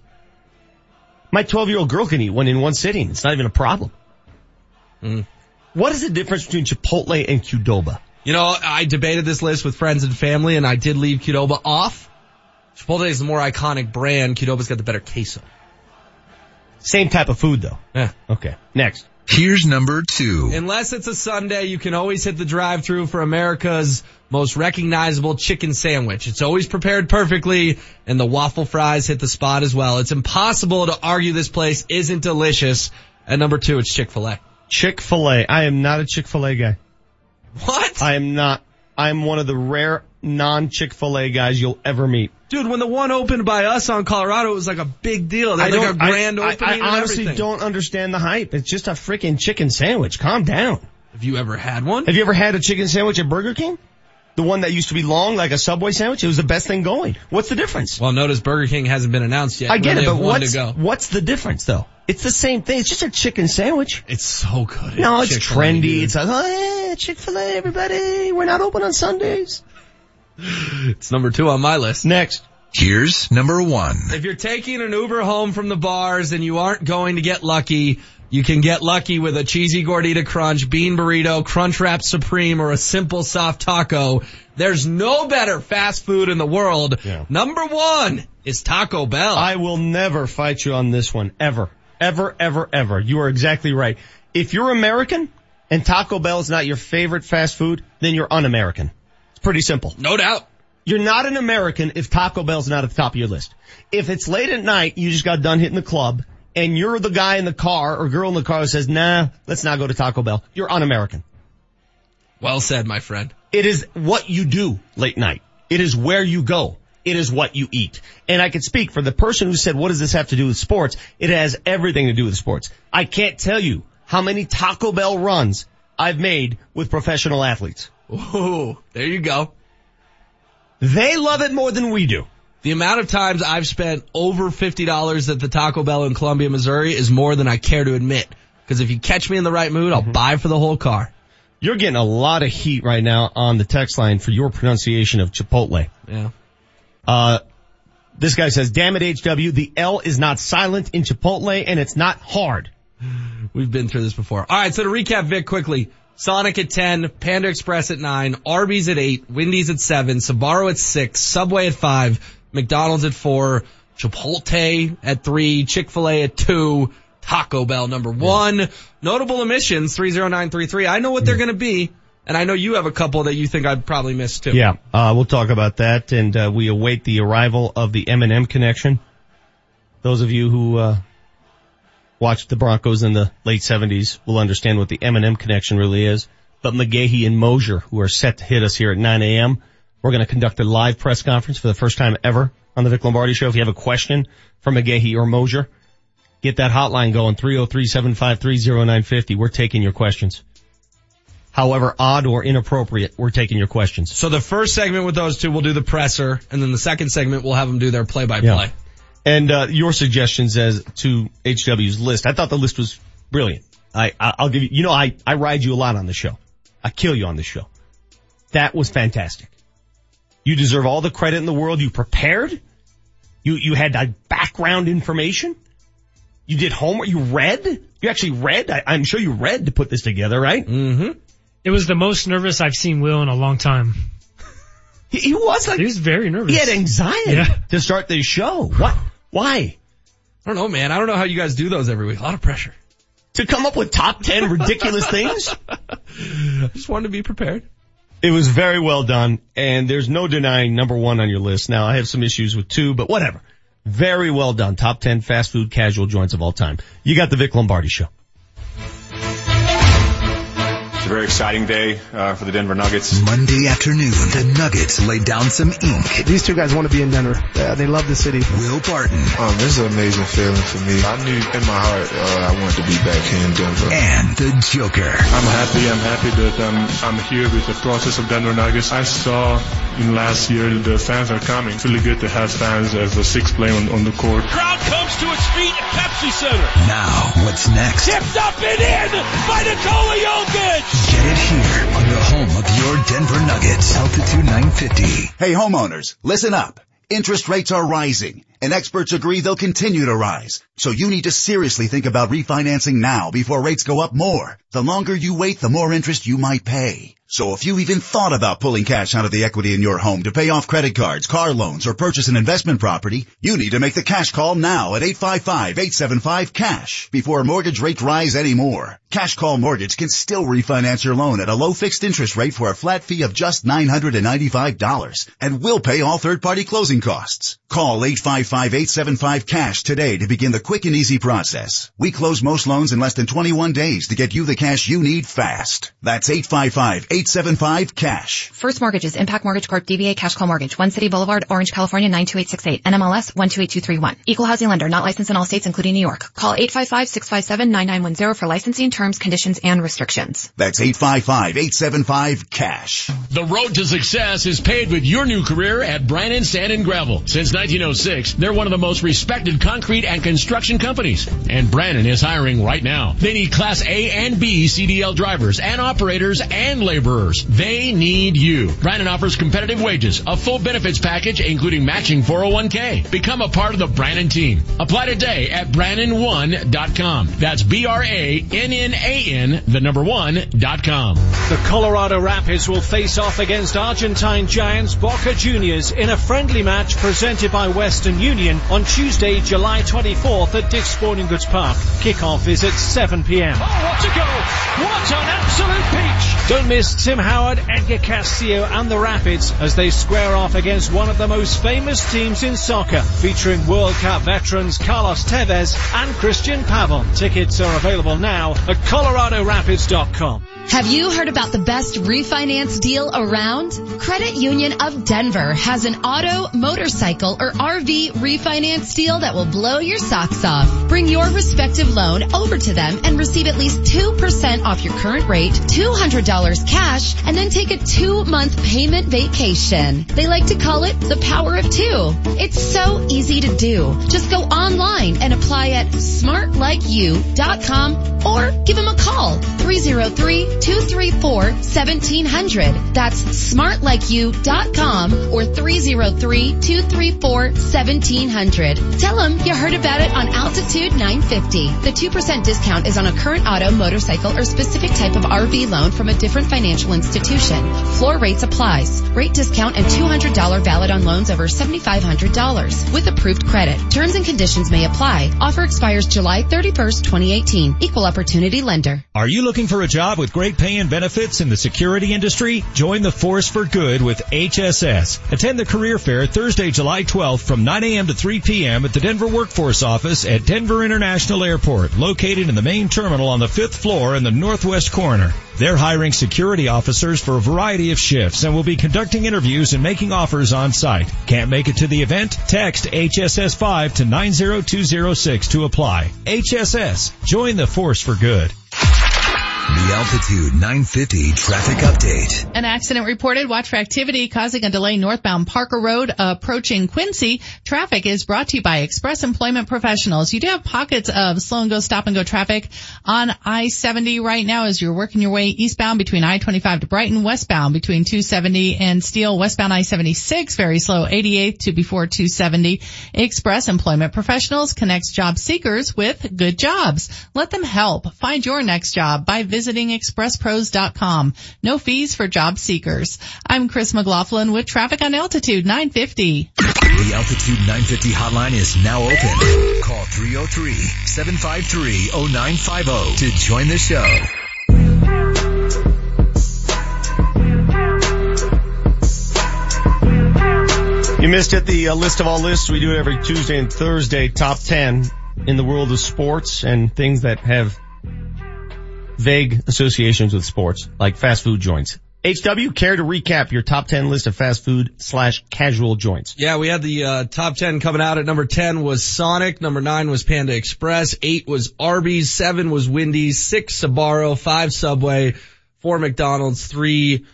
My 12 year old girl can eat one in one sitting. It's not even a problem. Mm. What is the difference between Chipotle and Qdoba? You know, I debated this list with friends and family and I did leave Qdoba off. Chipotle is the more iconic brand. Qdoba's got the better queso. Same type of food though. Yeah. Okay. Next. Here's number two. Unless it's a Sunday, you can always hit the drive through for America's most recognizable chicken sandwich. It's always prepared perfectly and the waffle fries hit the spot as well. It's impossible to argue this place isn't delicious. At number two, it's Chick-fil-A. Chick-fil-A. I am not a Chick-fil-A guy. What? I am not. I'm one of the rare non-Chick-fil-A guys you'll ever meet. Dude, when the one opened by us on Colorado, it was like a big deal. They I had like a I- grand I, opening. I, and honestly everything. don't understand the hype. It's just a freaking chicken sandwich. Calm down. Have you ever had one? Have you ever had a chicken sandwich at Burger King? The one that used to be long like a Subway sandwich? It was the best thing going. What's the difference? Well, notice Burger King hasn't been announced yet. I get it, but what's, what's the difference though? It's the same thing. It's just a chicken sandwich. It's so good. No, it's Chick-fil-A, trendy. dude. It's like, oh, yeah, Chick-fil-A, everybody. We're not open on Sundays. It's number two on my list. Next. Here's number one. If you're taking an Uber home from the bars and you aren't going to get lucky, you can get lucky with a cheesy gordita crunch, bean burrito, crunch wrap supreme, or a simple soft taco. There's no better fast food in the world. Yeah. Number one is Taco Bell. I will never fight you on this one. Ever. Ever, ever, ever. You are exactly right. If you're American and Taco Bell is not your favorite fast food, then you're un-American. It's pretty simple. no doubt. You're not an American if Taco Bell's not at the top of your list. If it's late at night, you just got done hitting the club, and you're the guy in the car or girl in the car who says, nah, let's not go to Taco Bell, you're un-American. Well said, my friend. It is what you do late night. It is where you go. It is what you eat. And I can speak for the person who said, what does this have to do with sports? It has everything to do with sports. I can't tell you how many Taco Bell runs I've made with professional athletes. Ooh, there you go. They love it more than we do. The amount of times I've spent over $50 at the Taco Bell in Columbia, Missouri is more than I care to admit. Because if you catch me in the right mood, I'll mm-hmm. buy for the whole car. You're getting a lot of heat right now on the text line for your pronunciation of Chipotle. Yeah. Uh, this guy says, damn it HW, the L is not silent in Chipotle and it's not hard. We've been through this before. All right, so to recap Vic quickly. Sonic at 10, Panda Express at 9, Arby's at 8, Wendy's at 7, Sbarro at 6, Subway at 5, McDonald's at 4, Chipotle at 3, Chick-fil-A at 2, Taco Bell number 1. Notable emissions 30933. I know what they're going to be. And I know you have a couple that you think I'd probably miss too. Yeah, uh, we'll talk about that, and uh, we await the arrival of the M&M connection. Those of you who uh, watched the Broncos in the late '70s will understand what the M&M connection really is. But McGahey and Moser, who are set to hit us here at 9 a.m., we're going to conduct a live press conference for the first time ever on the Vic Lombardi Show. If you have a question for McGahey or Moser, get that hotline going 303-753-0950. We're taking your questions however odd or inappropriate, we're taking your questions. So the first segment with those two, we'll do the presser, and then the second segment, we'll have them do their play-by-play. Yeah. And uh, your suggestions as to HW's list, I thought the list was brilliant. I, I I'll give you, you know, I I ride you a lot on the show. I kill you on the show. That was fantastic. You deserve all the credit in the world. You prepared. You you had that background information. You did homework. You read. You actually read. I, I'm sure you read to put this together, right? Mm-hmm. It was the most nervous I've seen Will in a long time. He, he was like, He was very nervous. he had anxiety Yeah. to start this show. What? Why? I don't know, man. I don't know how you guys do those every week. A lot of pressure. To come up with top 10 ridiculous things? I just wanted to be prepared. It was very well done, and there's no denying number one on your list. Now, I have some issues with two, but whatever. Very well done. Top 10 fast food casual joints of all time. You got the Vic Lombardi show. It's a very exciting day uh, for the Denver Nuggets. Monday afternoon, the Nuggets lay down some ink. These two guys want to be in Denver. Uh, they love the city. Will Barton. Um, this is an amazing feeling for me. I knew in my heart uh, I wanted to be back here in Denver. And the Joker. I'm happy. I'm happy that um, I'm here with the process of Denver Nuggets. I saw in last year the fans are coming. It's really good to have fans as the sixth player on, on the court. Crowd comes to its feet at Pepsi Center. Now, what's next? Tipped up and in by Nikola Jokic. Get it here on the home of your Denver Nuggets. Altitude 950. Hey homeowners, listen up. Interest rates are rising and experts agree they'll continue to rise. So you need to seriously think about refinancing now before rates go up more. The longer you wait, the more interest you might pay. So if you even thought about pulling cash out of the equity in your home to pay off credit cards, car loans, or purchase an investment property, you need to make the cash call now at 855-875-CASH before mortgage rates rise anymore. Cash Call Mortgage can still refinance your loan at a low fixed interest rate for a flat fee of just $995 and will pay all third-party closing costs. Call 855-875-CASH today to begin the quick and easy process. We close most loans in less than 21 days to get you the cash you need fast. That's 855-875-CASH. First Mortgages, Impact Mortgage Corp, DBA Cash Call Mortgage, One City Boulevard, Orange, California, 92868, NMLS 128231. Equal housing lender, not licensed in all states, including New York. Call 855-657-9910 for licensing terms, conditions, and restrictions. That's 855-875-CASH. The road to success is paved with your new career at Brannan Sand and Gravel. Since 1906, they're one of the most respected concrete and construction companies. And Brannan is hiring right now. They need Class A and B CDL drivers and operators and laborers. They need you. Brannan offers competitive wages, a full benefits package including matching 401k. Become a part of the Brannan team. Apply today at Brannan1.com. That's B-R-A-N-N-A-N, the number one, dot com. The Colorado Rapids will face off against Argentine giants Boca Juniors in a friendly match presented by Western Union on Tuesday, July 24th at Dick's Sporting Goods Park. Kickoff is at 7 p.m. Oh, what a goal! What an absolute peach! Don't miss Tim Howard, Edgar Castillo and the Rapids as they square off against one of the most famous teams in soccer, featuring World Cup veterans Carlos Tevez and Cristian Pavon. Tickets are available now at coloradorapids.com. Have you heard about the best refinance deal around? Credit Union of Denver has an auto, motorcycle, or RV refinance deal that will blow your socks off. Bring your respective loan over to them and receive at least 2% off your current rate, $200 cash, and then take a two month payment vacation. They like to call it the power of two. It's so easy to do. Just go online and apply at smartlikeyou.com or give them a call 303 234 1700. That's smartlikeyou.com or 303 234 1700. Tell them you heard about it on Altitude 950. The 2% discount is on a current auto, motorcycle, or specific type of RV loan from a different financial institution. Floor rates applies. Rate discount and $200 valid on loans over $7,500 with approved credit. Terms and conditions may apply. Offer expires July 31st, 2018. Equal opportunity lender. Are you looking for a job with great pay and benefits in the security industry? Join the force for good with HSS. Attend the career fair Thursday, July 12th from 9 a.m. to 3 p.m. at the Denver Workforce Office at Denver International Airport, located in the main terminal on the fifth floor in the northwest corner. They're hiring security officers for a variety of shifts and will be conducting interviews and making offers on site. Can't make it to the event? Text HSS5 to 90206 to apply. HSS. Join the force for good good. The Altitude 950 traffic update. An accident reported. Watch for activity causing a delay northbound Parker Road approaching Quincy. Traffic is brought to you by Express Employment Professionals. You do have pockets of slow and go, stop and go traffic on I-70 right now as you're working your way eastbound between I-25 to Brighton, westbound between 270 and Steele, westbound I-76, very slow 88 to before 270. Express Employment Professionals connects job seekers with good jobs. Let them help find your next job by visiting expresspros.com. No fees for job seekers. I'm Chris McLaughlin with traffic on altitude 950. The Altitude 950 hotline is now open. Call 303-753-0950 to join the show. You missed it, the uh, list of all lists. We do it every Tuesday and Thursday, top 10 in the world of sports and things that have vague associations with sports, like fast food joints. HW, care to recap your top 10 list of fast food slash casual joints? Yeah, we had the uh, top 10 coming out at number 10 was Sonic, number 9 was Panda Express, 8 was Arby's, 7 was Wendy's, 6 Sbarro, 5 Subway, 4 McDonald's, 3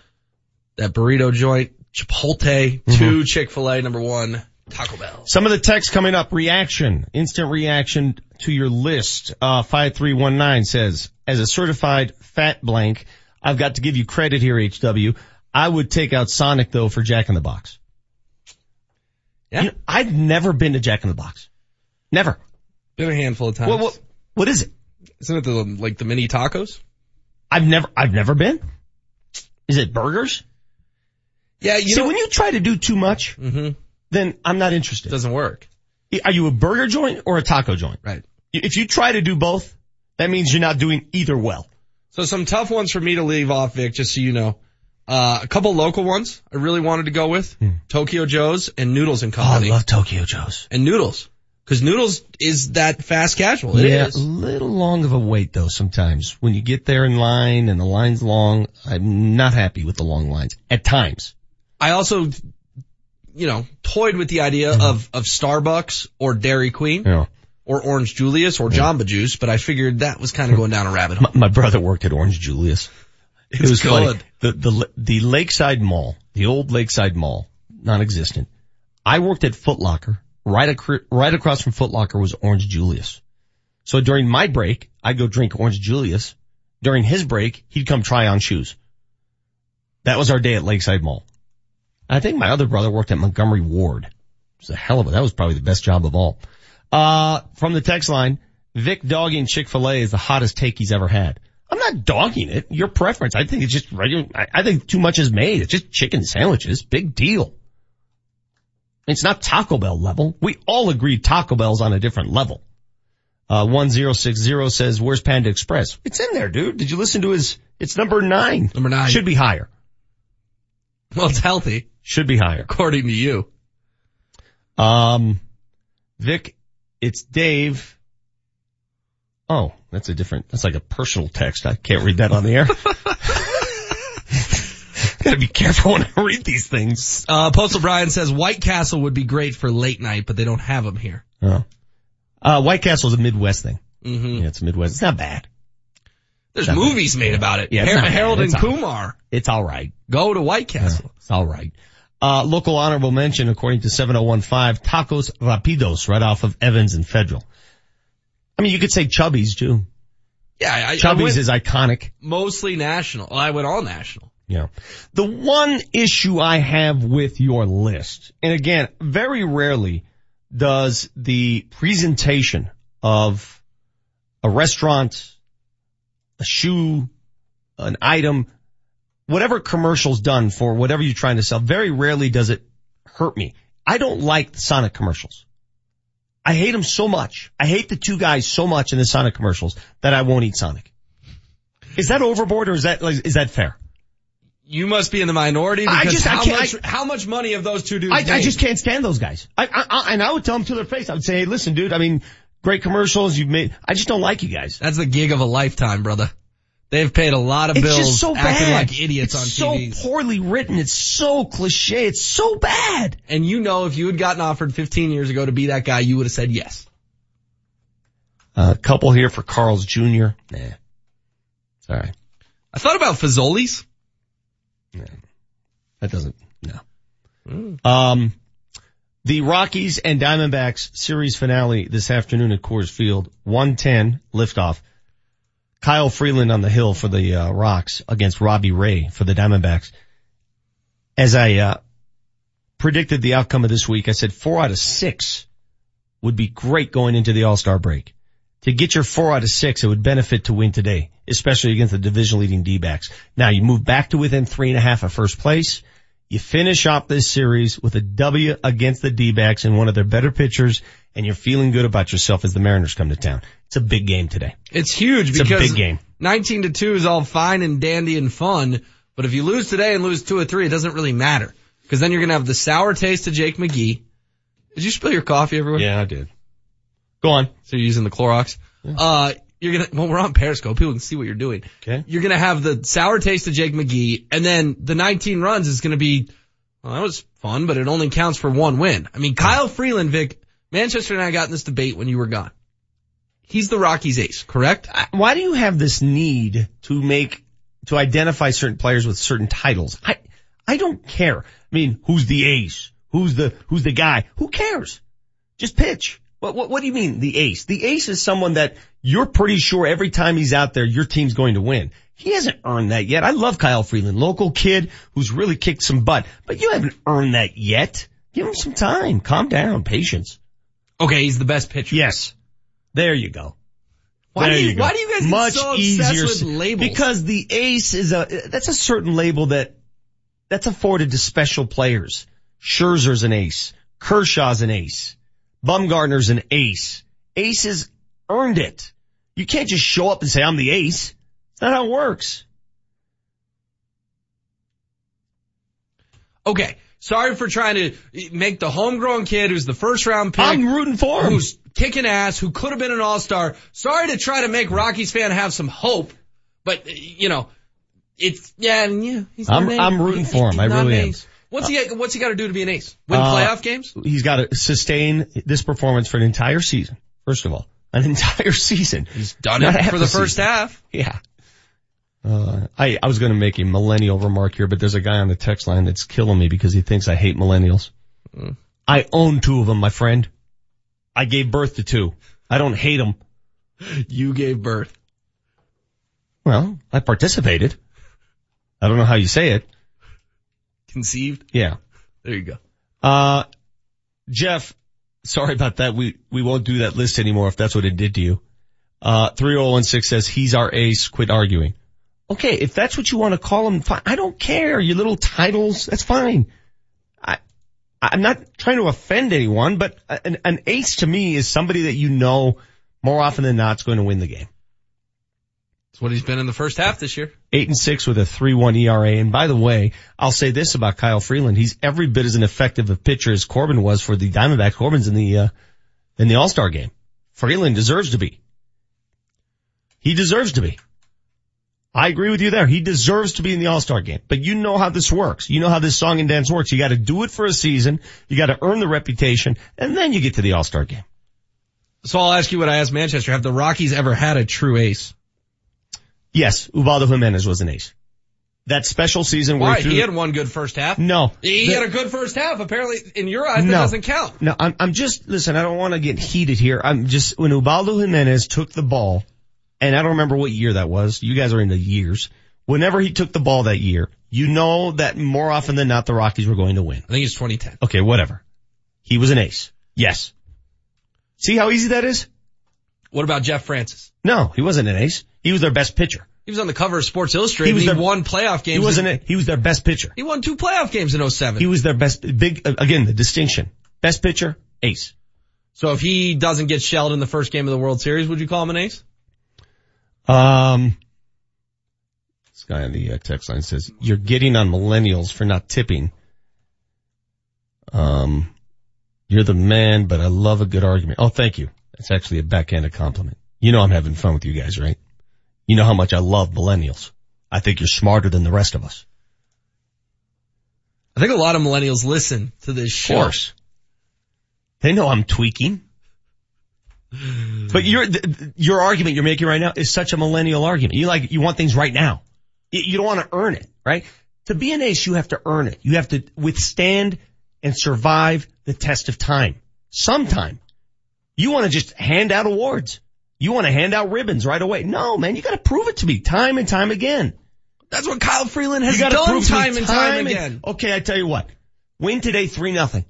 that burrito joint, Chipotle, 2 Chick-fil-A, number 1 Taco Bell. Some of the text coming up, reaction, instant reaction to your list. Uh, 5319 says, as a certified fat blank, I've got to give you credit here, HW. I would take out Sonic though for Jack in the Box. Yeah. You know, I've never been to Jack in the Box. Never. Been a handful of times. What, what, what is it? Isn't it the, like the mini tacos? I've never, I've never been. Is it burgers? Yeah, you See, know, when you try to do too much, Mhm. then I'm not interested. It doesn't work. Are you a burger joint or a taco joint? Right. If you try to do both, that means you're not doing either well. So some tough ones for me to leave off, Vic, just so you know. Uh, a couple local ones I really wanted to go with. Tokyo Joe's and Noodles and Company. Hmm. Oh, I love Tokyo Joe's. and Noodles. Cause Noodles is that fast casual. It yeah, is. a little long of a wait though sometimes. When you get there in line and the line's long, I'm not happy with the long lines at times. I also, you know, toyed with the idea of, of Starbucks or Dairy Queen Mm-hmm. Yeah. Or Orange Julius or Jamba Juice, but I figured that was kind of going down a rabbit hole. My, my brother worked at Orange Julius. It was good. The, the, the Lakeside Mall, the old Lakeside Mall, non-existent. I worked at Foot Locker. Right, ac- right across from Foot Locker was Orange Julius. So during my break, I'd go drink Orange Julius. During his break, he'd come try on shoes. That was our day at Lakeside Mall. I think my other brother worked at Montgomery Ward. It was a hell of a, that was probably the best job of all. Uh, from the text line, Vic dogging Chick-fil-A is the hottest take he's ever had. I'm not dogging it. Your preference. I think it's just regular. I, I think too much is made. It's just chicken sandwiches. Big deal. It's not Taco Bell level. We all agree Taco Bell's on a different level. Uh, 1060 says, where's Panda Express? It's in there, dude. Did you listen to his, it's number nine. Number nine. Should be higher. Well, it's healthy, Should be higher. according to you. Um, Vic, it's Dave. Oh, that's a different, that's like a personal text. I can't read that on the air. Gotta be careful when I read these things. Uh, Postal Brian says White Castle would be great for late night, but they don't have them here. Oh. Uh, White Castle's a Midwest thing. Mm-hmm. Yeah, it's Midwest. It's not bad. There's Not bad. movies made about it. Yeah, not. Harold It's and all right. Kumar It's alright. go to White Castle. It's alright. Uh, local honorable mention according to 7015, Tacos Rapidos right off of Evans and Federal. I mean, you could say Chubby's too. Yeah, I, I Chubby's went is iconic. mostly national. Well, I went all national. Yeah. The one issue I have with your list, and again, very rarely does the presentation of a restaurant, a shoe, an item, whatever commercial's done for whatever you're trying to sell, very rarely does it hurt me. I don't like the Sonic commercials. I hate them so much. I hate the two guys so much in the Sonic commercials that I won't eat Sonic. Is that overboard or is that like, is that fair? You must be in the minority I because just- I how can't- much how much money have those two dudes I, I just can't stand those guys. I, I, I, and I would tell them to their face. I would say, hey, listen, dude, I mean, great commercials you've made. I just don't like you guys. That's the gig of a lifetime, brother. They've paid a lot of It's bills just so acting bad. like idiots it's on TV. so poorly written. It's so cliche. It's so bad. And you know if you had gotten offered 15 years ago to be that guy, you would have said yes. A couple here for Carl's Jr. Nah. Sorry. I thought about Fazoli's. Yeah. That doesn't, no. Um, the Rockies and Diamondbacks series finale this afternoon at Coors Field. 110 liftoff. Kyle Freeland on the hill for the uh, Rocks against Robbie Ray for the Diamondbacks. As I uh, predicted the outcome of this week, I said four out of six would be great going into the All-Star break. To get your four out of six, it would benefit to win today, especially against the division leading D-backs. Now you move back to within three and a half of first place. You finish off this series with a W against the D-backs and one of their better pitchers, and you're feeling good about yourself as the Mariners come to town. It's a big game today. It's huge It's a because big game. 19 to 2 is all fine and dandy and fun, but if you lose today and lose two or three, it doesn't really matter. Because then you're gonna have the sour taste of Jake McGee. Did you spill your coffee everywhere? Yeah, I did. Go on. So you're using the Clorox? Uh, you're gonna, well, we're on Periscope. People can see what you're doing. Okay. You're gonna have the sour taste of Jake McGee, and then the 19 runs is gonna be, well, that was fun, but it only counts for one win. I mean, Kyle Freeland, Vic, Manchester and I got in this debate when you were gone. He's the Rockies ace, correct? Why do you have this need to make, to identify certain players with certain titles? I, I don't care. I mean, who's the ace? Who's the, who's the guy? Who cares? Just pitch. What, what, what do you mean the ace? The ace is someone that you're pretty sure every time he's out there, your team's going to win. He hasn't earned that yet. I love Kyle Freeland, local kid who's really kicked some butt, but you haven't earned that yet. Give him some time. Calm down. Patience. Okay, he's the best pitcher. Yes. There you go. Why There do you, go. why do you guys get Much so obsessed easier with labels? Because the ace is a, that's a certain label that, that's afforded to special players. Scherzer's an ace. Kershaw's an ace. Bumgarner's an ace. Aces earned it. You can't just show up and say, I'm the ace. That's not how it works. Okay. Sorry for trying to make the homegrown kid who's the first round pick. I'm rooting for him. Who's kicking ass, who could have been an all-star. Sorry to try to make Rockies fan have some hope, but uh, you know, it's, yeah, and yeah, he's I'm, an. I'm rooting for him. I really am. What's he, what's he got to do to be an ace? Win Uh, playoff games? He's got to sustain this performance for an entire season. First of all, an entire season. He's Done it for the first half. Yeah. Uh, I, I was going to make a millennial remark here, but there's a guy on the text line that's killing me because he thinks I hate millennials. Mm. I own two of them, my friend. I gave birth to two. I don't hate them. You gave birth. Well, I participated. I don't know how you say it. Conceived? Yeah. There you go. Uh, Jeff, sorry about that. We, we won't do that list anymore if that's what it did to you. Uh, 3016 says he's our ace. Quit arguing. Okay. If that's what you want to call him, fine. I don't care. Your little titles. That's fine. I, I'm not trying to offend anyone, but an, an ace to me is somebody that you know more often than not is going to win the game. That's what he's been in the first half this year. Eight and six with a three one ERA. And by the way, I'll say this about Kyle Freeland: he's every bit as an effective a pitcher as Corbin was for the Diamondbacks. Corbin's in the uh, in the All Star game. Freeland deserves to be. He deserves to be. I agree with you there. He deserves to be in the All Star game. But you know how this works. You know how this song and dance works. You got to do it for a season. You got to earn the reputation, and then you get to the All Star game. So I'll ask you what I asked Manchester. Have the Rockies ever had a true ace? Yes, Ubaldo Jimenez was an ace. That special season where Why? he, He had one good first half. no. He The- had a good first half. Apparently, in your eyes, that doesn't count. No, I'm, I'm just, listen, I don't want to get heated here. I'm just, when Ubaldo Jimenez took the ball, and I don't remember what year that was. You guys are into years. Whenever he took the ball that year, you know that more often than not the Rockies were going to win. I think it's 2010. Okay, whatever. He was an ace. Yes. See how easy that is? What about Jeff Francis? No, he wasn't an ace. He was their best pitcher. He was on the cover of Sports Illustrated. He was he their- won playoff games. He wasn't, in- a, he was their best pitcher. He won two playoff games in 07. He was their best, big, uh, again, the distinction. Best pitcher, ace. so if he doesn't get shelled in the first game of the World Series, would you call him an ace? Um, this guy on the uh, text line says, you're getting on millennials for not tipping. Um, you're the man, but I love a good argument. Oh, thank you. That's actually a backhanded compliment. You know I'm having fun with you guys, right? You know how much I love millennials. I think you're smarter than the rest of us. I think a lot of millennials listen to this show. Of course. They know I'm tweaking. But your, your argument you're making right now is such a millennial argument. You like, you want things right now. You don't want to earn it, right? To be an ace, you have to earn it. You have to withstand and survive the test of time. Sometime. You want to just hand out awards. You want to hand out ribbons right away. No, man, you got to prove it to me time and time again. That's what Kyle Freeland has done prove to me time and time again. Okay, I tell you what. Win today three nothing.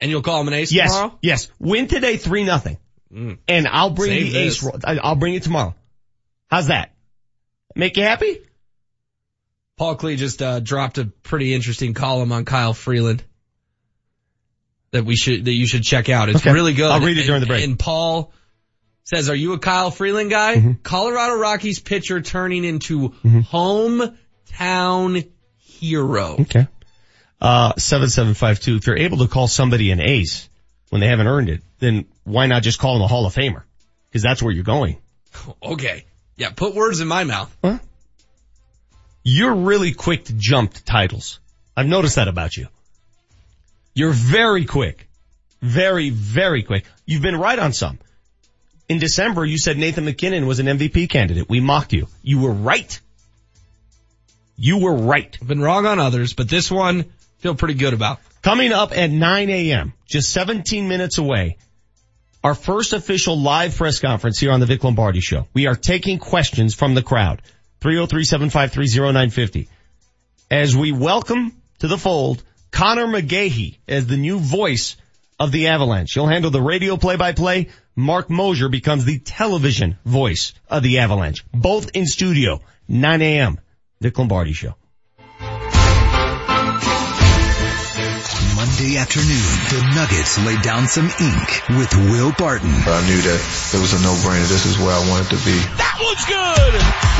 And you'll call him an ace Yes, tomorrow? yes. Win today three nothing. Mm. And I'll bring Save the ace. this. I- I'll bring it tomorrow. How's that? Make you happy? Paul Klee just uh, dropped a pretty interesting column on Kyle Freeland that we should that you should check out. It's Okay. really good. I'll read it during the break. And Paul says, "Are you a Kyle Freeland guy? Mm-hmm. Colorado Rockies pitcher turning into hometown hero." Okay. Uh, 7752. If you're able to call somebody an ace when they haven't earned it, then why not just call them a Hall of Famer? Cause that's where you're going. Okay, yeah, put words in my mouth. Huh? You're really quick to jump to titles. I've noticed that about you. You're very quick. Very, very quick. You've been right on some. In December, you said Nathan MacKinnon was an MVP candidate. We mocked you. You were right. You were right. I've been wrong on others, but this one feel pretty good about. Coming up at 9 a.m., just 17 minutes away, our first official live press conference here on the Vic Lombardi show. We are taking questions from the crowd. 303-753-0950. As we welcome to the fold Conor McGahey as the new voice of the Avalanche. He'll handle the radio play-by-play. Marc Moser becomes the television voice of the Avalanche. Both in studio, 9 a.m. Vic Lombardi show. Monday afternoon, the Nuggets laid down some ink with Will Barton. I knew that it was a no-brainer. This is where I wanted to be. That one's good.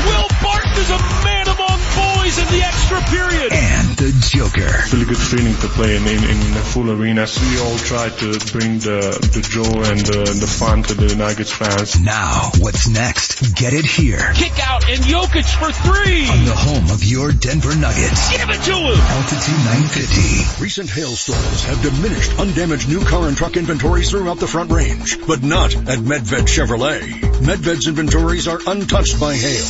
Will Barton is a man among boys in the extra period. And the Joker. Really good feeling to play in, in, in a full arena. We all try to bring the, the joy and the, the fun to the Nuggets fans. Now, what's next? Get it here. Kick out and Jokic for three. On the home of your Denver Nuggets. Give it to him. Altitude 950. Recent hailstorms have diminished undamaged new car and truck inventories throughout the front range, but not at Medved Chevrolet. Medved's inventories are untouched by hail.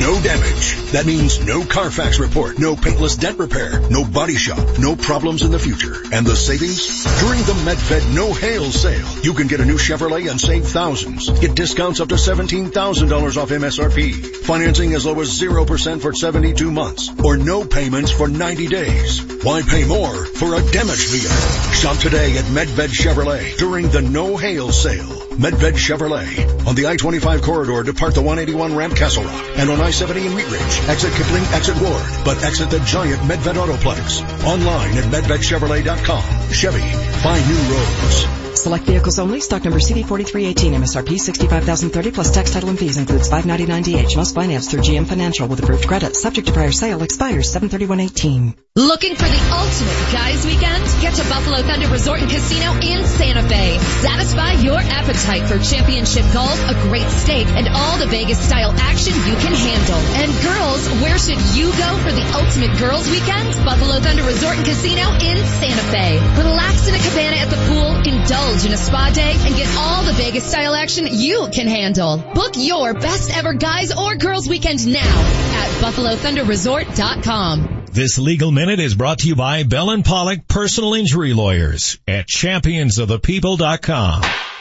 No damage. That means no Carfax report, no paintless dent repair, no body shop, no problems in the future. And the savings? During the Medved No Hail sale, you can get a new Chevrolet and save thousands. Get discounts up to $17,000 off MSRP. Financing as low as 0% for 72 months or no payments for 90 days. Why pay more for a damaged vehicle? Shop today at Medved Chevrolet during the No Hail sale. Medved Chevrolet on the I-25 corridor depart the 181 ramp Castle Rock and on I-70 in Wheat Ridge. Exit Kipling, exit Ward, but exit the giant Medved Autoplex. Online at medvedchevrolet.com. Chevy, find new roads. Select vehicles only. Stock number CD4318. MSRP 65030 plus tax title and fees includes 599DH. Must finance through GM Financial with approved credit. Subject to prior sale. Expires 73118. Looking for the ultimate guys weekend? Get to Buffalo Thunder Resort and Casino in Santa Fe. Satisfy your appetite for championship golf, a great steak, and all the Vegas style action you can handle. And girls, where should you go for the ultimate girls weekend? Buffalo Thunder Resort and Casino in Santa Fe. Relax in a cabana at the pool, indulge in a spa day, and get all the Vegas style action you can handle. Book your best ever guys or girls weekend now at BuffaloThunderResort.com. This legal minute is brought to you by Bell and Pollock Personal Injury Lawyers at championsofthepeople.com.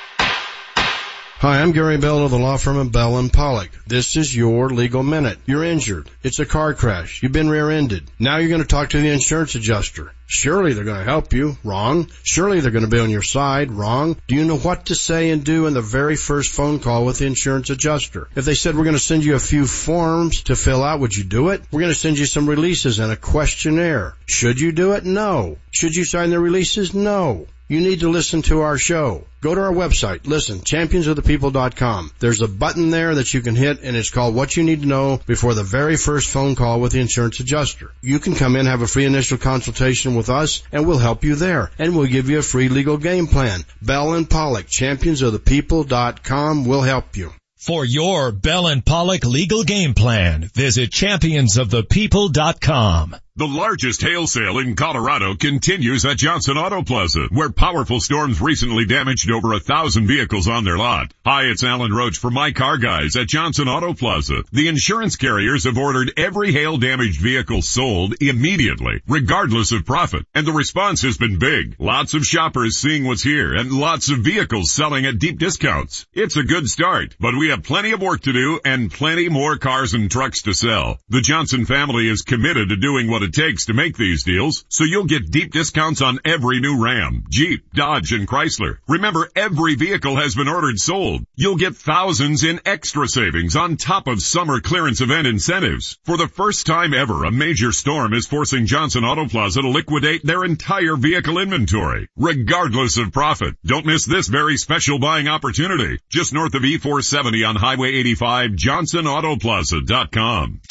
Hi, I'm Gary Bell of the law firm of Bell and Pollock. This is your legal minute. You're injured. It's a car crash. You've been rear-ended. Now you're going to talk to the insurance adjuster. Surely they're going to help you. Wrong. Surely they're going to be on your side. Wrong. Do you know what to say and do in the very first phone call with the insurance adjuster? If they said we're going to send you a few forms to fill out, would you do it? We're going to send you some releases and a questionnaire. Should you do it? No. Should you sign the releases? No. You need to listen to our show. Go to our website, listen, championsofthepeople.com. There's a button there that you can hit and it's called what you need to know before the very first phone call with the insurance adjuster. You can come in, have a free initial consultation with us and we'll help you there and we'll give you a free legal game plan. Bell and Pollock, championsofthepeople.com will help you. For your Bell and Pollock legal game plan, visit championsofthepeople.com. The largest hail sale in Colorado continues at Johnson Auto Plaza, where powerful storms recently damaged over a thousand vehicles on their lot. Hi, it's Alan Roach for My Car Guys at Johnson Auto Plaza. The insurance carriers have ordered every hail damaged vehicle sold immediately, regardless of profit, and the response has been big. Lots of shoppers seeing what's here and lots of vehicles selling at deep discounts. It's a good start, but we have plenty of work to do and plenty more cars and trucks to sell. The Johnson family is committed to doing what it takes to make these deals, so you'll get deep discounts on every new Ram, Jeep, Dodge, and Chrysler. Remember, every vehicle has been ordered sold. You'll get thousands in extra savings on top of summer clearance event incentives. For the first time ever, a major storm is forcing Johnson Auto Plaza to liquidate their entire vehicle inventory, regardless of profit. Don't miss this very special buying opportunity. Just north of E470 on Highway 85, johnsonautoplaza.com.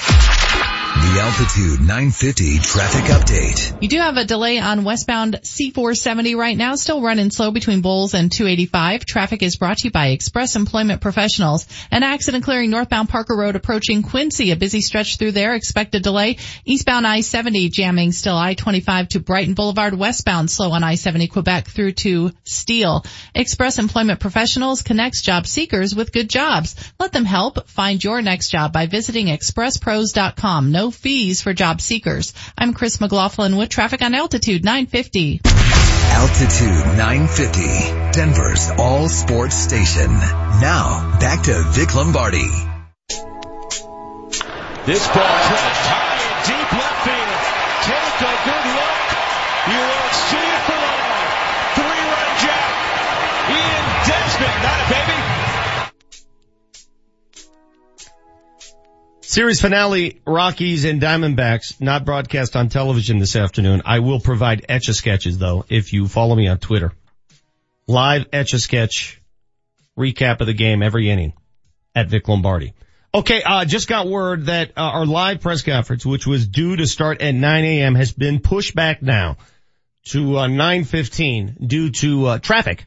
The Altitude 950 traffic update. You do have a delay on westbound C470 right now, still running slow between Bowles and 285. Traffic is brought to you by Express Employment Professionals. An accident clearing northbound Parker Road approaching Quincy, a busy stretch through there, expected delay. Eastbound I-70 jamming still I-25 to Brighton Boulevard, westbound slow on I-70 Quebec through to Steele. Express Employment Professionals connects job seekers with good jobs. Let them help find your next job by visiting expresspros.com. No fees for job seekers. I'm Chris McLaughlin with traffic on Altitude 950. Altitude 950, Denver's all sports station. Now, back to Vic Lombardi. This ball dropped high deep left field. Take a good look. Series finale, Rockies and Diamondbacks, not broadcast on television this afternoon. I will provide etch-a-sketches though, if you follow me on Twitter. Live etch-a-sketch recap of the game every inning at Vic Lombardi. Okay, uh, just got word that uh, our live press conference, which was due to start at 9 a.m., has been pushed back now to uh, 9:15 due to uh, traffic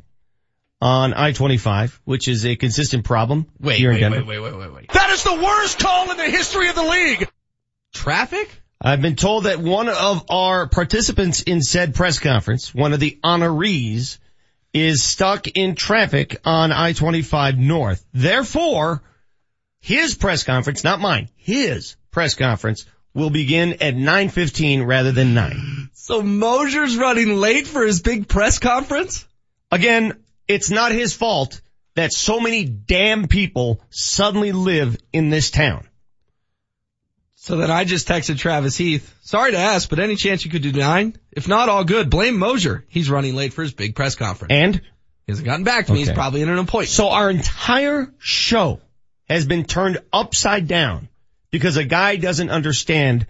on I-25, which is a consistent problem Wait, here in wait, Denver. wait, wait, wait, wait, wait. That is the worst call in the history of the league. Traffic? I've been told that one of our participants in said press conference, one of the honorees, is stuck in traffic on I-25 North. Therefore, his press conference, not mine, his press conference will begin at 9.15 rather than 9. So Moser's running late for his big press conference? Again, it's not his fault that so many damn people suddenly live in this town. So then I just texted Travis Heath. Sorry to ask, but any chance you could do nine? If not, all good. Blame Moser. He's running late for his big press conference. And? He hasn't gotten back to me. He's probably in an appointment. So our entire show has been turned upside down because a guy doesn't understand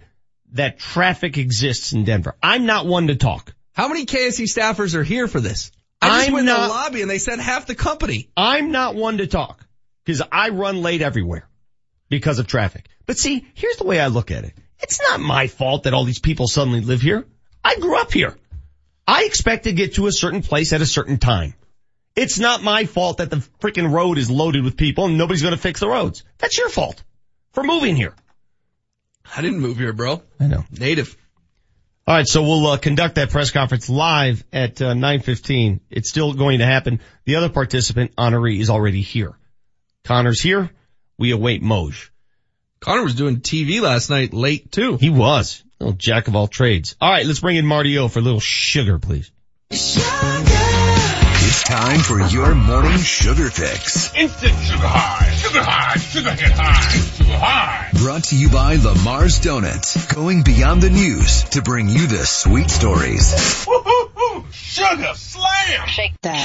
that traffic exists in Denver. I'm not one to talk. How many KSE staffers are here for this? I just I'm went in the lobby and they sent half the company. I'm not one to talk because I run late everywhere because of traffic. But see, here's the way I look at it. It's not my fault that all these people suddenly live here. I grew up here. I expect to get to a certain place at a certain time. It's not my fault that the freaking road is loaded with people and nobody's going to fix the roads. That's your fault for moving here. I didn't move here, bro. I know. Native. All right, so we'll uh, conduct that press conference live at uh, 9:15. It's still going to happen. The other participant, honoree, is already here. Conor's here. We await Moj. Conor was doing TV last night late too. He was. Little jack of all trades. All right, let's bring in Marty O for a little sugar, please. It's time for your morning sugar fix. Instant sugar high, sugar high, sugar hit high, sugar high. Brought to you by Lamar's Donuts. Going beyond the news to bring you the sweet stories. Woo-hoo-hoo, sugar slam. Shake that.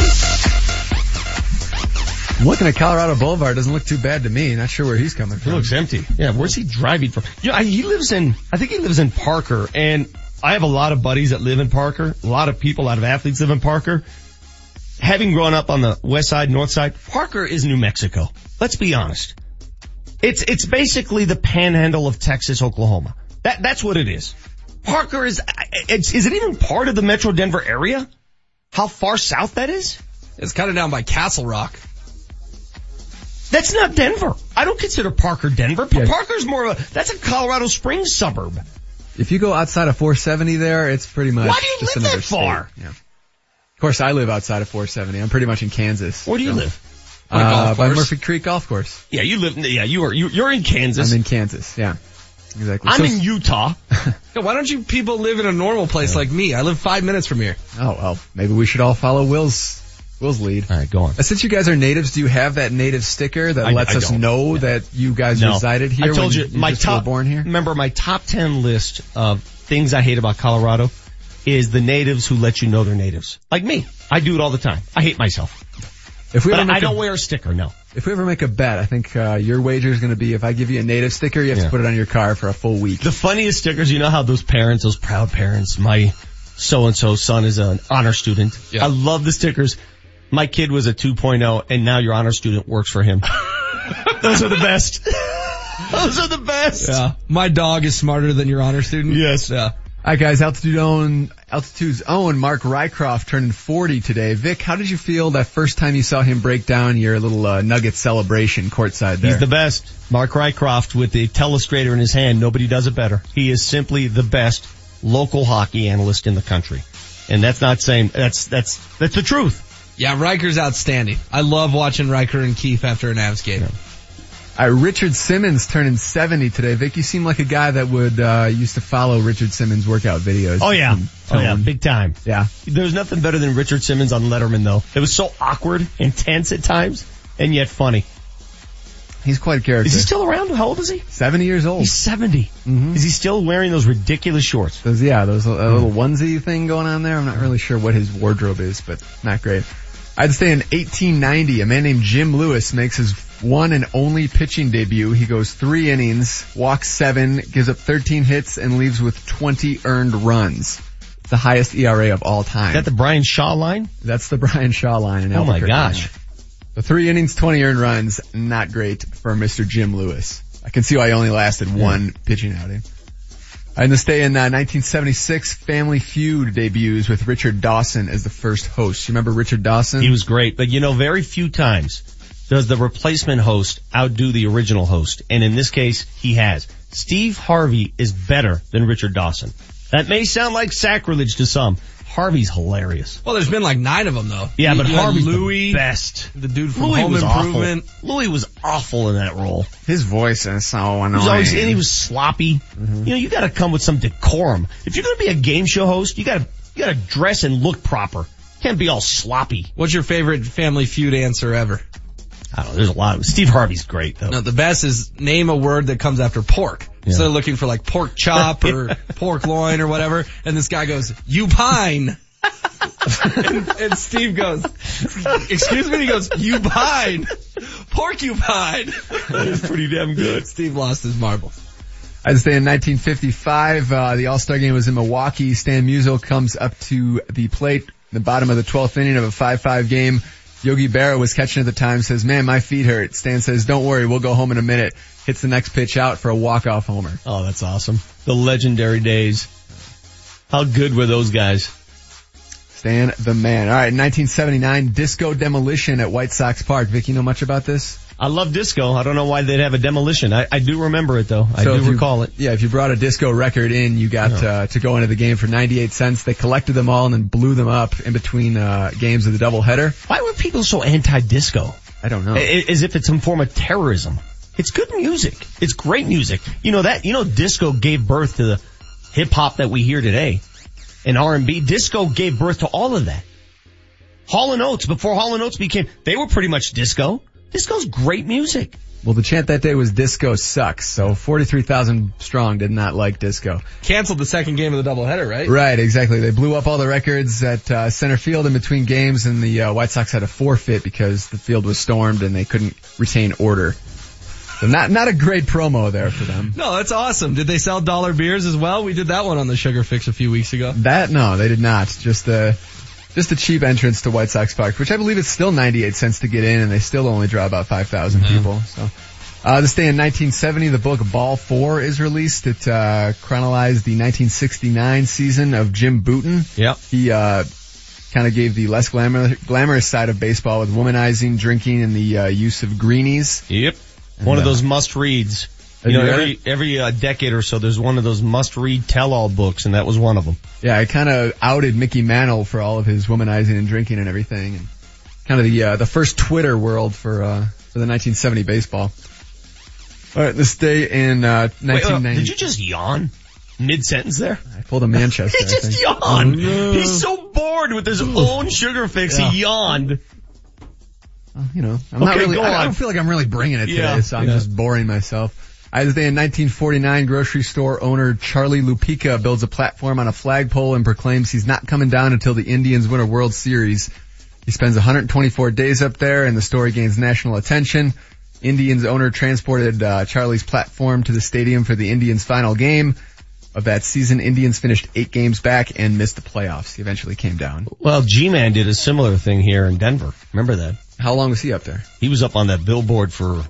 Looking at Colorado Boulevard doesn't look too bad to me. Not sure where he's coming He from. looks empty. Yeah, where's he driving from? You know, I- he lives in, I think he lives in Parker and I have a lot of buddies that live in Parker. A lot of people, a lot of athletes live in Parker. Having grown up on the west side, north side, Parker is New Mexico. Let's be honest. It's, it's basically the panhandle of Texas, Oklahoma. That, that's what it is. Parker is, it's, is it even part of the Metro Denver area? How far south that is? It's kind of down by Castle Rock. That's not Denver. I don't consider Parker Denver. Yeah. Parker's more of a, that's a Colorado Springs suburb. If you go outside of 470 there, it's pretty much Why do you just live another that far? Yeah. Of course, I live outside of 470. I'm pretty much in Kansas. Where do you so- live? Uh, by Murphy Creek Golf Course. Yeah, you live, yeah, you are, you, you're in Kansas. I'm in Kansas. Yeah. Exactly. I'm So- in Utah. Yeah, why don't you people live in a normal place like me? I live five minutes from here. Oh well, maybe we should all follow Will's Will's lead. All right, go on. Uh, Since you guys are natives, do you have that native sticker that I- lets I us don't. know that you guys No. resided here? I told when you, my just top, were born here. remember my top 10 list of things I hate about Colorado is the natives who let you know they're natives. Like me. I do it all the time. I hate myself. If we But ever make I don't a, wear a sticker, no. if we ever make a bet, I think uh, your wager is going to be if I give you a native sticker, you have Yeah. to put it on your car for a full week. The funniest stickers, you know how those parents, those proud parents, my so-and-so son is an honor student. Yeah. I love the stickers. My kid was a 2.0 and now your honor student works for him. those are the best. those are the best. Yeah. My dog is smarter than your honor student. Yes. Yeah. All right, guys. Altitude own, altitude's own Mark Rycroft turning 40 today. Vic, how did you feel that first time you saw him break down your little uh, Nugget celebration courtside there? He's the best. Mark Rycroft with the telestrator in his hand. Nobody does it better. He is simply the best local hockey analyst in the country. And that's not saying, that's, that's, that's the truth. Yeah, Riker's outstanding. I love watching Riker and Keith after an Avs game. Uh, Richard Simmons turning 70 today. Vic, you seem like a guy that would uh, used to follow Richard Simmons workout videos. Oh yeah. Oh yeah. Big time. Yeah. There's nothing better than Richard Simmons on Letterman though. It was so awkward, intense at times, and yet funny. He's quite a character. Is he still around? How old is he? 70 years old. He's 70. Mhm. Is he still wearing those ridiculous shorts? Those, yeah, those a little onesie thing going on there. I'm not really sure what his wardrobe is, but not great. I'd say in 1890, a man named Jim Lewis makes his one and only pitching debut. He goes three innings, walks seven, gives up 13 hits, and leaves with 20 earned runs. The highest ERA of all time. Is that the Bryan Shaw line? That's the Bryan Shaw line. In Oh my gosh. The three innings, 20 earned runs, not great for Mr. Jim Lewis. I can see why he only lasted one pitching outing. In this day in uh, 1976, Family Feud debuts with Richard Dawson as the first host. You remember Richard Dawson? He was great, but you know, very few times does the replacement host outdo the original host. And in this case, he has. Steve Harvey is better than Richard Dawson. That may sound like sacrilege to some. Harvey's hilarious. Well, there's been like nine of them though. Yeah, but you had Harvey's Louis, the best. the dude from Louis Home was Improvement. awful. Louis was awful in that role. His voice is so annoying. He was always, and he was sloppy. Mm-hmm. You know, you gotta come with some decorum. If you're gonna be a game show host, you gotta, you gotta dress and look proper. Can't be all sloppy. What's your favorite Family Feud answer ever? I don't know, there's a lot of, Steve Harvey's great though. No, the best is name a word that comes after pork. Yeah. So they're looking for like pork chop or pork loin or whatever, and this guy goes, "You pine." and, and Steve goes, "Excuse me." And he goes, "You pine, porcupine." It's pretty damn good. Steve lost his marbles. I'd say in 1955, uh, the All-Star game was in Milwaukee. Stan Musial comes up to the plate, in the bottom of the 12th inning of a 5-5 game. Yogi Berra was catching at the time, says, man, my feet hurt. Stan says, don't worry, we'll go home in a minute. Hits the next pitch out for a walk-off homer. Oh, that's awesome. The legendary days. How good were those guys? Stan the man. All right, 1979, disco demolition at White Sox Park. Vic, you know much about this? I love disco. I don't know why they'd have a demolition. I, I do remember it though. I So do you- recall it. Yeah, if you brought a disco record in, you got uh, to go into the game for 98 cents. They collected them all and then blew them up in between uh, games of the doubleheader. Why were people so anti-disco? I don't know. As if it's some form of terrorism. It's good music. It's great music. You know that, you know disco gave birth to the hip hop that we hear today. And R&B. Disco gave birth to all of that. Hall and Oates, before Hall and Oates became, they were pretty much disco. Disco's great music. Well, the chant that day was disco sucks. So 43,000 strong did not like disco. Canceled the second game of the doubleheader, right? Right, exactly. They blew up all the records at uh, center field in between games, and the uh, White Sox had a forfeit because the field was stormed and they couldn't retain order. So not not a great promo there for them. No, that's awesome. Did they sell dollar beers as well? We did that one on the Sugar Fix a few weeks ago. That no, they did not. Just uh, just a cheap entrance to White Sox Park, which I believe is still 98 cents to get in, and they still only draw about 5,000 people. So, uh, this day in 1970, the book Ball Four is released. It uh, chronologized the 1969 season of Jim Bouton. Yep. He uh, kind of gave the less glamour, glamorous side of baseball with womanizing, drinking, and the uh, use of greenies. Yep. One of uh, those must reads. Have You know, you every every uh, decade or so, there's one of those must read tell all books, and that was one of them. Yeah, I kind of outed Mickey Mantle for all of his womanizing and drinking and everything, and kind of the uh, the first Twitter world for uh, for the 1970 baseball. All right, this day in uh, Wait, wait, 1990. did you just yawn mid sentence there? I pulled a Manchester. he I just think. yawned. Oh, no. He's so bored with his own sugar fix. Yeah. He yawned. Well, you know, I'm not really. go I, I don't feel like I'm really bringing it today, Yeah. so I'm Yeah. just boring myself. I this day in 1949, grocery store owner Charlie Lupica builds a platform on a flagpole and proclaims he's not coming down until the Indians win a World Series. He spends 124 days up there, and the story gains national attention. Indians owner transported uh, Charlie's platform to the stadium for the Indians' final game of that season. Indians finished eight games back and missed the playoffs. He eventually came down. Well, G-Man did a similar thing here in Denver. Remember that? How long was he up there? He was up on that billboard for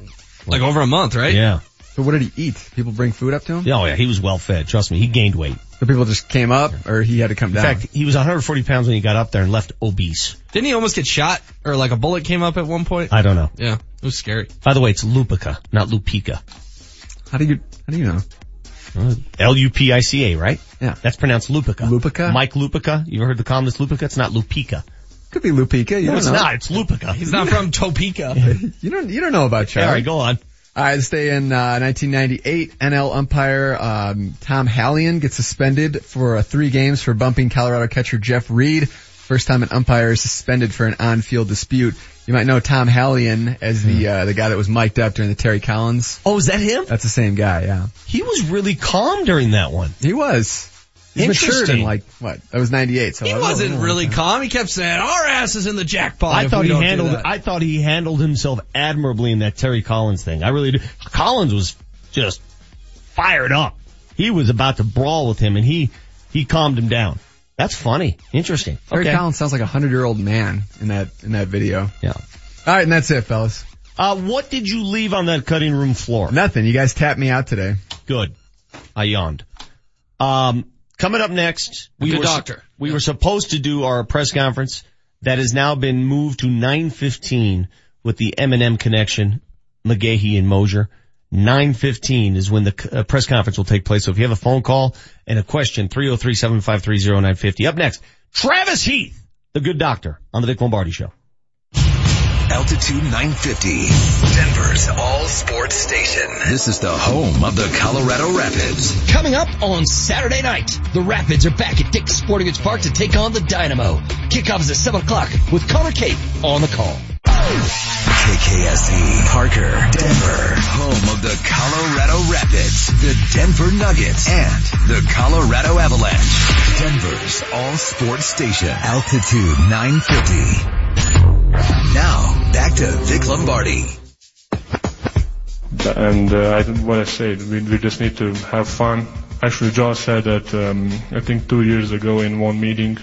Like over a month, right? yeah. So what did he eat? People bring food up to him? Oh yeah, he was well fed. Trust me, he gained weight. So people just came up, or he had to come down? In down. fact, he was 140 pounds when he got up there and left obese. Didn't he almost get shot or like a bullet came up at one point? I don't know. Yeah, it was scary. By the way, it's Lupica, not Lupica. how do you how do you know? Uh, L-U-P-I-C-A, right? Yeah. That's pronounced Lupica. Lupica? Mike Lupica. You ever heard the columnist Lupica? It's not Lupica. Could be Lupica. You No, don't it's know. not. It's Lupica. He's not from Topeka. You don't you don't know about Charlie. All right, go on. All right, this day in uh, 1998, NL umpire um, Tom Hallion gets suspended for uh, three games for bumping Colorado catcher Jeff Reed. First time an umpire is suspended for an on-field dispute. You might know Tom Hallion as the uh, the guy that was mic'd up during the Terry Collins. Oh, is that him? That's the same guy, yeah. He was really calm during that one. He was. He's matured Interesting. in like what? That was 98. So He I wasn't know. really calm. He kept saying, "Our ass is in the jackpot." I if thought we he don't handled. I thought he handled himself admirably in that Terry Collins thing. I really do. Collins was just fired up. He was about to brawl with him, and he he calmed him down. That's funny. Interesting. Terry okay. Collins sounds like a hundred year old man in that in that video. Yeah. All right, and that's it, fellas. Uh, what did you leave on that cutting room floor? Nothing. You guys tapped me out today. Good. I yawned. Um, coming up next, we Good were doctor. we were supposed to do our press conference that has now been moved to 9:15 with the M&M connection, McGahey and Moser. 9:15 is when the uh, press conference will take place. So if you have a phone call and a question, 303-753-0950. Up next, Travis Heath, the good doctor on the Vic Lombardi show. Altitude 950, Denver's all sports station. This is the home of the Colorado Rapids. Coming up on Saturday night, the Rapids are back at Dick's Sporting Goods Park to take on the Dynamo. Kickoff is at 7 o'clock with Connor Cape on the call. KKSE, Parker, Denver, home of the Colorado Rapids, the Denver Nuggets, and the Colorado Avalanche. Denver's all sports station. Altitude 950. Now, back to Vic Lombardi. And uh, I want to say we, we just need to have fun. Actually, John said that um, I think two years ago in one meeting,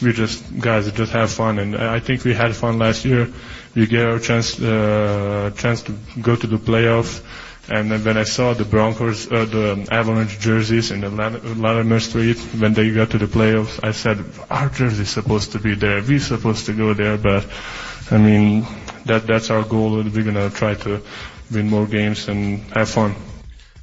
we just guys just have fun, and I think we had fun last year. We get our chance uh, chance to go to the playoffs. And then when I saw the Broncos, uh, the Avalanche jerseys in the Lat- Larimer Street, when they got to the playoffs, I said, our jersey's supposed to be there. We're supposed to go there, but I mean, that that's our goal. We're gonna try to win more games and have fun.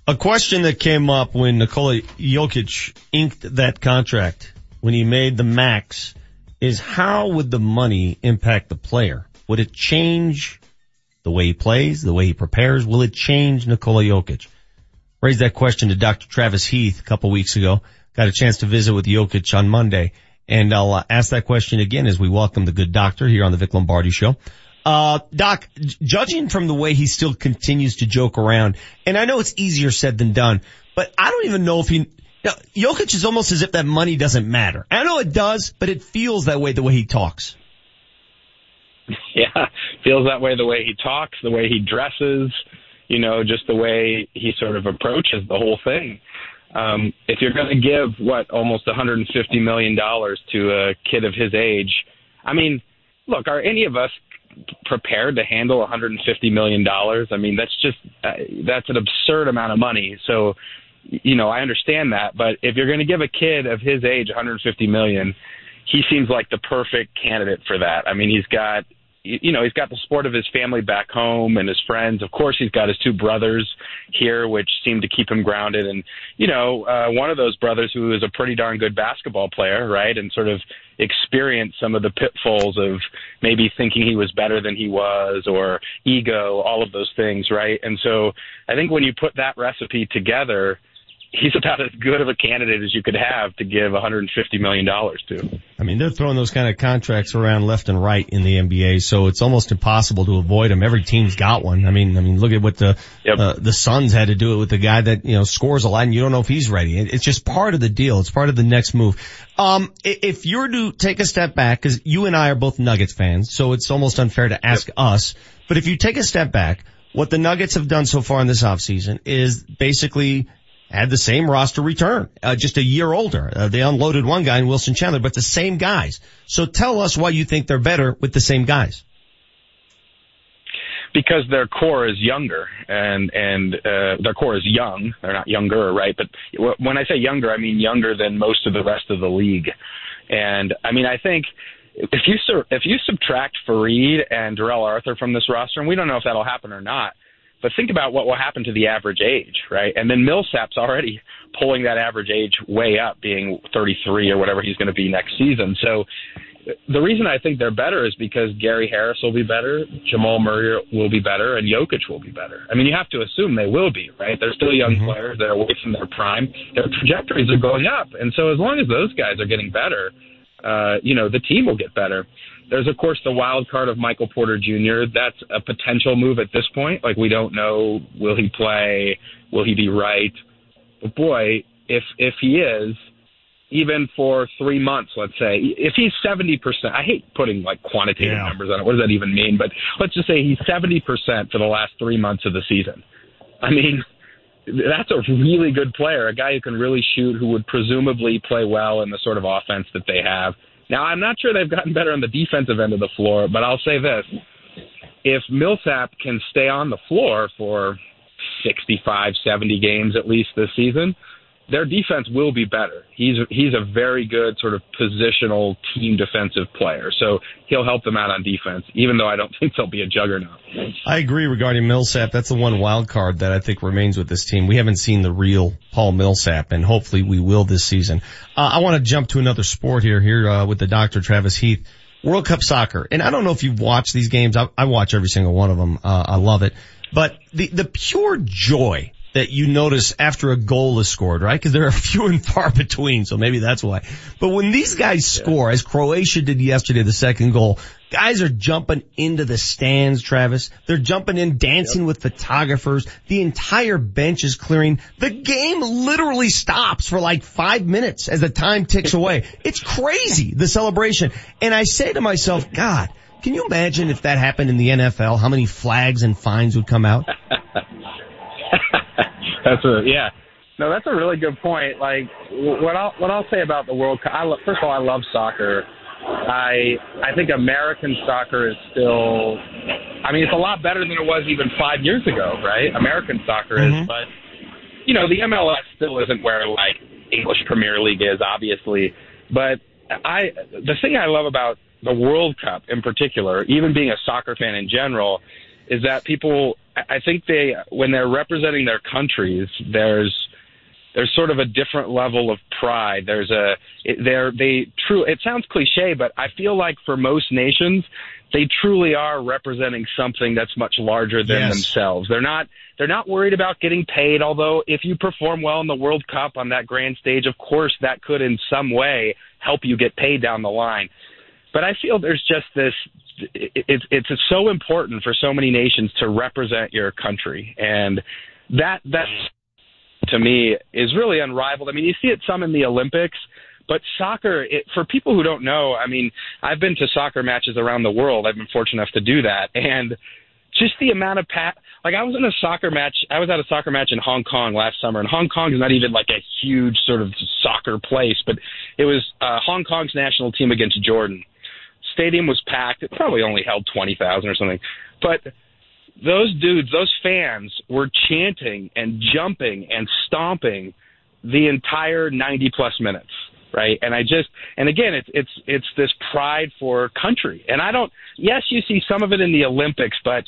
A question that came up when Nikola Jokic inked that contract, when he made the max, is how would the money impact the player? Would it change the way he plays, the way he prepares? Will it change Nikola Jokic? Raised that question to Dr. Travis Heath a couple weeks ago. Got a chance to visit with Jokic on Monday. And I'll uh, ask that question again as we welcome the good doctor here on the Vic Lombardi show. Uh, Doc, j- judging from the way he still continues to joke around, and I know it's easier said than done, but I don't even know if he, now, Jokic is almost as if that money doesn't matter. I know it does, but it feels that way the way he talks. yeah, feels that way the way he talks, the way he dresses, you know, just the way he sort of approaches the whole thing. Um, if you're going to give what almost 150 million dollars to a kid of his age, I mean, look, are any of us prepared to handle 150 million dollars? I mean, that's just uh, that's an absurd amount of money. So, you know, I understand that, but if you're going to give a kid of his age 150 million, he seems like the perfect candidate for that. I mean, he's got you know, he's got the support of his family back home and his friends. Of course, he's got his two brothers here, which seem to keep him grounded. And, you know, uh, one of those brothers who is a pretty darn good basketball player, right? And sort of experienced some of the pitfalls of maybe thinking he was better than he was or ego, all of those things, right? And so I think when you put that recipe together, he's about as good of a candidate as you could have to give 150 million dollars to. I mean, they're throwing those kind of contracts around left and right in the NBA, so it's almost impossible to avoid them. Every team's got one. I mean, I mean, look at what the yep. uh, the Suns had to do it with the guy that you know scores a lot, and you don't know if he's ready. It's just part of the deal. It's part of the next move. Um, if you're to take a step back, because you and I are both Nuggets fans, so it's almost unfair to ask yep. us. But if you take a step back, what the Nuggets have done so far in this offseason is basically had the same roster return, uh, just a year older. Uh, they unloaded one guy in Wilson Chandler, but the same guys. So tell us why you think they're better with the same guys. Because their core is younger and, and, uh, their core is young. They're not younger, right? But when I say younger, I mean younger than most of the rest of the league. And I mean, I think if you, if you subtract Faried and Darrell Arthur from this roster, and we don't know if that'll happen or not, but think about what will happen to the average age, right? And then Millsap's already pulling that average age way up, being 33 or whatever he's going to be next season. So the reason I think they're better is because Gary Harris will be better, Jamal Murray will be better, and Jokic will be better. I mean, you have to assume they will be, right? They're still young mm-hmm. players. They're away from their prime. Their trajectories are going up. And so as long as those guys are getting better, uh, you know, the team will get better. There's of course the wild card of Michael Porter Jr. That's a potential move at this point. Like we don't know, will he play? Will he be right? But boy, if if he is, even for three months, let's say, if he's seventy percent, I hate putting like quantitative yeah. numbers on it. What does that even mean? But let's just say he's seventy percent for the last three months of the season. I mean, that's a really good player, a guy who can really shoot, who would presumably play well in the sort of offense that they have. Now, I'm not sure they've gotten better on the defensive end of the floor, but I'll say this. If Millsap can stay on the floor for 65, 70 games at least this season, their defense will be better. He's he's a very good sort of positional team defensive player, so he'll help them out on defense. Even though I don't think they'll be a juggernaut. I agree regarding Millsap. That's the one wild card that I think remains with this team. We haven't seen the real Paul Millsap, and hopefully we will this season. Uh, I want to jump to another sport here here uh, with the Doctor Travis Heath. World Cup soccer, and I don't know if you've watched these games. I, I watch every single one of them. Uh, I love it, but the the pure joy that you notice after a goal is scored, right? Because there are few and far between, so maybe that's why. But when these guys score, as Croatia did yesterday, the second goal, guys are jumping into the stands, Travis. They're jumping in, dancing yep. with photographers. The entire bench is clearing. The game literally stops for like five minutes as the time ticks away. It's crazy, the celebration. And I say to myself, God, can you imagine if that happened in the NFL? How many flags and fines would come out? That's a yeah. No, that's a really good point. Like what I'll what I'll say about the World Cup. I lo- first of all, I love soccer. I I think American soccer is still. I mean, it's a lot better than it was even five years ago, right? American soccer mm-hmm. is, but you know, the MLS still isn't where like English Premier League is, obviously. But I the thing I love about the World Cup in particular, even being a soccer fan in general, is that people I think they when they're representing their countries, there's there's sort of a different level of pride. There's a they're they true. It sounds cliche, but I feel like for most nations, they truly are representing something that's much larger than yes. themselves. They're not they're not worried about getting paid. Although if you perform well in the World Cup on that grand stage, of course that could in some way help you get paid down the line. But I feel there's just this it's it's so important for so many nations to represent your country, and that that to me is really unrivaled. I mean, you see it some in the Olympics, but soccer it, for people who don't know, I mean, I've been to soccer matches around the world. I've been fortunate enough to do that, and just the amount of pat like I was in a soccer match I was at a soccer match in Hong Kong last summer and Hong Kong is not even like a huge sort of soccer place but it was uh Hong Kong's national team against Jordan stadium was packed. It probably only held 20,000 or something. But those dudes, those fans were chanting and jumping and stomping the entire 90 plus minutes right? And i just and again it's it's it's this pride for country. And i don't yes you see some of it in the olympics but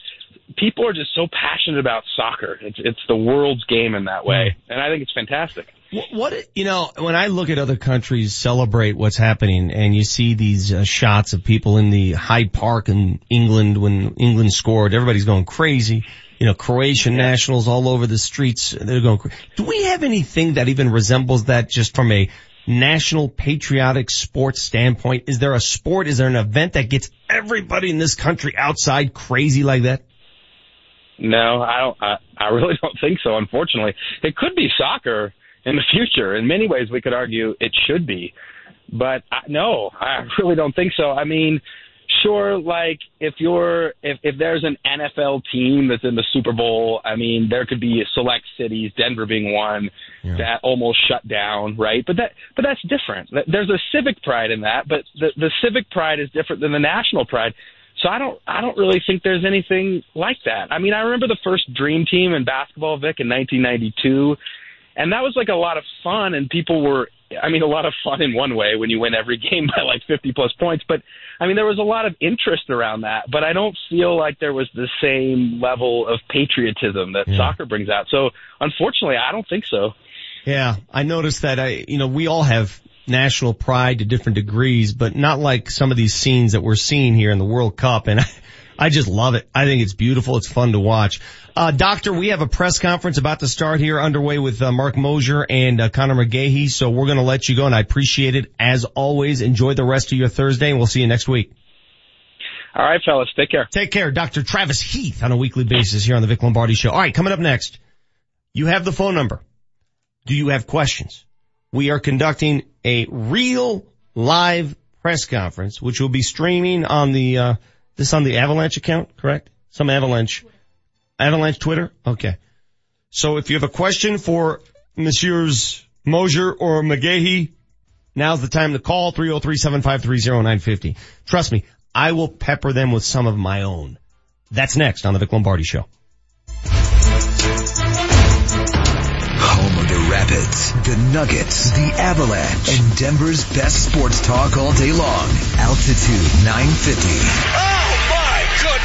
people are just so passionate about soccer. It's it's the world's game in that way. And i think it's fantastic. What you know, when I look at other countries celebrate what's happening, and you see these uh, shots of people in the Hyde Park in England when England scored, everybody's going crazy. You know, Croatian nationals all over the streets, they're going. Do we have anything that even resembles that, just from a national patriotic sports standpoint? Is there a sport? Is there an event that gets everybody in this country outside crazy like that? No, I don't. I, I really don't think so. Unfortunately, it could be soccer in the future. In many ways, we could argue it should be, but I, no, I really don't think so. I mean, sure, like if you're if if there's an NFL team that's in the Super Bowl, I mean, there could be select cities, Denver being one, Yeah. that almost shut down, right? But that but that's different. There's a civic pride in that, but the the civic pride is different than the national pride. So I don't I don't really think there's anything like that. I mean, I remember the first dream team in basketball, Vic, in 1992, and that was like a lot of fun, and people were. I mean, a lot of fun in one way when you win every game by like 50 plus points, but I mean, there was a lot of interest around that, but I don't feel like there was the same level of patriotism that soccer brings out. So unfortunately, I don't think so. Yeah, I noticed that I, you know, we all have national pride to different degrees, but not like some of these scenes that we're seeing here in the World Cup. And I, I just love it. I think it's beautiful. It's fun to watch. Uh, doctor, we have a press conference about to start here underway with uh, Marc Moser and uh, Conor McGahey. So we're going to let you go and I appreciate it as always. Enjoy the rest of your Thursday and we'll see you next week. All right, fellas, take care. Take care. Dr. Travis Heath on a weekly basis here on the Vic Lombardi show. All right, coming up next, you have the phone number. Do you have questions? We are conducting a real live press conference, which will be streaming on the, uh, this on the Avalanche account, correct? Some Avalanche, Avalanche Twitter? Okay. So if you have a question for Messieurs Moser or McGahey, now's the time to call 303-753-0950. Trust me, I will pepper them with some of my own. That's next on the Vic Lombardi show. Home of the Rapids, the Nuggets, the Avalanche, and Denver's best sports talk all day long. Altitude 950.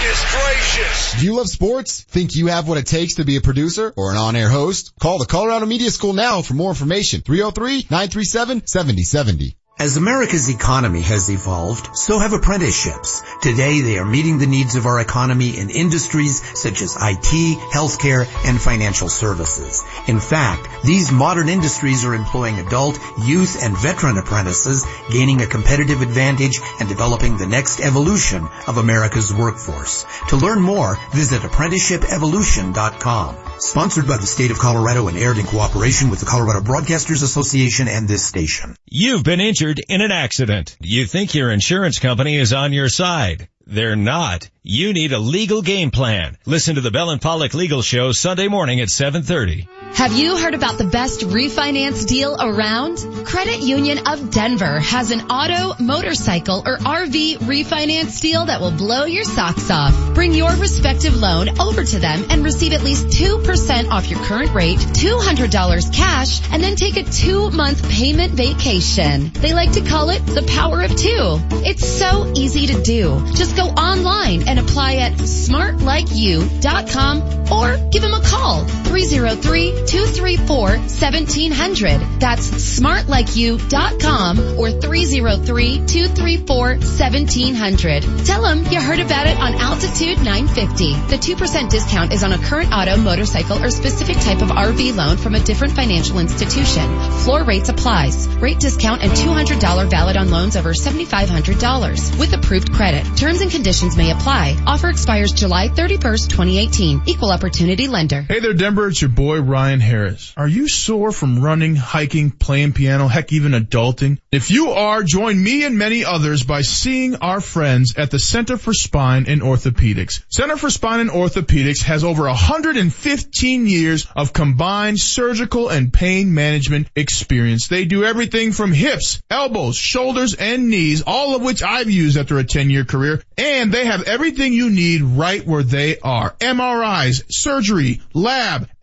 Goodness gracious. Do you love sports? Think you have what it takes to be a producer or an on-air host? Call the Colorado Media School now for more information. 303-937-7070. As America's economy has evolved, so have apprenticeships. Today they are meeting the needs of our economy in industries such as IT, healthcare, and financial services. In fact, these modern industries are employing adult, youth, and veteran apprentices, gaining a competitive advantage and developing the next evolution of America's workforce. To learn more, visit apprenticeshipevolution.com. Sponsored by the state of Colorado and aired in cooperation with the Colorado Broadcasters Association and this station. You've been injured in an accident. You think your insurance company is on your side. They're not. You need a legal game plan. Listen to the Bell and Pollock Legal Show Sunday morning at 7:30. Have you heard about the best refinance deal around? Credit Union of Denver has an auto, motorcycle, or RV refinance deal that will blow your socks off. Bring your respective loan over to them and receive at least 2% off your current rate, $200 cash, and then take a two month payment vacation. They like to call it the power of two. It's so easy to do. Just go online and apply at smartlikeyou.com or give them a call 303-234-1700. That's smartlikeyou.com or 303-234-1700. Tell them you heard about it on Altitude 950. The 2% discount is on a current auto, motorcycle, or specific type of RV loan from a different financial institution. Floor rates applies. Rate discount and $200 valid on loans over $7,500 with approved credit. Terms and conditions may apply. Apply. Offer expires July 31st, 2018. Equal opportunity lender. Hey there, Denver. It's your boy, Ryan Harris. Are you sore from running, hiking, playing piano, heck, even adulting? If you are, join me and many others by seeing our friends at the Center for Spine and Orthopedics. Center for Spine and Orthopedics has over 115 years of combined surgical and pain management experience. They do everything from hips, elbows, shoulders, and knees, all of which I've used after a 10 year career. And they have everything you need right where they are. MRIs, surgery, lab,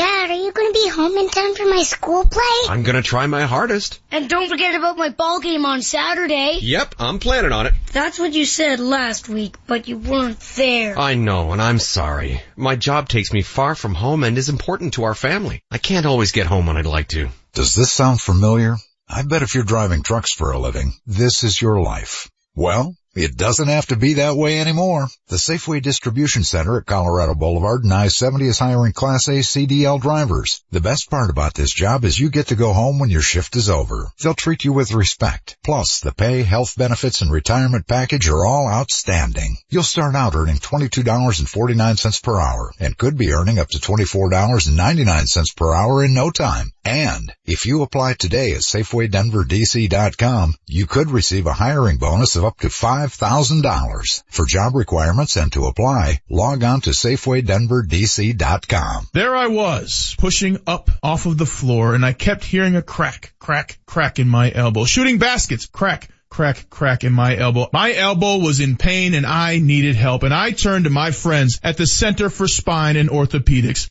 Dad, are you going to be home in time for my school play? I'm going to try my hardest. And don't forget about my ball game on Saturday. Yep, I'm planning on it. That's what you said last week, but you weren't there. I know, and I'm sorry. My job takes me far from home and is important to our family. I can't always get home when I'd like to. Does this sound familiar? I bet if you're driving trucks for a living, this is your life. Well, it doesn't have to be that way anymore. The Safeway Distribution Center at Colorado Boulevard and I-70 is hiring Class A CDL drivers. The best part about this job is you get to go home when your shift is over. They'll treat you with respect. Plus, the pay, health benefits, and retirement package are all outstanding. You'll start out earning $22.49 per hour and could be earning up to $24.99 per hour in no time. And if you apply today at SafewayDenverDC.com, you could receive a hiring bonus of up to $5,000. For job requirements and to apply, log on to SafewayDenverDC.com. There I was, pushing up off of the floor and I kept hearing a crack, crack, crack in my elbow. Shooting baskets, crack, crack, crack in my elbow. My elbow was in pain and I needed help and I turned to my friends at the Center for Spine and Orthopedics.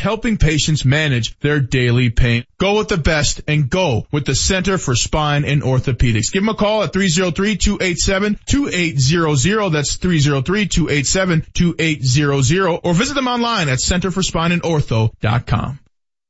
helping patients manage their daily pain. Go with the best and go with the Center for Spine and Orthopedics. Give them a call at 303-287-2800. That's 303-287-2800 or visit them online at centerforspineandortho.com.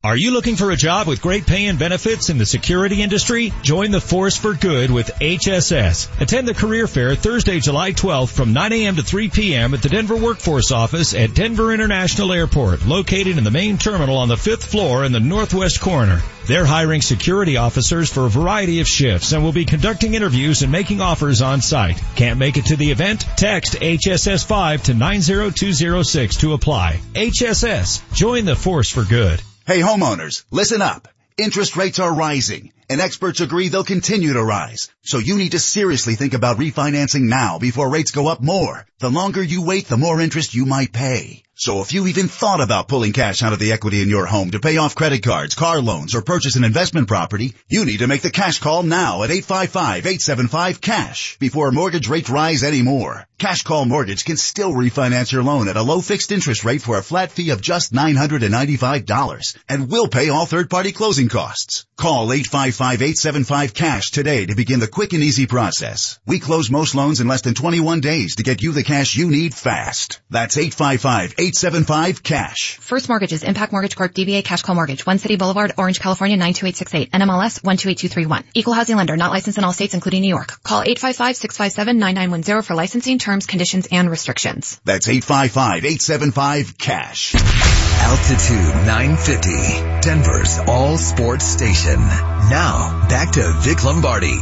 Are you looking for a job with great pay and benefits in the security industry? Join the force for good with HSS. Attend the career fair Thursday, July 12th from 9 a.m. to 3 p.m. at the Denver Workforce Office at Denver International Airport, located in the main terminal on the fifth floor in the northwest corner. They're hiring security officers for a variety of shifts and will be conducting interviews and making offers on site. Can't make it to the event? Text HSS5 to 90206 to apply. HSS. Join the force for good. Hey homeowners, listen up. Interest rates are rising and experts agree they'll continue to rise. So you need to seriously think about refinancing now before rates go up more. The longer you wait, the more interest you might pay. So if you even thought about pulling cash out of the equity in your home to pay off credit cards, car loans, or purchase an investment property, you need to make the cash call now at 855-875-CASH before mortgage rates rise anymore. Cash Call Mortgage can still refinance your loan at a low fixed interest rate for a flat fee of just $995 and will pay all third-party closing costs. Call 855-875-CASH today to begin the quick and easy process. We close most loans in less than 21 days to get you the cash you need fast. That's 855-875-CASH. First Mortgages, Impact Mortgage Corp, DBA Cash Call Mortgage, One City Boulevard, Orange, California 92868, NMLS 128231. Equal housing lender, not licensed in all states including New York. Call 855-657-9910 for licensing terms, conditions, and restrictions. That's 855-875-CASH. Altitude 950, Denver's all sports station. Now, back to Vic Lombardi.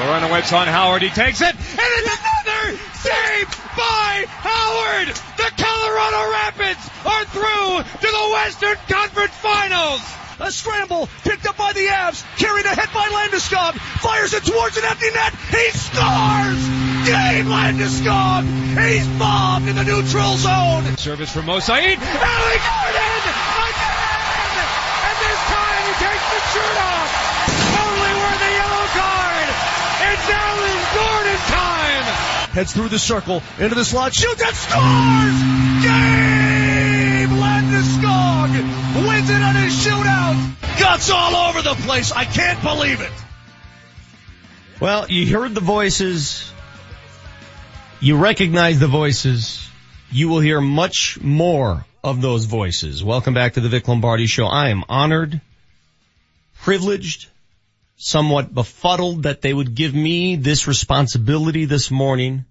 The runaway on Howard. He takes it, and it's another save by Howard. The Colorado Rapids are through to the Western Conference Finals. A scramble picked up by the Avs, carried ahead by Landeskog, fires it towards an empty net. He scores! Cleveland is gone. He's bombed in the neutral zone. Service from Mosaid. Allie Gordon again! And this time he takes the shirt off. Totally worth a yellow card. It's Allen Gordon time. Heads through the circle, into the slot, shoots and scores! Gabe Landeskog wins it on his shootout. Guts all over the place. I can't believe it. Well, you heard the voices you recognize the voices. You will hear much more of those voices. Welcome back to the Vic Lombardi show. I am honored, privileged, somewhat befuddled that they would give me this responsibility this morning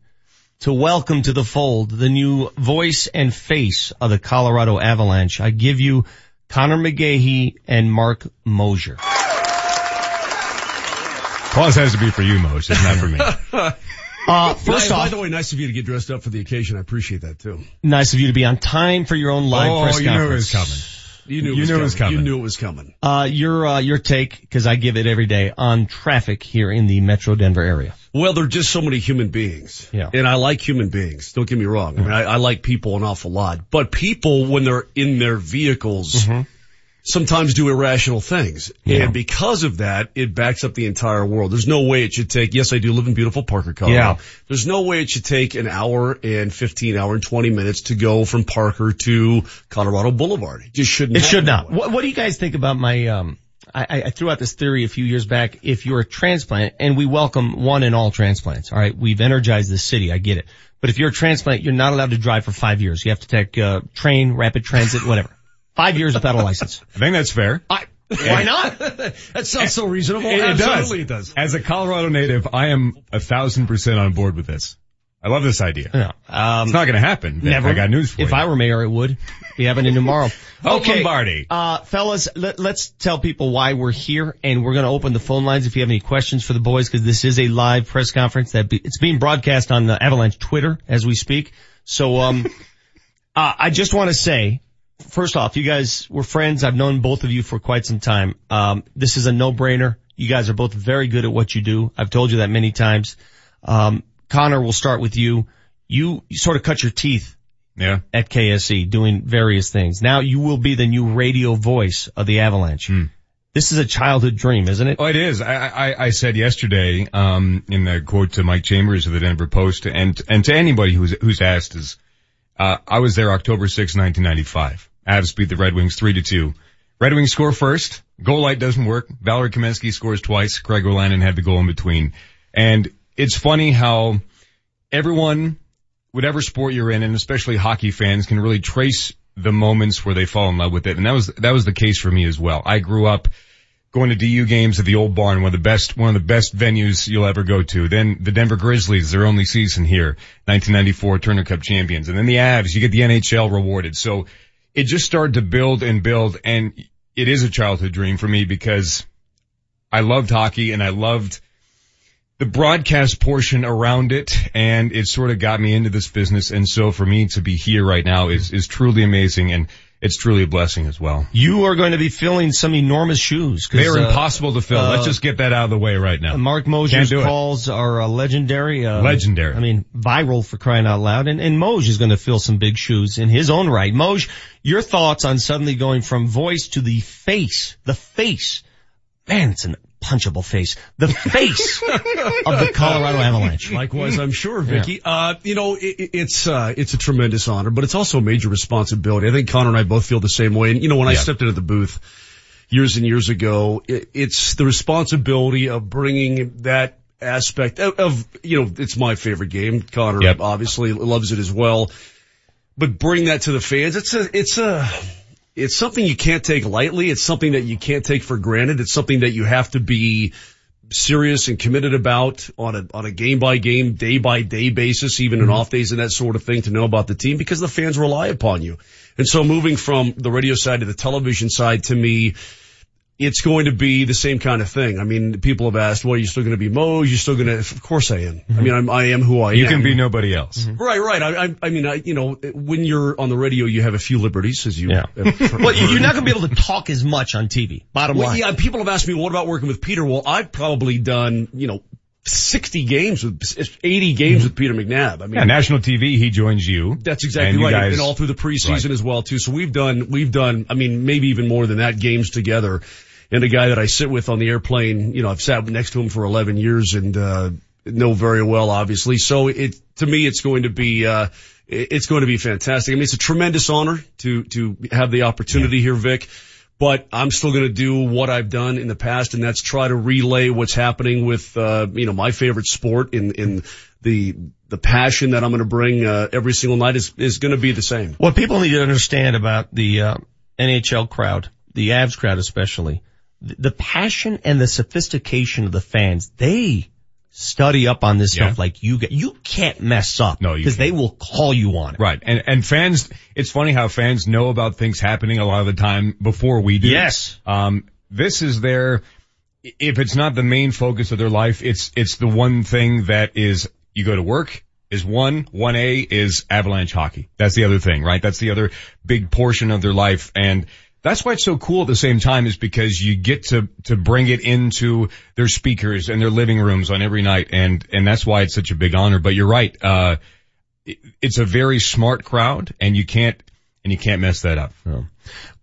to welcome to the fold the new voice and face of the Colorado Avalanche. I give you Conor McGahey and Marc Moser. Applause has to be for you, Moshe. It's not for me. Uh, first by, off, by the way, nice of you to get dressed up for the occasion. I appreciate that too. nice of you to be on time for your own live oh, press you knew it conference. was coming. You knew, You it, was knew it was coming. coming. You knew it was coming. Uh, your, uh, your take, cause I give it every day on traffic here in the metro Denver area. Well, they're just so many human beings. Yeah. And I like human beings. Don't get me wrong. I mean, I, I like people an awful lot, but people when they're in their vehicles, sometimes do irrational things. Yeah. And because of that, it backs up the entire world. There's no way it should take, yes, I do live in beautiful Parker, Colorado. Yeah. There's no way it should take an hour and 15 hour and 20 minutes to go from Parker to Colorado Boulevard. It just shouldn't It should not. What, what do you guys think about my, um, I, I- threw out this theory a few years back. If you're a transplant, and we welcome one and all transplants, alright, we've energized the city, I get it. But if you're a transplant, you're not allowed to drive for five years. You have to take, uh, train, rapid transit, whatever. Five years without a license. I think that's fair. I, Why not? that sounds so reasonable. It, it does. It does. As a Colorado native, I am a thousand percent on board with this. I love this idea. Yeah. Um, It's not going to happen. Never. I got news for if you. I were mayor, it would be happening tomorrow. Okay, Lombardi. uh, fellas, let, us tell people why we're here, and we're going to open the phone lines if you have any questions for the boys, because this is a live press conference that be, it's being broadcast on the Avalanche Twitter as we speak. So, um, uh, I just want to say, first off, you guys were friends. I've known both of you for quite some time. Um, this is a no-brainer. You guys are both very good at what you do. I've told you that many times. Um, Conor, we'll start with you. You, you sort of cut your teeth yeah. at KSE doing various things. Now you will be the new radio voice of the Avalanche. This is a childhood dream, isn't it? Oh, it is. I, I, I said yesterday, um, in the quote to Mike Chambers of the Denver Post and, and to anybody who's, who's asked is, uh, I was there October 6, 1995. Avs beat the Red Wings 3 to 2. Red Wings score first. Goal light doesn't work. Valeri Kamensky scores twice. Craig Wolanin had the goal in between. And it's funny how everyone, whatever sport you're in, and especially hockey fans can really trace the moments where they fall in love with it. And that was, that was the case for me as well. I grew up going to DU games at the old barn, one of the best, one of the best venues you'll ever go to. Then the Denver Grizzlies, their only season here, 1994 Turner Cup champions. And then the Avs, you get the NHL rewarded. So it just started to build and build and it is a childhood dream for me because I loved hockey and I loved the broadcast portion around it and it sort of got me into this business. And so for me to be here right now is, is truly amazing and it's truly a blessing as well. You are going to be filling some enormous shoes. 'cause, They are uh, impossible to fill. uh, Let's just get that out of the way right now. Marc Moser's Can't it. calls are uh, legendary. Uh, Legendary. I mean, viral for crying out loud. And, and Moj is going to fill some big shoes in his own right. Moj, your thoughts on suddenly going from voice to the face, the face. Man, it's an punchable face. The face of the Colorado Avalanche. Likewise, I'm sure, Vicky. Uh, you know, it, it- it's, uh, it's a tremendous honor, but it's also a major responsibility. I think Conor and I both feel the same way. And, you know, when I stepped into the booth years and years ago, it, it's the responsibility of bringing that aspect of, of, you know, it's my favorite game. Conor Yep. obviously loves it as well. But bring that to the fans. It's a, it's a, it's something you can't take lightly. It's something that you can't take for granted. It's something that you have to be serious and committed about on a on a game by game, day by day basis, even in mm-hmm. off days and that sort of thing to know about the team because the fans rely upon you. And so moving from the radio side to the television side to me, it's going to be the same kind of thing. I mean, people have asked, well, are you still going to be Mo? Are you still going to, of course I am. I mm-hmm. mean, I'm, I am who I You am. You can be nobody else. Mm-hmm. Right, right. I, I, I mean, I, you know, when you're on the radio, you have a few liberties, as you. Yeah. have well, you're not going to be able to talk as much on TV. Bottom Well, line. yeah, people have asked me, what about working with Peter? Well, I've probably done, you know, 60 games with, 80 games with Peter McNab. I mean, Yeah, national TV, he joins you. that's And exactly you right. guys- and all through the preseason Right. as well too. So we've done, we've done, I mean, maybe even more than that games together. And a guy that I sit with on the airplane. You know, I've sat next to him for 11 years and, uh, know very well, obviously. So it, to me, it's going to be, uh, it's going to be fantastic. I mean, it's a tremendous honor to, to have the opportunity yeah. here, Vic but I'm still going to do what I've done in the past, and that's try to relay what's happening with, uh, you know, my favorite sport in, in the, the passion that I'm going to bring, uh, every single night is, is going to be the same. What people need to understand about the, uh, NHL crowd, the Avs crowd especially, the, passion and the sophistication of the fans, they study up on this yeah. stuff like you get, you can't mess up. No, because they will call you on it. Right. And, and fans, it's funny how fans know about things happening a lot of the time before we do. Yes. Um, this is their, if it's not the main focus of their life, it's, it's the one thing that is, you go to work, is one, 1A is avalanche hockey. That's the other thing, right? That's the other big portion of their life. And that's why it's so cool at the same time is because you get to, to bring it into their speakers and their living rooms on every night. And, and that's why it's such a big honor. But you're right. Uh, it, it's a very smart crowd and you can't, and you can't mess that up.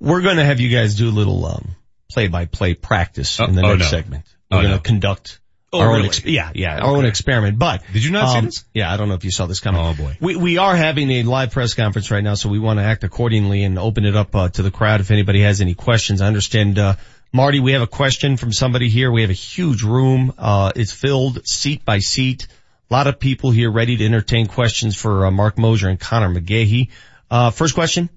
We're going to have you guys do a little, um, play by play practice in the oh, next no. segment. We're Oh, going to no. conduct Oh, our really? own, ex- yeah, yeah, our own experiment. But Did you not see um, this? Yeah, I don't know if you saw this coming. Oh boy. We we are having a live press conference right now, so we want to act accordingly and open it up uh, to the crowd if anybody has any questions. I understand, uh, Marty, we have a question from somebody here. We have a huge room. Uh, it's filled seat by seat. A lot of people here ready to entertain questions for uh, Marc Moser and Conor McGahey. Uh, first question.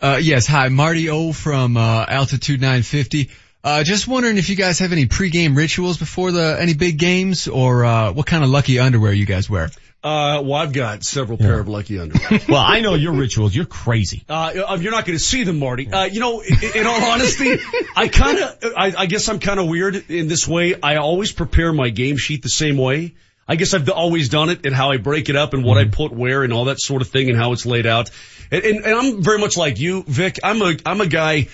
Uh, yes, hi, Marty O from, uh, Altitude 950. Uh, just wondering if you guys have any pregame rituals before the, any big games or, uh, what kind of lucky underwear you guys wear? Uh, well, I've got several pair of lucky underwear. Well, I know your rituals. You're crazy. Uh, you're not going to see them, Marty. Uh, you know, in, in all honesty, I kind of, I, I guess I'm kind of weird in this way. I always prepare my game sheet the same way. I guess I've always done it and how I break it up and what I put where and all that sort of thing and how it's laid out. And, and, and I'm very much like you, Vic. I'm a, I'm a guy.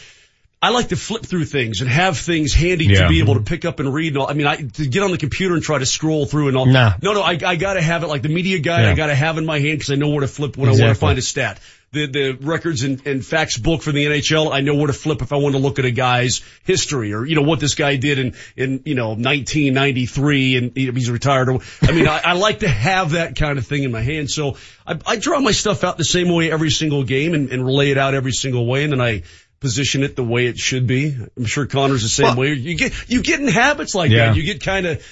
I like to flip through things and have things handy Yeah. to be able to pick up and read. And all. I mean, I to get on the computer and try to scroll through and all. Nah. No, no, I, I got to have it like the media guy. Yeah. I got to have in my hand because I know where to flip when I want to find a stat. The the records and, and facts book for the NHL. I know where to flip if I want to look at a guy's history or you know what this guy did in in you know 1993 and he's retired. Or, I mean, I, I like to have that kind of thing in my hand. So I, I draw my stuff out the same way every single game and, and relay it out every single way, and then I position it the way it should be. I'm sure Conor's the same Well- way. You get you get in habits like Yeah. that. You get kind of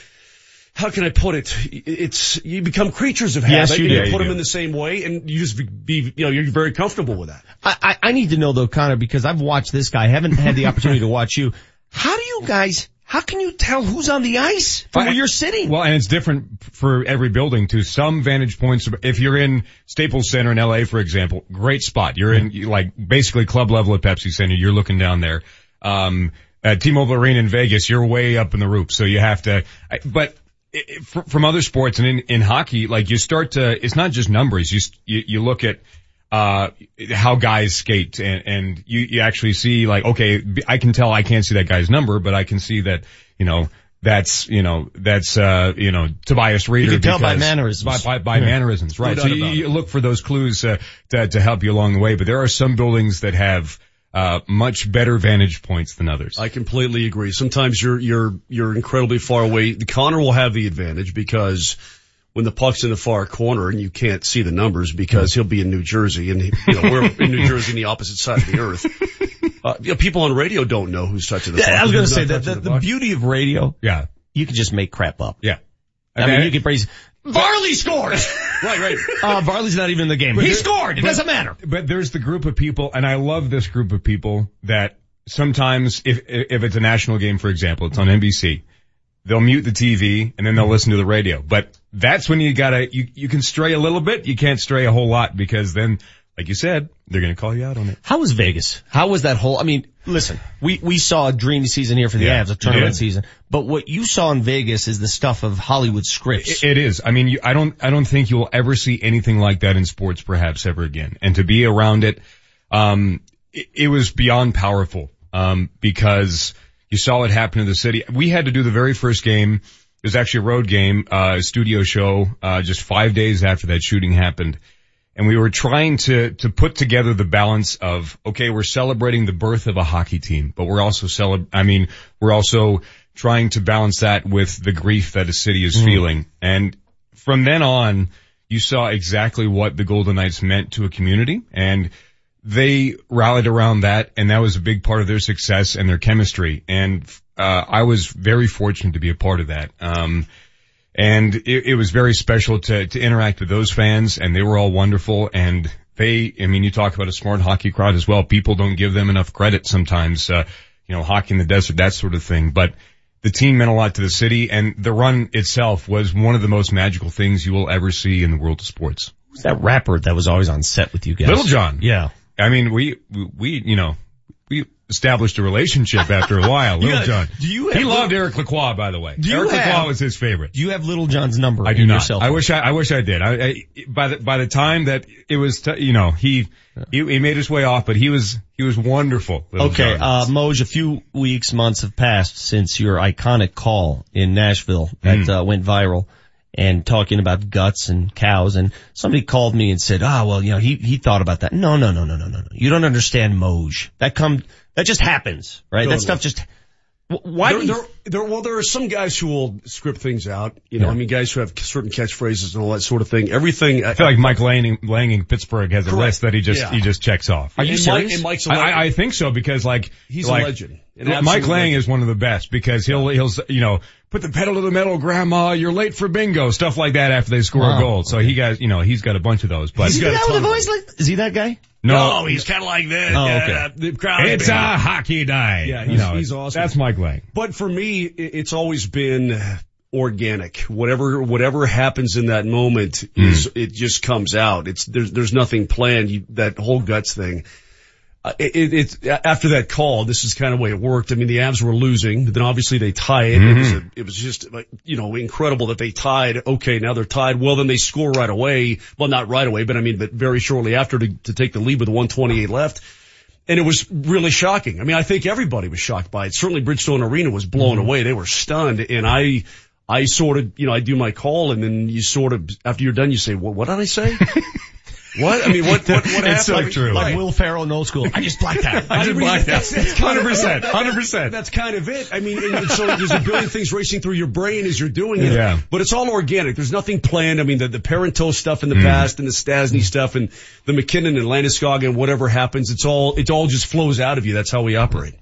how can I put it? It's you become creatures of habit. Yes, you and do. you put you them do. in the same way, and you just be, be you know you're very comfortable with that. I, I, I need to know though, Conor, because I've watched this guy. I haven't had the opportunity to watch you. How do you guys, how can you tell who's on the ice from where you're sitting? Well, and it's different for every building too. Some vantage points, if you're in Staples Center in LA, for example, great spot. You're in like basically club level at Pepsi Center. You're looking down there. Um, at T-Mobile Arena in Vegas, you're way up in the roof. So you have to, but i- i- fr- from other sports and in, in hockey, like you start to, it's not just numbers. You, you, you look at, uh, how guys skate and, and you, you actually see like, okay, I can tell I can't see that guy's number, but I can see that, you know, that's, you know, that's, uh, you know, Tobias Rieder. You can tell by mannerisms. By, by, by Yeah. mannerisms, right. No so you, you look for those clues, uh, to, to help you along the way, but there are some buildings that have, uh, much better vantage points than others. I completely agree. Sometimes you're you're you're incredibly far away. The Connor will have the advantage because when the puck's in the far corner and you can't see the numbers because he'll be in New Jersey and he, you know we're in New Jersey on the opposite side of the earth. Uh, you know, people on radio don't know who's touching the puck. Yeah, I was going to say that the, touching the beauty of radio, yeah. you can just make crap up. Yeah. I mean, you can praise, Varley scores! right, right. Uh, Varley's not even in the game. But he there- scored! It but- doesn't matter. But there's the group of people, and I love this group of people that sometimes, if if it's a national game, for example, it's on NBC, they'll mute the TV and then they'll listen to the radio. But that's when you gotta you you can stray a little bit. You can't stray a whole lot because then, like you said, they're gonna call you out on it. How was Vegas? How was that whole, I mean, listen, we, we saw a dreamy season here for the Yeah, Avs, a tournament season, but what you saw in Vegas is the stuff of Hollywood scripts. It is. I mean, you, I don't, I don't think you'll ever see anything like that in sports, perhaps ever again. And to be around it, um, it, it was beyond powerful, um, because you saw it happen in the city. We had to do the very first game. It was actually a road game, uh, a studio show, uh, just five days after that shooting happened. and we were trying to, to put together the balance of, okay, we're celebrating the birth of a hockey team, but we're also celeb, I mean, we're also trying to balance that with the grief that a city is feeling. And from then on, you saw exactly what the Golden Knights meant to a community and they rallied around that and that was a big part of their success and their chemistry. And, uh, I was very fortunate to be a part of that. Um, and it, it was very special to, to interact with those fans and they were all wonderful and they, I mean, you talk about a smart hockey crowd as well. People don't give them enough credit sometimes, uh, you know, hockey in the desert, that sort of thing. But the team meant a lot to the city and the run itself was one of the most magical things you will ever see in the world of sports. Who's that rapper that was always on set with you guys? Lil Jon. Yeah. I mean, we, we, you know, we established a relationship after a while. Little Yeah, John. do you he loved Eric Lacroix, by the way. Do Eric have- Lacroix was his favorite. Do you have Lil Jon's number? I do not. I wish I, I wish I did. I, I, by the, by the time that it was, t- you know, he, he, he made his way off, but he was, he was wonderful. Little Okay, uh, Moj, a few weeks, months have passed since your iconic call in Nashville that Mm. uh, went viral and talking about guts and cows and somebody called me and said, ah, well, you know, he, he thought about that. No, no, no, no, no, no, no. You don't understand Moj. That come, that just happens, right? That stuff just, why there, do you, there, there, well, there are some guys who will script things out. You know, I mean, guys who have certain catchphrases and all that sort of thing. Everything. I uh, feel like Mike Lanning, Lange in Pittsburgh has a Correct. list that he just Yeah. he just checks off. Are you And Mike- serious? and Mike's a I- legend. I, I think so because like He's a like, legend. Mike Lange legend. is one of the best because he'll he'll you know put the pedal to the metal, Grandma. You're late for bingo, stuff like that after they score Wow. a goal. So he got you know he's got a bunch of those. But is he the guy with the voice like, is he that guy? No, No, he's kind of like this. Oh, Yeah, okay. crowd. it's a hockey night. Yeah, he's, know, he's awesome. That's Mike Lange. But for me, it's always been organic. Whatever, whatever happens in that moment hmm. is, it just comes out. It's, there's, there's nothing planned. You, that whole guts thing. Uh, it, it, it's after that call, this is kind of the way it worked. I mean, the Avs were losing, but then obviously they tie it. It was, a, it was just, like, you know, incredible that they tied. Okay, now they're tied. Well, then they score right away. Well, not right away, but I mean, but very shortly after to, to take the lead with 128 left. And it was really shocking. I mean, I think everybody was shocked by it. Certainly Bridgestone Arena was blown away. They were stunned. And I, I sort of, you know, I do my call and then you sort of, after you're done, you say, what, what did I say? what? I mean, what, what, what happened? It's so I true. Like right. Will Ferrell in old school. I just blacked out. I just mean, blacked out. that's- that's kind of- 100%, 100%. That's kind of it. I mean, and, and so there's a billion things racing through your brain as you're doing it. Yeah. But it's all organic. There's nothing planned. I mean, the, the Parenteau stuff in the Mm. past and the Stastny stuff and the MacKinnon and Landeskog and whatever happens, it's all, it all just flows out of you. That's how we operate.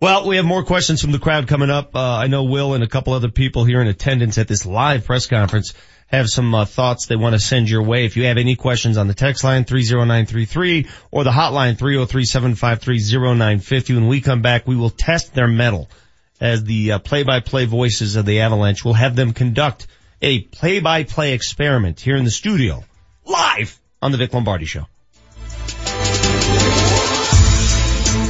Well, we have more questions from the crowd coming up. Uh, I know Will and a couple other people here in attendance at this live press conference have some uh, thoughts they want to send your way. If you have any questions on the text line 30933 or the hotline 303-753-0950, when we come back, we will test their mettle as the uh, play-by-play voices of the Avalanche. We'll have them conduct a play-by-play experiment here in the studio, live on the Vic Lombardi Show.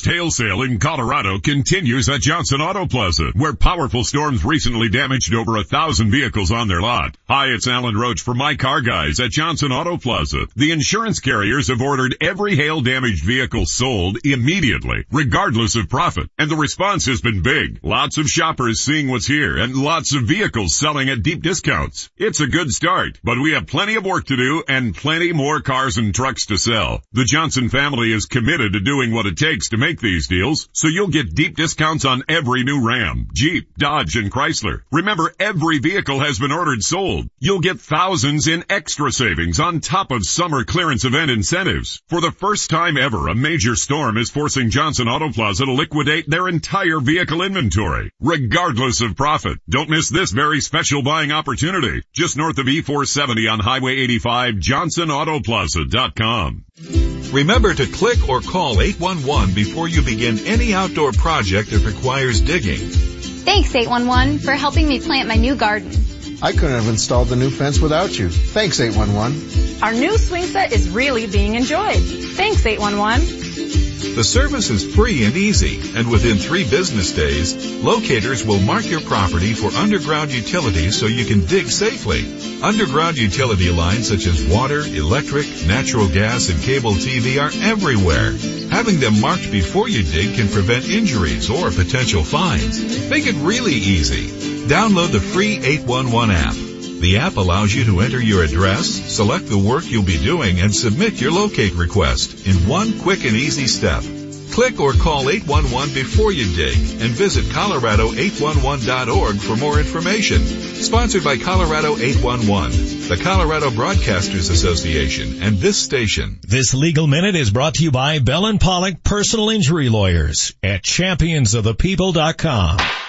hail sale in Colorado continues at Johnson Auto Plaza, where powerful storms recently damaged over a thousand vehicles on their lot. Hi, it's Alan Roach for My Car Guys at Johnson Auto Plaza. The insurance carriers have ordered every hail damaged vehicle sold immediately, regardless of profit. And the response has been big. Lots of shoppers seeing what's here and lots of vehicles selling at deep discounts. It's a good start, but we have plenty of work to do and plenty more cars and trucks to sell. The Johnson family is committed to doing what it takes to make these deals, so you'll get deep discounts on every new Ram, Jeep, Dodge, and Chrysler. Remember, every vehicle has been ordered sold. You'll get thousands in extra savings on top of summer clearance event incentives. For the first time ever, a major storm is forcing Johnson Auto Plaza to liquidate their entire vehicle inventory, regardless of profit. Don't miss this very special buying opportunity. Just north of E470 on Highway 85, johnsonautoplaza.com. Remember to click or call 811 before you begin any outdoor project that requires digging. Thanks 811 for helping me plant my new garden. I couldn't have installed the new fence without you. Thanks 811. Our new swing set is really being enjoyed. Thanks 811. The service is free and easy, and within three business days, locators will mark your property for underground utilities so you can dig safely. Underground utility lines such as water, electric, natural gas, and cable TV are everywhere. Having them marked before you dig can prevent injuries or potential fines. Make it really easy. Download the free 811 app. The app allows you to enter your address, select the work you'll be doing, and submit your locate request in one quick and easy step. Click or call 811 before you dig and visit colorado811.org for more information. Sponsored by Colorado 811, the Colorado Broadcasters Association, and this station. This legal minute is brought to you by Bell and Pollock Personal Injury Lawyers at championsofthepeople.com.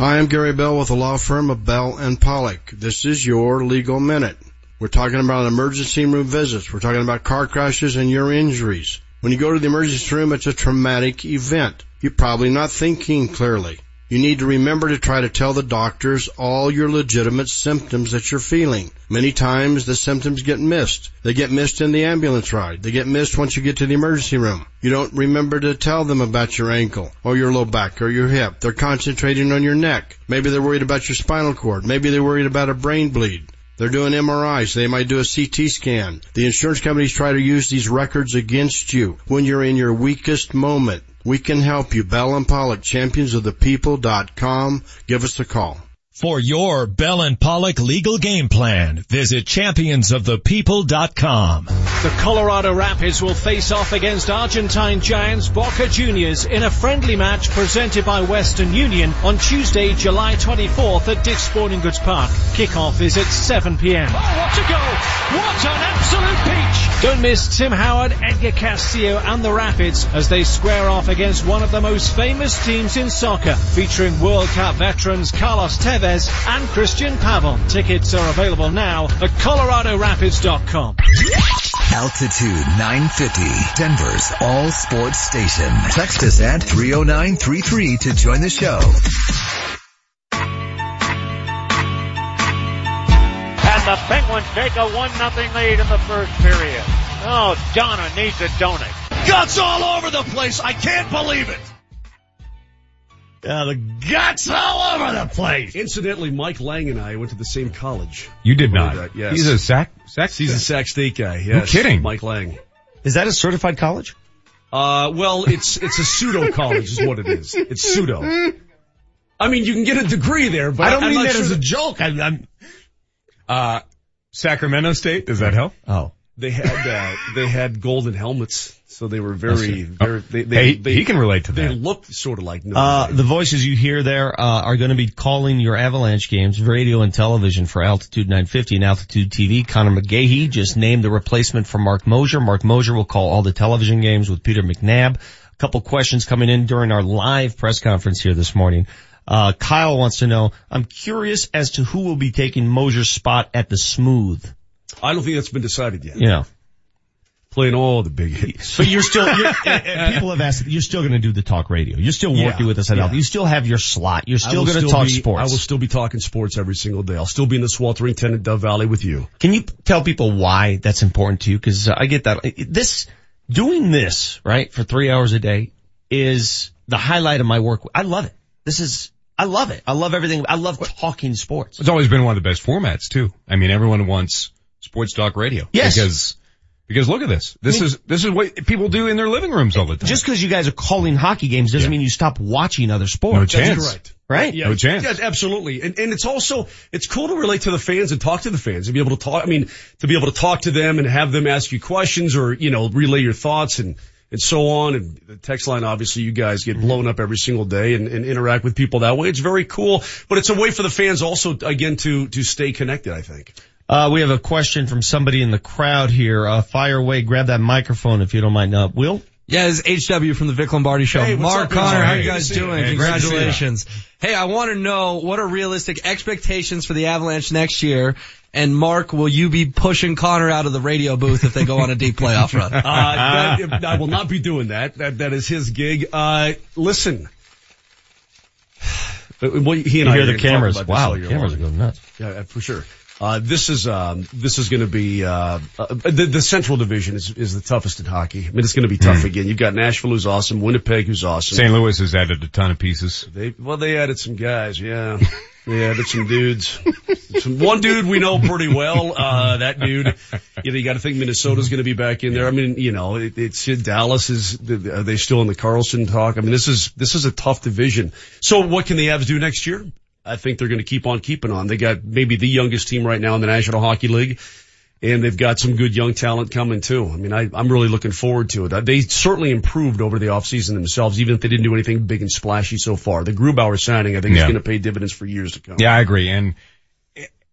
Hi, I'm Gary Bell with the law firm of Bell and Pollock. This is your legal minute. We're talking about emergency room visits. We're talking about car crashes and your injuries. When you go to the emergency room, it's a traumatic event. You're probably not thinking clearly. You need to remember to try to tell the doctors all your legitimate symptoms that you're feeling. Many times the symptoms get missed. They get missed in the ambulance ride. They get missed once you get to the emergency room. You don't remember to tell them about your ankle or your low back or your hip. They're concentrating on your neck. Maybe they're worried about your spinal cord. Maybe they're worried about a brain bleed. They're doing MRIs. They might do a CT scan. The insurance companies try to use these records against you when you're in your weakest moment. We can help you. Bell and Pollock, championsofthepeople.com. Give us a call. For your Bell and Pollock legal game plan, visit championsofthepeople.com. The Colorado Rapids will face off against Argentine giants Boca Juniors in a friendly match presented by Western Union on Tuesday, July 24th at Dick's Sporting Goods Park. Kickoff is at 7 p.m. Oh, what a goal! What an absolute peach! Don't miss Tim Howard, Edgar Castillo and the Rapids as they square off against one of the most famous teams in soccer, featuring World Cup veterans Carlos Tevez and Cristian Pavon. Tickets are available now at coloradorapids.com. Altitude 950, Denver's all sports station. Text us at 30933 to join the show. And the Penguins take a 1-0 lead in the first period. Oh, Donna needs a donut. Guts all over the place. I can't believe it. Yeah, the guts all over the place. Incidentally, Mike Lange and I went to the same college. You did not. That, yes. He's a sack, sack. He's a Sac State guy. Yes. No kidding. Mike Lange. Is that a certified college? Uh, well, it's, it's a pseudo college is what it is. It's pseudo. I mean, you can get a degree there, but I don't I'm mean not that sure as a joke. I, I'm, Uh, Sacramento State, does that help? oh. They had, uh, they had golden helmets. So they were very, very, they, they, Hey, they, he can relate to that. They looked sort of like Uh, the voices you hear there uh, are going to be calling your Avalanche games, radio and television for Altitude 950 and Altitude TV. Conor McGahey just named the replacement for Marc Moser. Marc Moser will call all the television games with Peter McNab. A couple questions coming in during our live press conference here this morning. Uh, Kyle wants to know, I'm curious as to who will be taking Moser's spot at the smooth. I don't think that's been decided yet. You know, Playing all the big hits. but you're still, you're, uh, people have asked, you're still going to do the talk radio. You're still Yeah, working with us at yeah. Alpha. You still have your slot. You're I still will going to talk be- sports. I will still be talking sports every single day. I'll still be in the sweltering tent at Dove Valley with you. Can you tell people why that's important to you? Cause I get that. This, doing this, right, for three hours a day is the highlight of my work. I love it. This is, I love it. I love everything. I love talking sports. It's always been one of the best formats too. I mean, everyone wants sports talk radio. Yes. Because, because look at this. This is, this is what people do in their living rooms all the time. Just cause you guys are calling hockey games doesn't Yeah. mean you stop watching other sports. No That's chance. correct. Right? Yeah, No chance. Yeah, absolutely. And, and it's also, it's cool to relate to the fans and talk to the fans and be able to talk, I mean, to be able to talk to them and have them ask you questions or, you know, relay your thoughts and, and so on. And the text line, obviously you guys get mm-hmm. blown up every single day and, and interact with people that way. It's very cool, but it's a way for the fans also, again, to, to stay connected, I think. Uh, we have a question from somebody in the crowd here. Uh, fire away. Grab that microphone if you don't mind. Uh, Will? Yeah, it's HW from the Vic Lombardi Show. Hey, Marc up, Conor, Marc? how you guys to see you. doing? Hey, great to see you. Congratulations. Hey, I want to know what are realistic expectations for the Avalanche next year? And Marc, will you be pushing Conor out of the radio booth if they go on a deep playoff run? Uh, that, I will not be doing that. That, that is his gig. Uh, listen, Well, he You I hear the cameras. Wow, the cameras are going nuts. Yeah, for sure. Uh, this is um, this is going to be uh, uh, the, the Central Division is is the toughest in hockey. I mean, it's going to be tough Hmm. again. You've got Nashville, who's awesome, Winnipeg, who's awesome. St. Louis has added a ton of pieces. They well, they added some guys. Yeah, they added some dudes. Some, one dude we know pretty well. Uh, that dude. You know, you got to think Minnesota's going to be back in there. I mean, you know, it, it's Dallas is. Are they still in the Karlsson talk? I mean, this is this is a tough division. So, what can the Avs do next year? I think they're going to keep on keeping on. They got maybe the youngest team right now in the National Hockey League. And they've got some good young talent coming too. I mean, I, I'm really looking forward to it. They certainly improved over the offseason themselves, even if they didn't do anything big and splashy so far. The Grubauer signing, I think, is going to pay dividends for years to come. Yeah, I agree. And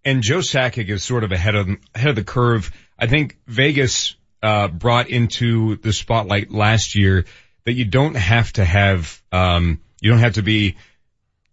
and Joe Sakic is sort of ahead of ahead of the curve. I think Vegas uh, brought into the spotlight last year that you don't have to have um, you don't have to be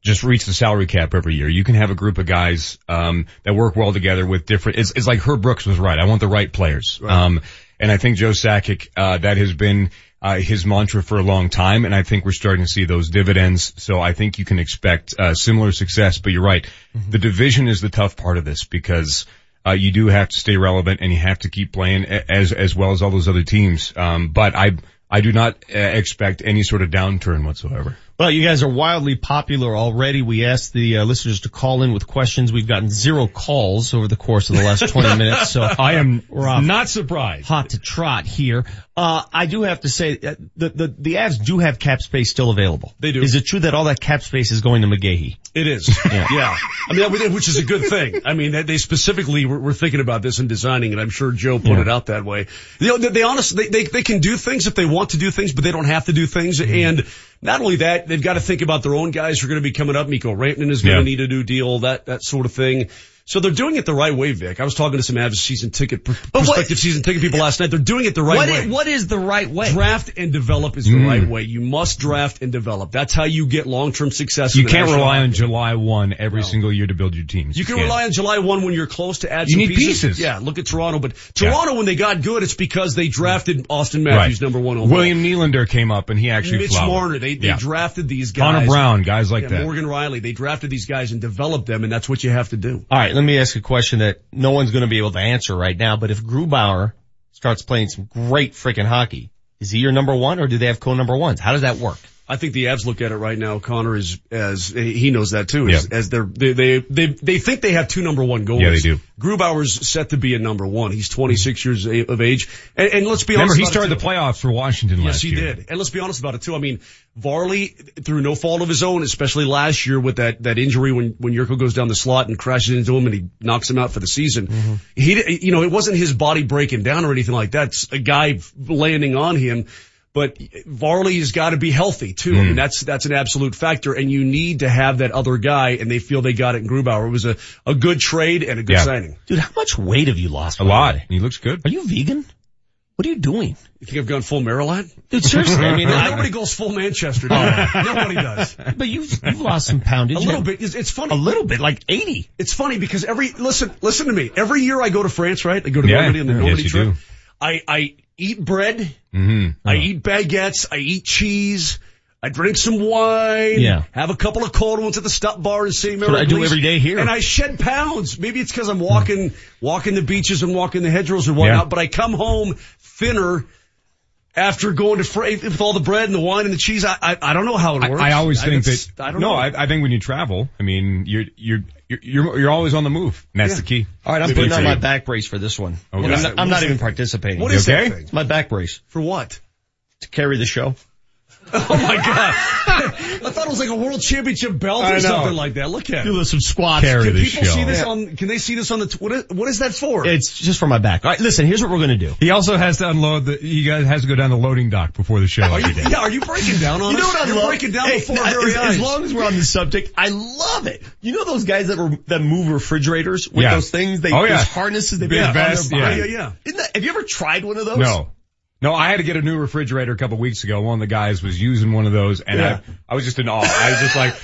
just reach the salary cap every year. You can have a group of guys um, that work well together with different. It's, it's like Herb Brooks was right. I want the right players. Um, and I think Joe Sakic uh, that has been uh, his mantra for a long time, and I think we're starting to see those dividends. So I think you can expect uh, similar success. But you're right, the division is the tough part of this because. Uh, you do have to stay relevant and you have to keep playing as, as well as all those other teams. Um, but I, I do not uh, expect any sort of downturn whatsoever. Well, you guys are wildly popular already. We asked the uh, listeners to call in with questions. We've gotten zero calls over the course of the last 20 minutes. So I am not surprised. hot to trot here. Uh, I do have to say uh, the, the, the Avs do have cap space still available. They do. Is it true that all that cap space is going to McGahey? It is. Yeah. Yeah. I mean, which is a good thing. I mean, they- specifically were, were thinking about this and designing it. I'm sure Joe put Yeah. it out that way. You know, they, they honest, they, they, they can do things if they want to do things, but they don't have to do things. Mm-hmm. And not only that, they've got to think about their own guys who are going to be coming up. Mikko Rantanen is going to need a new deal, that, that sort of thing. So they're doing it the right way, Vic. I was talking to some Avs season ticket, pr- what- prospective season ticket people last night. They're doing it the right What way. is, what is the right way? Draft and develop is the Mm. right way. You must draft and develop. That's how you get long-term success. You can't National rely on Hockey July 1 every single year to build your teams. you can can't. rely on July 1 when you're close to add You some need pieces. pieces. Yeah, look at Toronto. But Toronto, when they got good, it's because they drafted Auston Matthews Right. number one overall. William Nylander came up and he actually Mitch flowered. Marner, they, they Yeah. drafted these guys. Connor Brown, guys like Yeah, that. Morgan Rielly, they drafted these guys and developed them, and that's what you have to do. All right, let me ask a question that no one's going to be able to answer right now, but if Grubauer starts playing some great freaking hockey, is he your number one or do they have co-number ones? How does that work? I think the Avs look at it right now. Conor is as he knows that too. As, Yeah. as they're, they they they they think they have two number one goalies. Yeah, they do. Grubauer's set to be a number one. He's 26 years of age, and, and let's be Remember, honest. he about it, started the playoffs for Washington Yes, last year. Yes, he did. And let's be honest about it too. I mean, Varley, through no fault of his own, especially last year with that, that injury when, when Yurko goes down the slot and crashes into him and he knocks him out for the season. Mm-hmm. He, you know, it wasn't his body breaking down or anything like that. It's a guy landing on him. But Varley's got to be healthy too. I Mm. mean, that's, that's an absolute factor and you need to have that other guy and they feel they got it in Grubauer. It was a, a good trade and a good Yeah. signing. Dude, how much weight have you lost? A lot. way? He looks good. Are you vegan? What are you doing? You think I've gone full Maryland? Dude, seriously, I mean, nobody goes full Manchester. does? Nobody does. but you've, you've lost some poundage. A little bit. It's, it's funny. A little bit, like 80. It's funny because every listen, listen to me. Every year I go to France, right? I go to Yeah. Normandy on the Yes, Normandy you trip. do. I I eat bread. Mm-hmm. I eat baguettes. I eat cheese. I drink some wine. Yeah. Have a couple of cold ones at the stop bar in St. what Mary. I do every day here. And I shed pounds. Maybe it's because I'm walking, walking the beaches and walking the hedgerows and whatnot. Yeah. But I come home thinner after going to fr- with all the bread and the wine and the cheese. I I, I don't know how it works. I always think it's- that. I don't no, know. I, I think when you travel, I mean, you're you're you're you're, you're always on the move. And that's Yeah. the key. All right, I'm Maybe putting on my back brace for this one. Okay. I'm not, I'm not even participating. What is okay? that thing? It's my back brace For what? to carry the show. Oh my god! I thought it was like a world championship belt or something like that. Look at it. Do some squats. Carry Can the people show. see this Yeah. on? Can they see this on the? T- what is, what is that for? It's just for my back. All right, listen, here's what we're going to do. He also has to unload the. He guys has to go down the loading dock before the show are you, yeah, are you breaking down on You know us? what I You're love? breaking down Hey, before our as, very as eyes. long as we're on the subject, I love it. You know those guys that were that move refrigerators with Yeah. those things? They Oh, yeah. those harnesses they Big put on their body. yeah, yeah, yeah. Isn't that, have you ever tried one of those? No. No, I had to get a new refrigerator a couple weeks ago. One of the guys was using one of those and Yeah. I, I was just in awe. I was just like,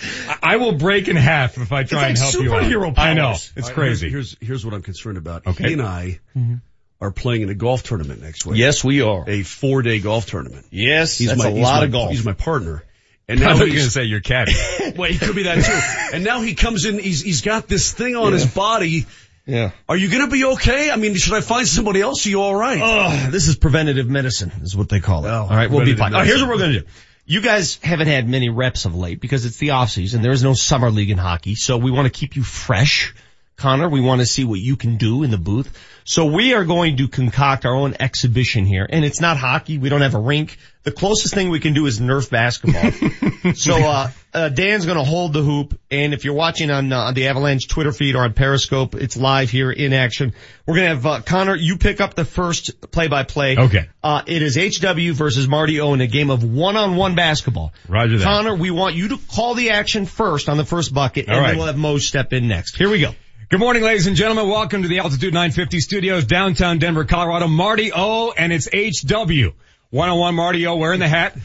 I, I will break in half if I try like and help you superhero out. I know. It's All right, crazy. Here's, here's here's what I'm concerned about. Okay. He and I mm-hmm. are playing in a golf tournament next week. Yes, we are. A four day golf tournament. Yes, He's that's my, a he's lot my- of golf. He's my partner. And now thought you were he's, going to say your cat. well, he could be that too. And now he comes in, he's, he's got this thing on his body. Yeah. Are you going to be okay? I mean, should I find somebody else? Are you all right? Oh, this is preventative medicine, is what they call it. All right, we'll be fine. Right, here's what we're going to do. You guys haven't had many reps of late because it's the off season. There is no summer league in hockey, so we want to keep you fresh. Conor, we want to see what you can do in the booth. So we are going to concoct our own exhibition here, and it's not hockey. We don't have a rink. The closest thing we can do is Nerf basketball. so uh, uh, Dan's going to hold the hoop, and if you're watching on, uh, on the Avalanche Twitter feed or on Periscope, it's live here in action. We're going to have uh, Conor. You pick up the first play-by-play. Okay. Uh, it is HW versus Marty O in a game of one-on-one basketball. Roger that. Conor, we want you to call the action first on the first bucket, and All then we'll have Mo step in next. Here we go. Good morning, ladies and gentlemen. Welcome to the Altitude 950 studios, downtown Denver, Colorado. Marty O and it's HW. One-on-one Marty O wearing the hat.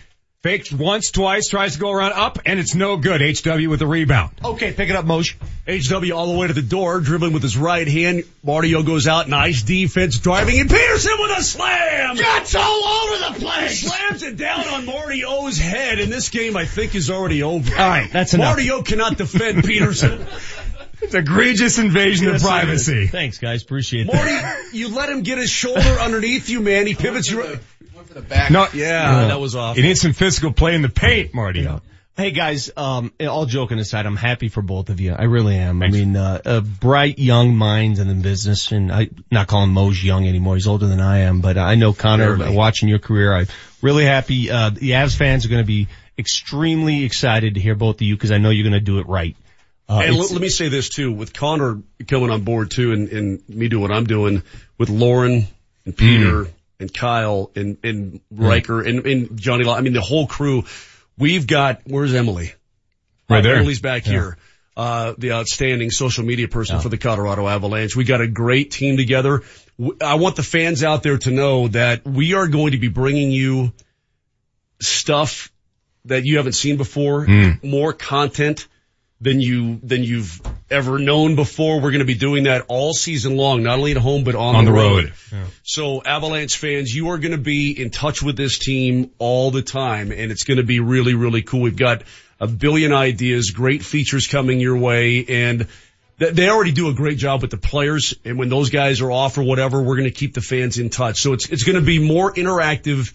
Fakes once, twice, tries to go around up, and it's no good. HW with the rebound. Okay, pick it up, Moshe. HW all the way to the door, dribbling with his right hand. Mario goes out, nice defense, driving, and Peterson with a slam! Jets all over the place! He Slams it down on Marty O's head, and this game I think is already over. All right, that's enough. Marty O cannot defend Peterson. It's egregious invasion Yes, of privacy. Thanks, guys. Appreciate Marty, that. you let him get his shoulder underneath you, man. He pivots you. Went for the back. No, Yeah, that was awful. You needs some physical play in the paint, Marty. Hey guys, um, all joking aside, I'm happy for both of you. I really am. I mean, uh, uh, bright young minds in the business, and I not calling Moj young anymore. He's older than I am, but I know Conor. Barely. Watching your career, I'm really happy. Uh, the Avs fans are going to be extremely excited to hear both of you because I know you're going to do it right. Uh, and let, me say this too, with Conor coming on board too, and, and me doing what I'm doing with Lauren and Peter and Kyle and, and Riker and, and Johnny Law. I mean, the whole crew. We've got, where's Emily? Right there. Emily's back Yeah. here. Uh, the outstanding social media person for the Colorado Avalanche. We got a great team together. I want the fans out there to know that we are going to be bringing you stuff that you haven't seen before, more content than you than you've ever known before. We're going to be doing that all season long, not only at home but on, On the, the road. road. Yeah. So Avalanche fans, you are going to be in touch with this team all the time, and it's going to be really really cool. We've got a billion ideas, great features coming your way, and. th- They already do a great job with the players, and when those guys are off or whatever, we're going to keep the fans in touch. So it's it's going to be more interactive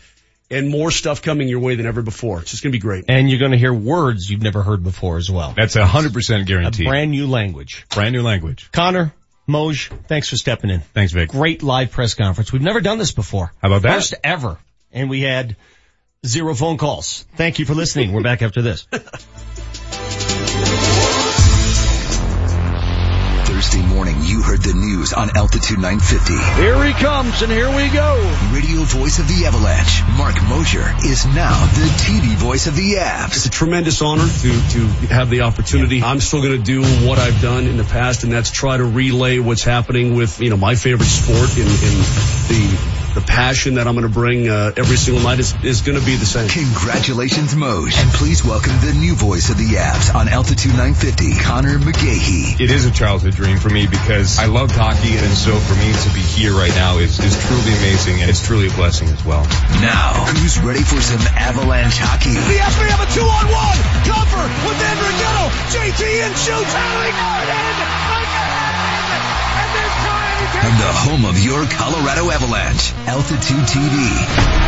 and more stuff coming your way than ever before. It's just going to be great. and you're going to hear words you've never heard before as well. That's a hundred percent A brand new language. Brand new language. Conor, Moj, thanks for stepping in. Thanks, Vic. Great live press conference. We've never done this before. How about that? First ever. And we had zero phone calls. Thank you for listening. We're back after this. Thursday morning, you heard the news on Altitude 950. Here he comes, and here we go. Radio voice of the Avalanche, Marc Moser, is now the TV voice of the Avs. It's a tremendous honor to, to have the opportunity. I'm still going to do what I've done in the past, and that's try to relay what's happening with, you know, my favorite sport in, and the, the passion that I'm going to bring, uh, every single night is, is going to be the same. Congratulations, Moj. And please welcome the new voice of the Avs on Altitude 950, Conor McGahey. It is a childhood dream for me because I loved hockey, and so for me to be here right now is, is truly amazing, and it's truly a blessing as well. Now, who's ready for some Avalanche hockey? The Aspen have a two-on-one. Compher with Andrighetto. JT and shoots. Alec Gordon again. And this time he From the home of your Colorado Avalanche, Altitude TV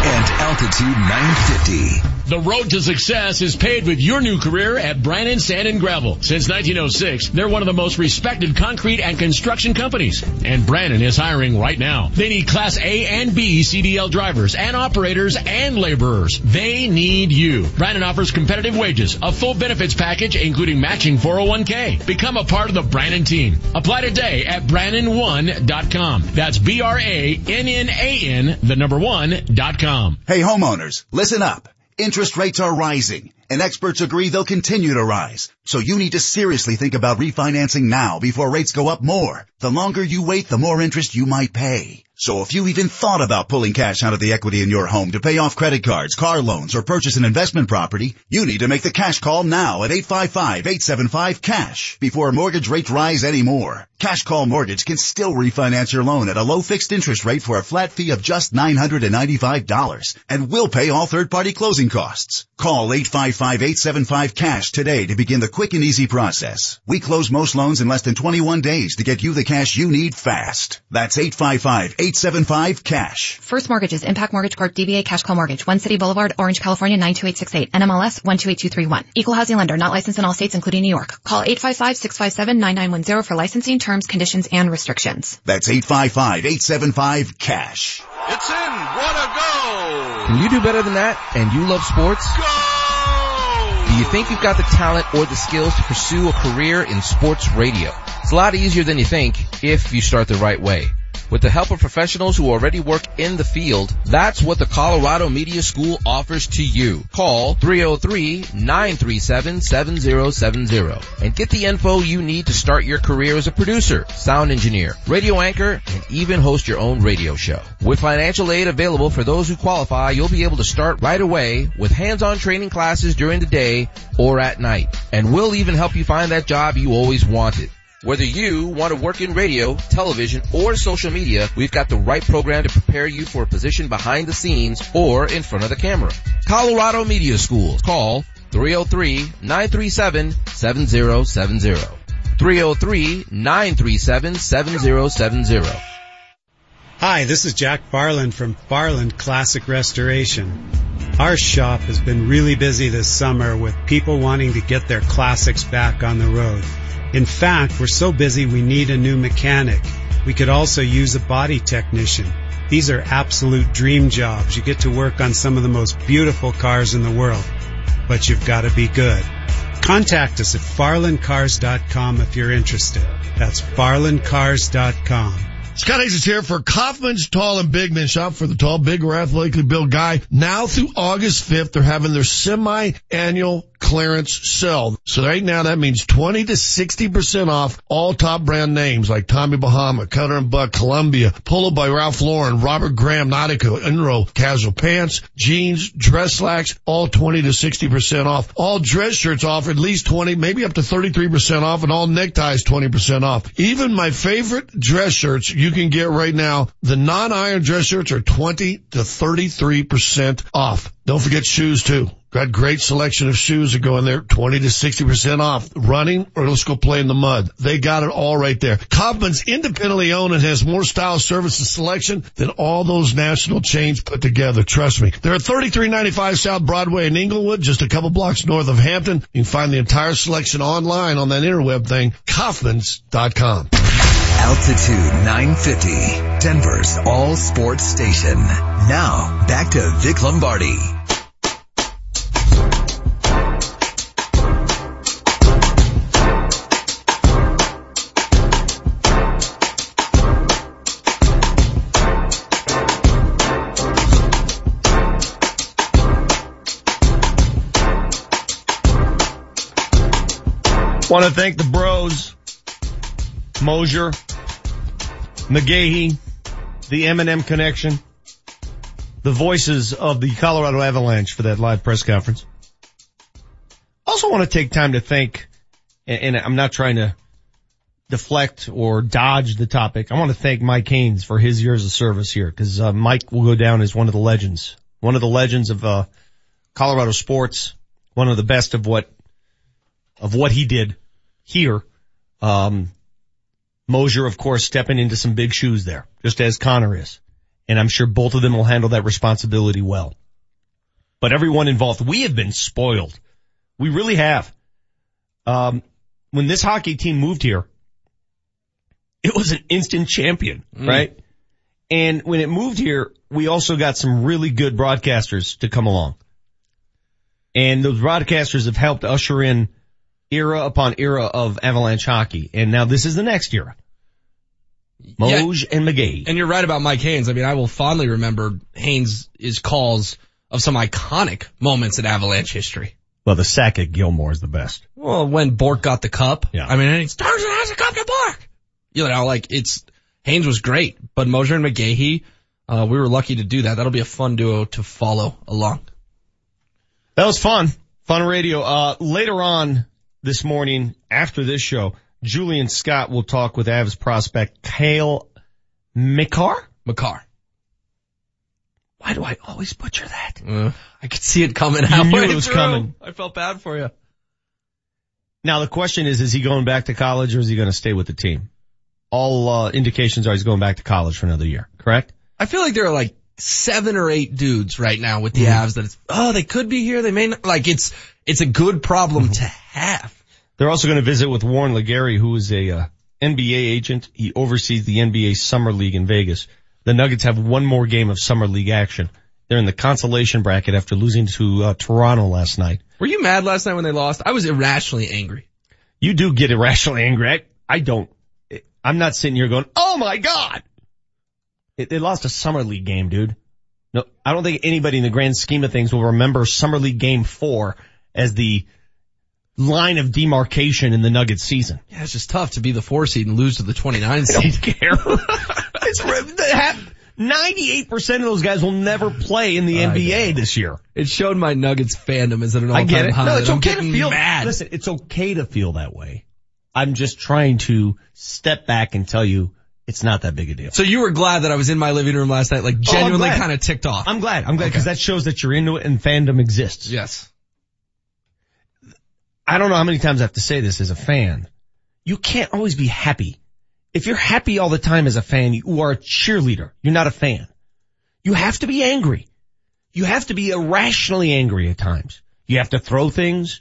and Altitude 950. The road to success is paved with your new career at Brannan Sand and Gravel. Since 1906, they're one of the most respected concrete and construction companies. And Brannan is hiring right now. They need Class A and B CDL drivers and operators and laborers. They need you. Brannan offers competitive wages, a full benefits package including matching 401k. Become a part of the Brannan team. Apply today at Brannan1.com. That's B-R-A-N-N-A-N, the number one, dot com. Hey homeowners, listen up. Interest rates are rising and experts agree they'll continue to rise. So you need to seriously think about refinancing now before rates go up more. The longer you wait, the more interest you might pay. So if you even thought about pulling cash out of the equity in your home to pay off credit cards, car loans, or purchase an investment property, you need to make the cash call now at 855-875-CASH before mortgage rates rise anymore. Cash Call Mortgage can still refinance your loan at a low fixed interest rate for a flat fee of just $995 and will pay all third-party closing costs. Call 855-875-CASH today to begin the quick and easy process. We close most loans in less than 21 days to get you the cash you need fast. That's 855-875-CASH. First Mortgages, Impac Mortgage Corp, DBA Cash Call Mortgage, One City Boulevard, Orange, California 92868, NMLS 128231. Equal housing lender, not licensed in all states including New York. Call 855-657-9910 for licensing terms, conditions, and restrictions. That's 855-875-CASH. It's in. What a goal! Can you do better than that? And you love sports? Do you think you've got the talent or the skills to pursue a career in sports radio? It's a lot easier than you think if you start the right way. With the help of professionals who already work in the field, that's what the Colorado Media School offers to you. Call 303-937-7070 and get the info you need to start your career as a producer, sound engineer, radio anchor, and even host your own radio show. With financial aid available for those who qualify, you'll be able to start right away with hands-on training classes during the day or at night. And we'll even help you find that job you always wanted. Whether you want to work in radio, television, or social media, we've got the right program to prepare you for a position behind the scenes or in front of the camera. Colorado Media School. Call 303-937-7070. 303-937-7070. Hi, this is Jack Farland from Farland Classic Restoration. Our shop has been really busy this summer with people wanting to get their classics back on the road. In fact, we're so busy we need a new mechanic. We could also use a body technician. These are absolute dream jobs. You get to work on some of the most beautiful cars in the world, but you've got to be good. Contact us at farlandcars.com if you're interested. That's farlandcars.com. Scott Hayes is here for Kaufmann's Tall and Big Men. Shop for the tall, big, or athletically built guy. Now through August 5th, they're having their semi-annual clearance sale. So right now that means 20 to 60% off all top brand names like Tommy Bahama, Cutter and Buck, Columbia, Polo by Ralph Lauren, Robert Graham, Nautica, Enro, casual pants, jeans, dress slacks, all 20 to 60% off. All dress shirts off at least 20, maybe up to 33% off and all neckties 20% off. Even my favorite dress shirts you can get right now. The non-iron dress shirts are 20 to 33% off. Don't forget shoes too. Got great selection of shoes that go in there, 20 to 60% off. Running or let's go play in the mud. They got it all right there. Kaufmann's independently owned and has more style, service, and selection than all those national chains put together. Trust me. They're at 3395 South Broadway in Englewood, just a couple blocks north of Hampton. You can find the entire selection online on that interweb thing, Kaufmann's.com. Altitude 950, Denver's all sports station. Now, back to Vic Lombardi. Want to thank the bros, Moser, McGahey, the M&M connection, the voices of the Colorado Avalanche for that live press conference. Also want to take time to thank, and I'm not trying to deflect or dodge the topic. I want to thank Mike Haynes for his years of service here because uh, Mike will go down as one of the legends, one of the legends of uh, Colorado sports, one of the best of what of what he did here. Um, Moser, of course, stepping into some big shoes there, just as Conor is. And I'm sure both of them will handle that responsibility well. But everyone involved, we have been spoiled. We really have. Um, when this hockey team moved here, it was an instant champion, Mm. right? And when it moved here, we also got some really good broadcasters to come along. And those broadcasters have helped usher in era upon era of Avalanche hockey. And now this is the next era. Moj and McGahey. And you're right about Mike Haynes. I mean, I will fondly remember Haynes' calls of some iconic moments in Avalanche history. Well, the sack at Gilmore is the best. Well, when Bourque got the cup. Yeah. I mean, he Stars has a cup to Bourque. You know, like it's, Haynes was great, but Moser and McGahey, uh, we were lucky to do that. That'll be a fun duo to follow along. That was fun. Fun radio. Uh, later on this morning after this show, Julian Scott will talk with Avs prospect Cale Makar? Makar. Why do I always butcher that? Uh, I could see it coming You knew it was through. coming. I felt bad for you. Now the question is, is he going back to college or is he going to stay with the team? All uh, indications are he's going back to college for another year, correct? I feel like there are like seven or eight dudes right now with the Mm-hmm. Avs that it's, oh, they could be here. They may not, like it's, it's a good problem to have. They're also going to visit with Warren LeGarie, who is a uh, NBA agent. He oversees the NBA Summer League in Vegas. The Nuggets have one more game of Summer League action. They're in the consolation bracket after losing to uh, Toronto last night. Were you mad last night when they lost? I was irrationally angry. You do get irrationally angry. I, I don't. I'm not sitting here going, oh my God. It, they lost a Summer League game, dude. No, I don't think anybody in the grand scheme of things will remember Summer League game four as the line of demarcation in the Nuggets season. Yeah, it's just tough to be the four seed and lose to the 29 seed. Care. it's, they 98% of those guys will never play in the NBA this year. It showed my Nuggets fandom is at an all I get it. high. No, it's I'm okay to feel mad. Listen, it's okay to feel that way. I'm just trying to step back and tell you it's not that big a deal. So you were glad that I was in my living room last night, like Oh, genuinely glad. kind of ticked off. I'm glad. I'm glad because that shows that you're into it and fandom exists. Yes. I don't know how many times I have to say this as a fan. You can't always be happy. If you're happy all the time as a fan, you are a cheerleader. You're not a fan. You have to be angry. You have to be irrationally angry at times. You have to throw things.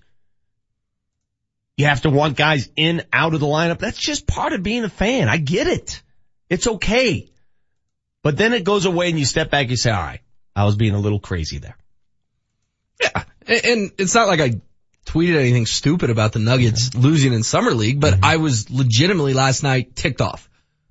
You have to want guys in, out of the lineup. That's just part of being a fan. I get it. It's okay. But then it goes away and you step back, and you say, all right, I was being a little crazy there. And, and it's not like I tweeted anything stupid about the Nuggets losing in summer league, but Mm-hmm. I was legitimately last night ticked off.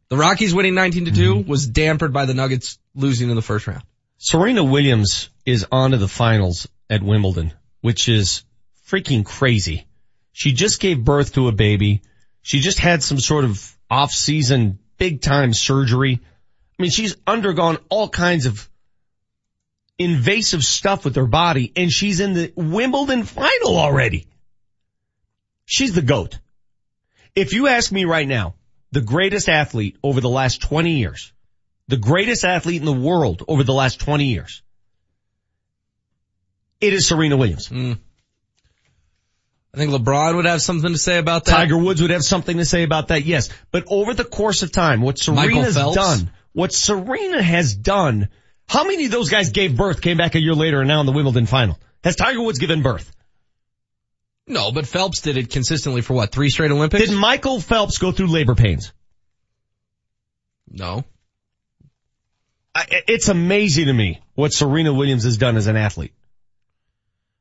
The Rockies winning 19 to Mm-hmm. 2 was dampered by the Nuggets losing in the first round. Serena Williams is on to the finals at Wimbledon, which is freaking crazy. She just gave birth to a baby. She just had some sort of off-season big time surgery. I mean, she's undergone all kinds of invasive stuff with her body and she's in the Wimbledon final already. She's the GOAT. If you ask me right now, the greatest athlete over the last 20 years, the greatest athlete in the world over the last 20 years, it is Serena Williams. Mm. I think LeBron would have something to say about that. Tiger Woods would have something to say about that, yes. But over the course of time, what Serena's done, what Serena has done, how many of those guys gave birth, came back a year later and now in the Wimbledon final? Has Tiger Woods given birth? No, but Phelps did it consistently for what, three straight Olympics? Did Michael Phelps go through labor pains? No. I- It's amazing to me what Serena Williams has done as an athlete.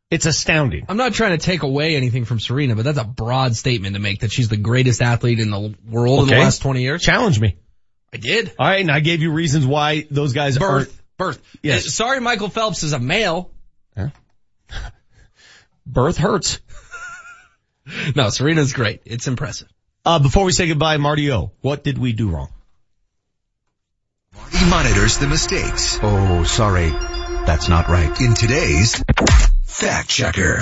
It's astounding. I'm not trying to take away anything from Serena, but that's a broad statement to make that she's the greatest athlete in the world in the last 20 years. Challenge me. I did. All right, and I gave you reasons why those guys Birth. Aren't. Birth. Yes. Uh, Sorry Michael Phelps is a male. Birth hurts. No, Serena's great. It's impressive. Uh, before we say goodbye, Marty O, what did we do wrong? He monitors the mistakes. Oh, sorry. That's not right. In today's Fact Checker.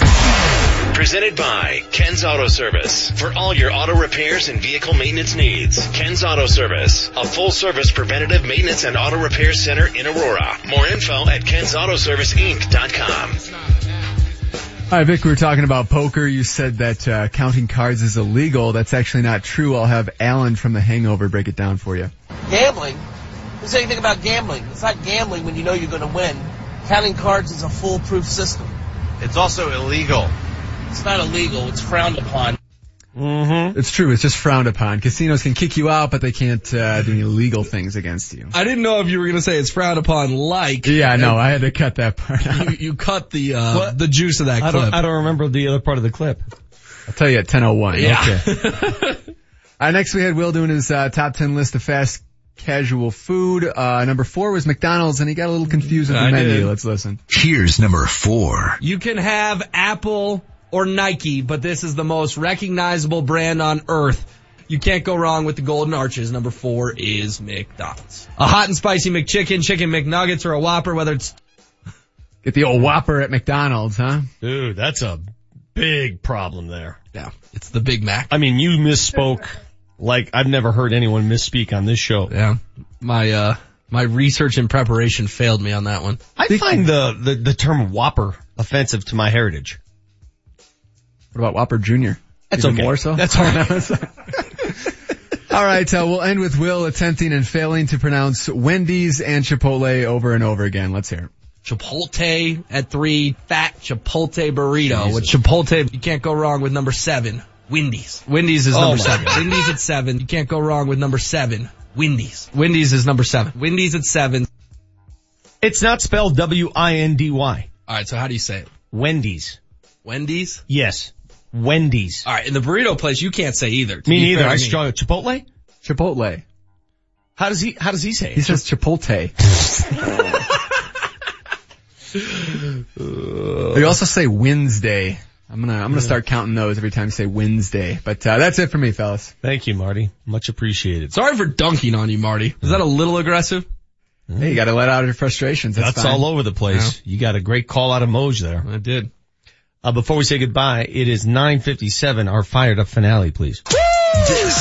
Presented by Ken's Auto Service. For all your auto repairs and vehicle maintenance needs. Ken's Auto Service. A full service preventative maintenance and auto repair center in Aurora. More info at kensautoserviceinc.com. Hi, Vic. We were talking about poker. You said that uh, counting cards is illegal. That's actually not true. I'll have Alan from The Hangover break it down for you. Gambling? Who said anything about gambling? It's not gambling when you know you're going to win. Counting cards is a foolproof system. It's also illegal. It's not illegal. It's frowned upon. Mm-hmm. It's true. It's just frowned upon. Casinos can kick you out, but they can't uh, do any legal things against you. I didn't know if you were going to say it's frowned upon like. Yeah, no, I had to cut that part out. You, you cut the, uh, the juice of that I clip. don't, I don't remember the other part of the clip. I'll tell you at 10.01. Yeah. Okay. uh, next we had Will doing his uh, top 10 list of fast casual food. Uh, number four was McDonald's and he got a little confused with the I menu. did. Let's listen. Here's number four. You can have Apple or Nike, but this is the most recognizable brand on earth. You can't go wrong with the Golden Arches. Number four is McDonald's. A hot and spicy McChicken, chicken McNuggets, or a Whopper, whether it's Get the old Whopper at McDonald's, huh? Dude, that's a big problem there. Yeah, it's the Big Mac. I mean, you misspoke like I've never heard anyone misspeak on this show. Yeah. My, uh, my research and preparation failed me on that one. I find the, the, the term Whopper offensive to my heritage. What about Whopper Jr.? That's Even okay. more so? That's all right. All right, uh, we'll end with Will attempting and failing to pronounce Wendy's and Chipotle over and over again. Let's hear it. Chipotle at three, fat Chipotle burrito. With Chipotle, you can't go wrong with number seven, Wendy's. Wendy's is Oh number my seven. God. Wendy's at seven. You can't go wrong with number seven, Wendy's. Wendy's is number seven. Wendy's at seven. It's not spelled W-I-N-D-Y. Alright, so how do you say it? Wendy's. Wendy's? Yes. Wendy's. Alright, in the burrito place, you can't say either. Me neither. fair to I me. struggle. Chipotle? Chipotle. How does he, how does he say He it? says Chipotle. you also say Wednesday. I'm gonna, I'm gonna start counting those every time you say Wednesday. But, uh, that's it for me, fellas. Thank you, Marty. Much appreciated. Sorry for dunking on you, Marty. Was that a little aggressive? Hey, you gotta let out your frustrations. That's, That's fine. all over the place. You got a great call out of Moj there. I did. Uh, before we say goodbye, it is 9.57, our fired up finale, please. This is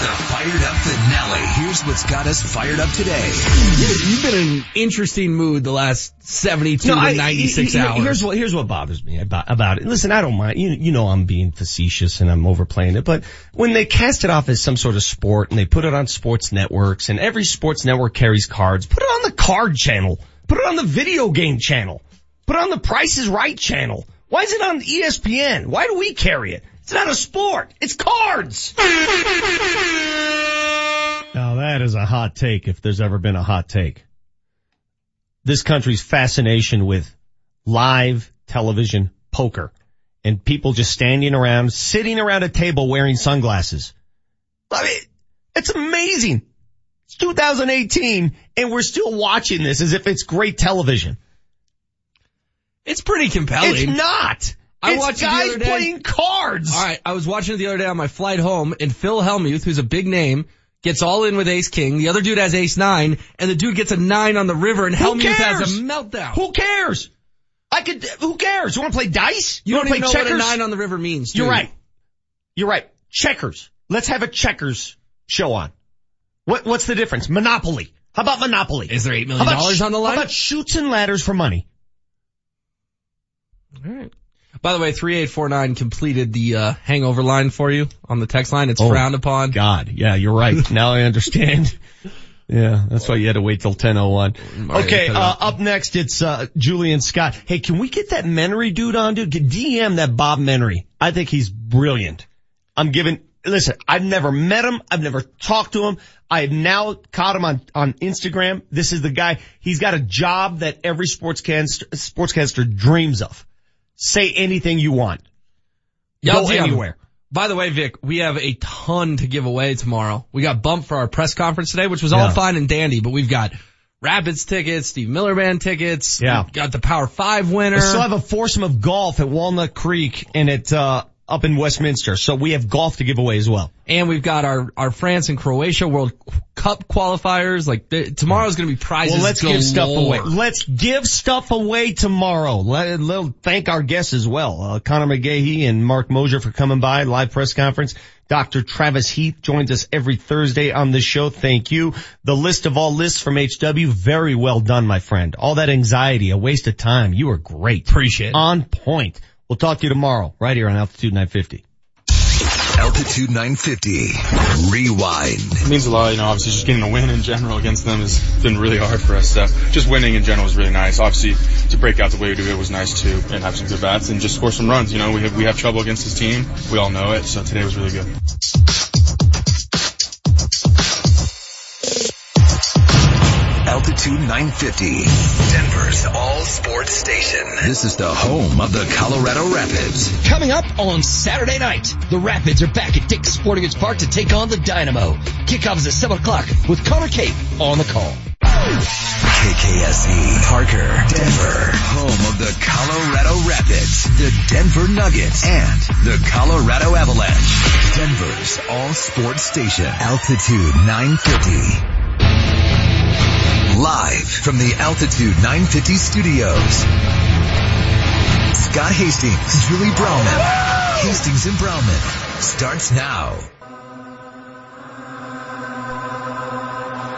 the fired up finale. Here's what's got us fired up today. You've been in an interesting mood the last 72 to I- 96 he- he- hours. Here's what here's what bothers me about about it. Listen, I don't mind. You you know I'm being facetious and I'm overplaying it, but when they cast it off as some sort of sport and they put it on sports networks and every sports network carries cards, put it on the card channel, put it on the video game channel, put on the Price is Right channel. Why is it on ESPN? Why do we carry it? It's not a sport. It's cards. Now that is a hot take if there's ever been a hot take. This country's fascination with live television poker and people just standing around, sitting around a table wearing sunglasses. I mean, it's amazing. It's 2018 and we're still watching this as if it's great television. It's pretty compelling. It's not. I it's watched guys playing cards. All right, I was watching it the other day on my flight home, and Phil Hellmuth, who's a big name, gets all in with Ace King. The other dude has Ace Nine, and the dude gets a nine on the river, and Hellmuth has a meltdown. Who cares? I could, who cares? You want to play dice? you want don't to even play know checkers? what a nine on the river means. You're right. You're right. Checkers. Let's have a checkers show on. What, what's the difference? Monopoly. How about Monopoly? Is there eight million dollars on the line? How about chutes and ladders for money? All right. By the way, 3849 completed the uh, hangover line for you on the text line. It's Oh, frowned upon. God. Yeah, you're right. now I understand. Yeah, that's why you had to wait till 10:01. Okay, uh, up next it's uh, Julian Scott. Hey, can we get that Menery dude on, dude? DM that Bob Menery. I think he's brilliant. I'm giving. Listen, I've never met him. I've never talked to him. I have now caught him on on Instagram. This is the guy. He's got a job that every sportscaster sportscaster dreams of. Say anything you want. Go anywhere. By the way, Vic, we have a ton to give away tomorrow. We got bumped for our press conference today, which was all Yeah. fine and dandy, but we've got Rapids tickets, Steve Miller Band tickets. Yeah. Got the Power Five winner. We still have a foursome of golf at Walnut Creek and at uh up in Westminster. So we have golf to give away as well. and we've got our, our France and Croatia World Cup qualifiers. Like th- tomorrow's going to be prizes. Well, let's give stuff away. Let's give stuff away tomorrow. Let, let thank our guests as well. Uh, Conor McGahey and Marc Moser for coming by live press conference. Dr. Travis Heath joins us every Thursday on this show. Thank you. The list of all lists from HW, very well done, my friend. All that anxiety, a waste of time. You are great. Appreciate it. On point. We'll talk to you tomorrow, right here on Altitude 950. Altitude 950. Rewind. It means a lot, you know, obviously just getting a win in general against them has been really hard for us. So just winning in general is really nice. Obviously to break out the way we do it was nice too and have some good bats and just score some runs. You know, we have, we have trouble against this team. We all know it. So today was really good. Altitude 950. Denver's all sports station. This is the home of the Colorado Rapids. Coming up on Saturday night, the Rapids are back at Dick's Sporting Goods Park to take on the Dynamo. Kickoff is at 7 o'clock with Connor Cape on the call. KKS Boise, Parker, Denver, home of the Colorado Rapids, the Denver Nuggets, and the Colorado Avalanche. Denver's all sports station, Altitude 950. Live from the Altitude 950 studios. Scott Hastings, Julie Browman. Hastings and Browman starts now.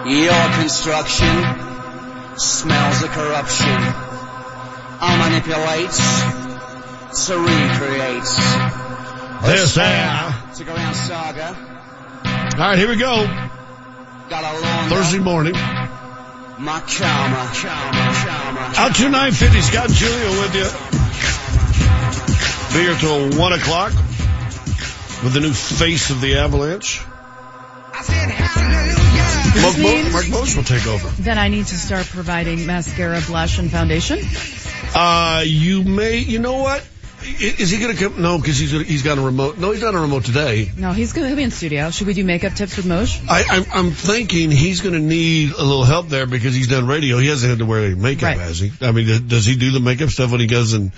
Your construction smells of corruption. I manipulates to recreates. This there. Uh, to go around saga. All right, here we go. Got a long Thursday morning. My karma, karma, karma. Out to 950, Scott and Julia with you. Be here till 1 o'clock with the new face of the Avalanche. Marc, Mo- Marc Mose will take over. Then I need to start providing mascara, blush, and foundation. Uh, you may, you know what? Is he going to come? No, because he's he's got a remote. No, he's not a remote today. No, he's gonna be in studio. Should we do makeup tips with Moj? I, I'm, I'm thinking he's going to need a little help there because he's done radio. He hasn't had to wear any makeup, Right. has he? I mean, does- he do the makeup stuff when he goes and?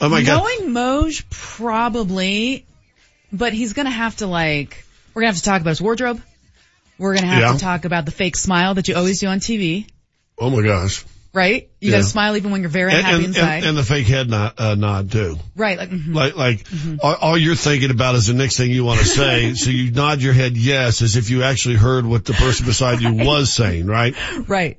Oh my god! Knowing Moj, probably, but he's gonna have to like, we're gonna have to talk about his wardrobe. We're gonna have Yeah. to talk about the fake smile that you always do on TV, Oh my gosh! Right? You Yeah. gotta smile even when you're very And, happy and, inside. and, and the fake head nod, uh, nod too. right, like, mhm. Like, like all, all you're thinking about is the next thing you want to say. so you nod your head yes, as if you actually heard what the person beside you was saying, right? right.